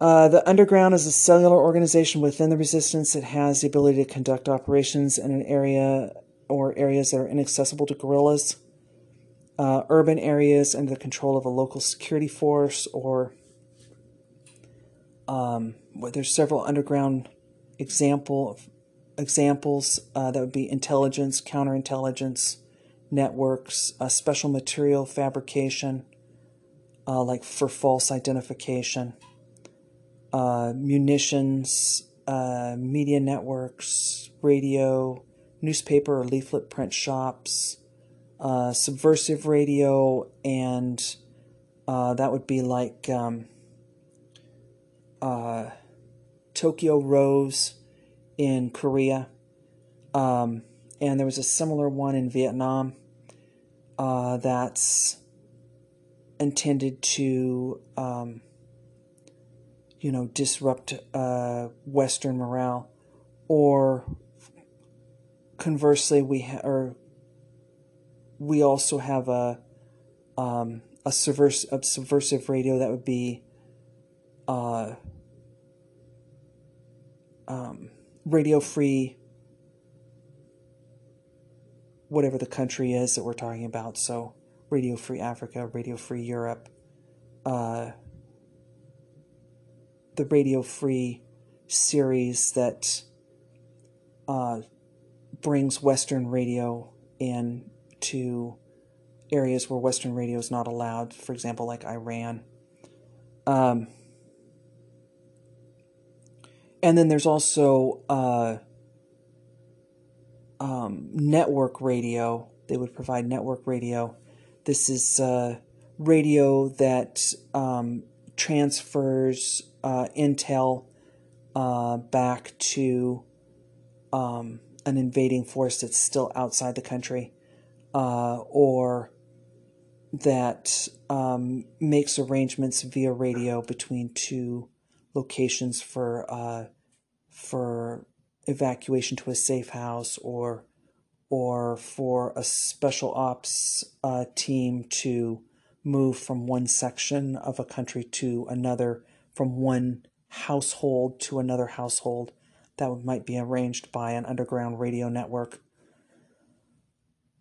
Uh, the underground is a cellular organization within the resistance It has the ability to conduct operations in an area or areas that are inaccessible to guerrillas. Uh, urban areas under the control of a local security force, or um, there's several underground example examples uh, that would be intelligence, counterintelligence, networks, uh, special material fabrication, uh, like for false identification, uh, munitions, uh, media networks, radio, newspaper or leaflet print shops, uh, subversive radio, and that would be like um, Tokyo Rose in Korea, um, and there was a similar one in Vietnam uh, that's intended to, um, you know, disrupt uh, Western morale, or conversely, we ha- or we also have a um, a, a subversive radio that would be. Uh, um, radio free whatever the country is that we're talking about. So, Radio Free Africa, Radio Free Europe, uh, the Radio Free series that uh, brings Western radio in to areas where Western radio is not allowed, for example, like Iran. Um, and then there's also uh, um, network radio. They would provide network radio. This is uh, radio that um, transfers uh, intel uh, back to um, an invading force that's still outside the country, uh, or that um, makes arrangements via radio between two locations for uh, for evacuation to a safe house or or for a special ops uh, team to move from one section of a country to another, from one household to another household. That might be arranged by an underground radio network.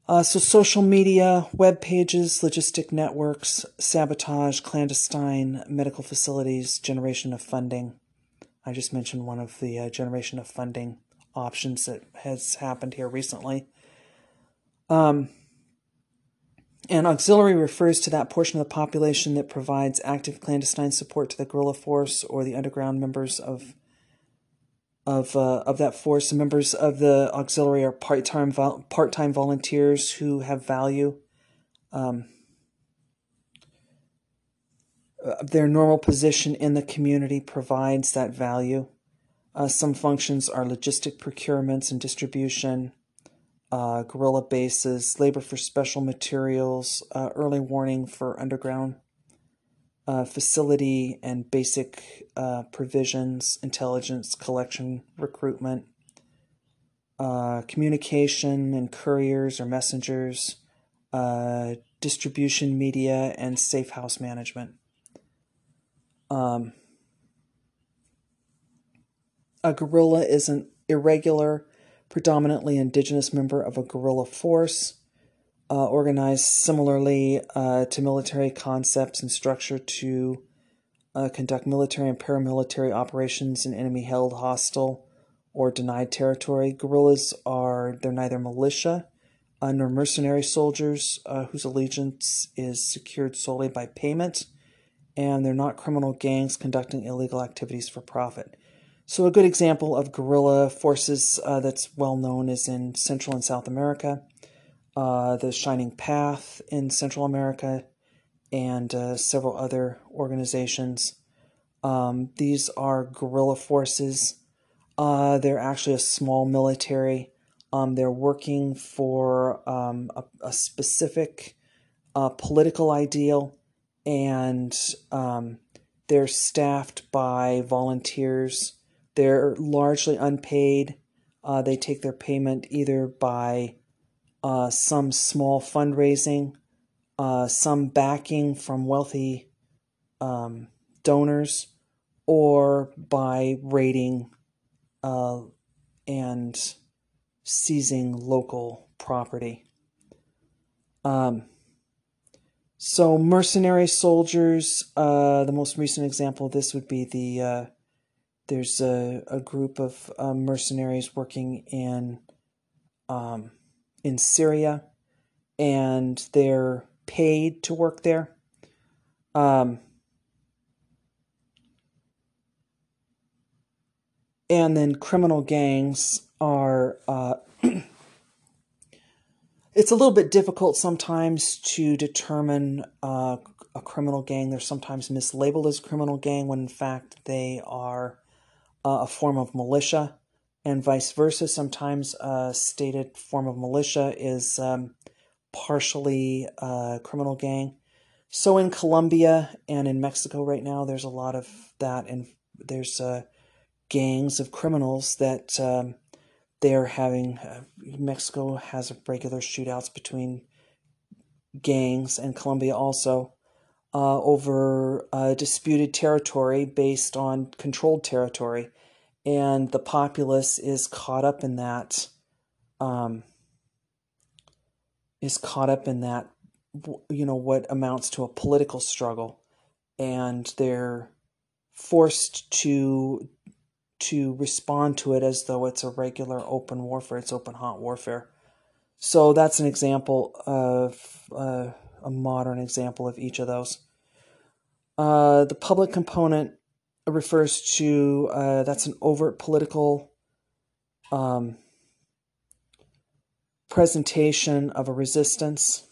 Uh, so, social media, web pages, logistic networks, sabotage, clandestine medical facilities, generation of funding. I just mentioned one of the uh, generation of funding options that has happened here recently. Um, and auxiliary refers to that portion of the population that provides active clandestine support to the guerrilla force or the underground members of of uh, of that force. Members of the auxiliary are part time part time volunteers who have value. Um, uh, their normal position in the community provides that value. Uh, some functions are logistic procurements and distribution, uh, guerrilla bases, labor for special materials, uh, early warning for underground uh, facility and basic uh, provisions, intelligence collection, recruitment, uh, communication and couriers or messengers, uh, distribution media, and safe house management. Um, a guerrilla is an irregular, predominantly indigenous member of a guerrilla force uh, organized similarly uh, to military concepts and structure to uh, conduct military and paramilitary operations in enemy held hostile or denied territory. Guerrillas are they're neither militia uh, nor mercenary soldiers uh, whose allegiance is secured solely by payment, and they're not criminal gangs conducting illegal activities for profit. So, a good example of guerrilla forces uh, that's well known is in Central and South America uh, the Shining Path in Central America, and uh, several other organizations. Um, these are guerrilla forces. Uh, they're actually a small military. Um, they're working for um, a, a, specific uh, political ideal, and um, they're staffed by volunteers. They're largely unpaid. Uh, they take their payment either by uh, some small fundraising, uh, some backing from wealthy um, donors, or by raiding uh, and seizing local property. Um, so, mercenary soldiers, uh, the most recent example of this would be the uh, there's a, a group of uh, mercenaries working in um, in Syria, and they're paid to work there. Um, and then criminal gangs are. Uh, it's a little bit difficult sometimes to determine uh, a criminal gang. They're sometimes mislabeled as criminal gang when in fact they are uh, a form of militia and vice versa. Sometimes a stated form of militia is um, partially a criminal gang. So in Colombia and in Mexico right now, there's a lot of that, and there's uh, gangs of criminals that um, they're having. Uh, Mexico has regular shootouts between gangs, and Colombia also. Uh, over disputed territory based on controlled territory and the populace is caught up in that um, is caught up in that you know what amounts to a political struggle and they're forced to to respond to it as though it's a regular open warfare it's open hot warfare So that's an example of uh, a modern example of each of those. Uh, the public component refers to uh, that's an overt political um, presentation of a resistance.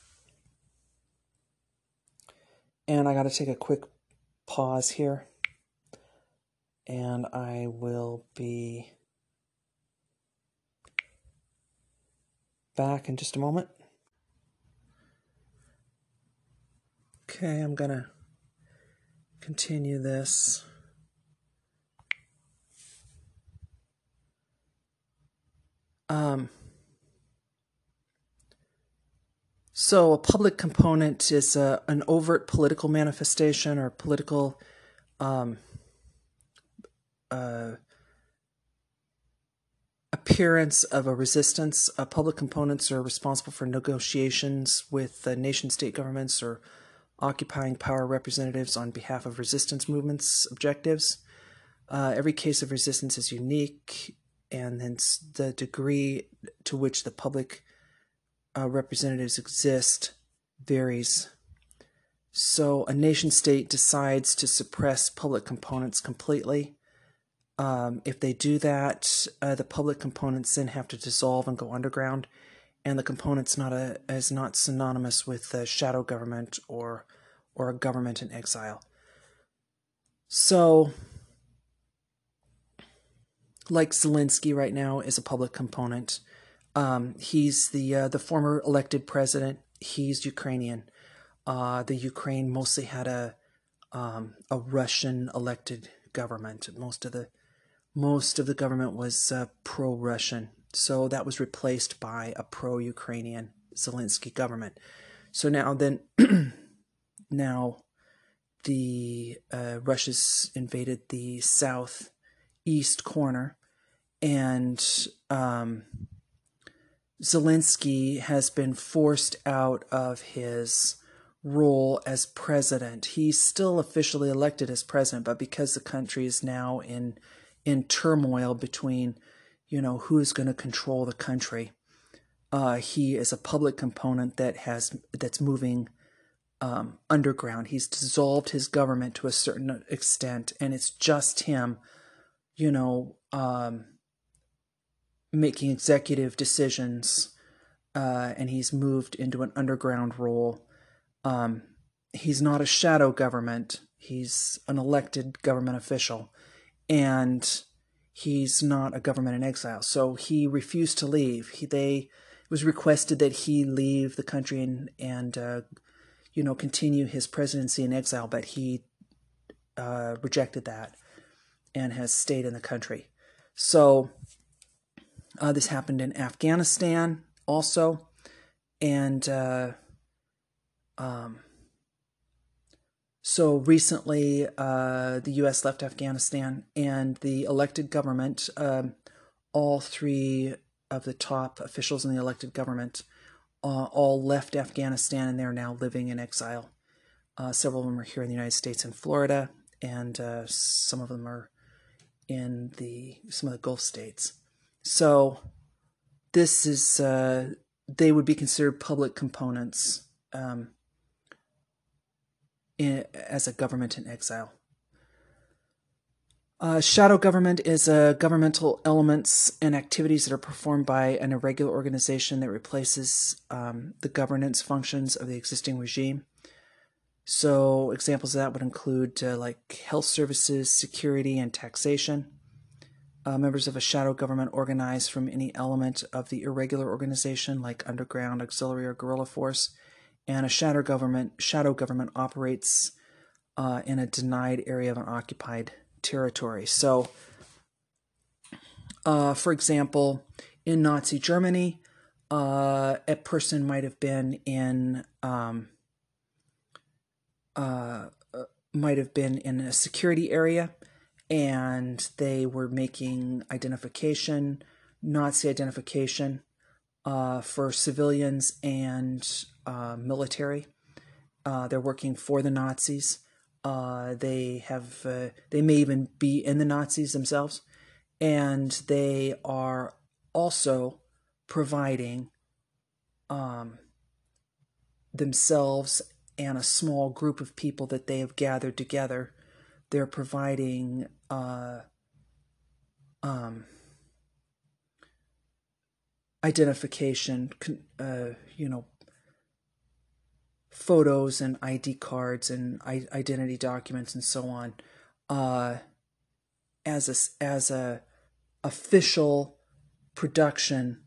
And I got to take a quick pause here. And I will be back in just a moment. Okay, I'm going to continue this. Um, so, a public component is a, an overt political manifestation or political um, uh, appearance of a resistance. Uh, public components are responsible for negotiations with uh, nation state governments or occupying power representatives on behalf of resistance movements' objectives. Uh, every case of resistance is unique, and hence the degree to which the public uh, representatives exist varies. So, a nation state decides to suppress public components completely. Um, if they do that, uh, the public components then have to dissolve and go underground, and the component's not a is not synonymous with a shadow government or or a government in exile. So, like Zelensky right now is a public component. Um, he's the uh, the former elected president. He's Ukrainian. Uh, the Ukraine mostly had a um, a Russian elected government. Most of the most of the government was uh, pro Russian, so that was replaced by a pro Ukrainian Zelensky government. So now then, now the uh, Russia's invaded the southeast corner and um, Zelensky has been forced out of his role as president. He's still officially elected as president, but because the country is now in in turmoil between, you know, who's going to control the country, uh, he is a public component that has that's moving um, underground. He's dissolved his government to a certain extent, and it's just him, you know. Um, making executive decisions, uh, and he's moved into an underground role. Um, he's not a shadow government, he's an elected government official, and he's not a government in exile. So he refused to leave. He, they was requested that he leave the country and and uh, you know continue his presidency in exile, but he uh, rejected that and has stayed in the country. So uh, this happened in Afghanistan also. And uh, um, so recently, uh, the U.S. left Afghanistan, and the elected government, um, all three of the top officials in the elected government, uh, all left Afghanistan, and they're now living in exile. Uh, several of them are here in the United States and Florida, and uh, some of them are in the some of the Gulf states. So this is uh, they would be considered public components um, in, as a government in exile. Uh, shadow government is uh, governmental elements and activities that are performed by an irregular organization that replaces um, the governance functions of the existing regime. So, examples of that would include uh, like health services, security, and taxation uh, members of a shadow government organized from any element of the irregular organization like underground auxiliary or guerrilla force. And a shadow government shadow government operates uh, in a denied area of an occupied territory. So uh, for example in nazi germany uh, a person might have been in um, uh, uh, might have been in a security area and they were making identification, Nazi identification uh, for civilians and uh, military. Uh, they're working for the Nazis. Uh, they have uh, they may even be in the Nazis themselves, and they are also providing um, themselves and a small group of people that they have gathered together. They're providing uh, um, identification, uh, you know, photos and ID cards and identity documents and so on, uh, as a as a official production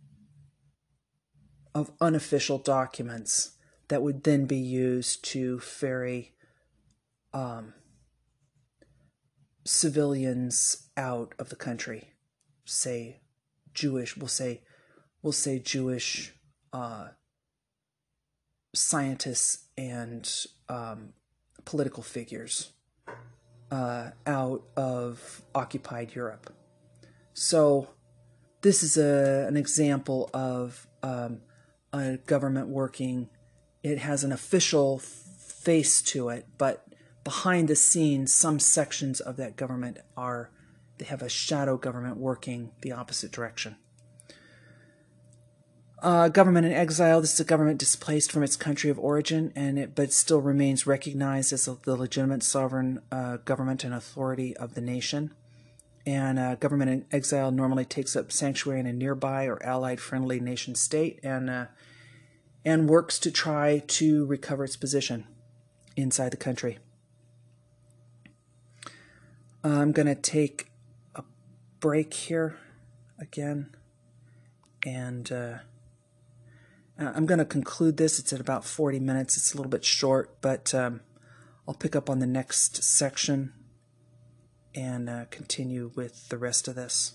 of unofficial documents that would then be used to ferry um, civilians out of the country. Say Jewish, we'll say, we'll say Jewish uh, scientists and um, political figures uh, out of occupied Europe. So, this is a, an example of um, a government working. It has an official face to it, but behind the scenes, some sections of that government are they have a shadow government working the opposite direction. Uh, government in exile. This is a government displaced from its country of origin, and it but still remains recognized as the legitimate sovereign uh, government and authority of the nation. And uh, government in exile normally takes up sanctuary in a nearby or allied friendly nation state, and uh, and works to try to recover its position inside the country. I'm going to take a break here again, and uh, I'm going to conclude this. It's at about 40 minutes. It's a little bit short, but um, I'll pick up on the next section and uh, continue with the rest of this.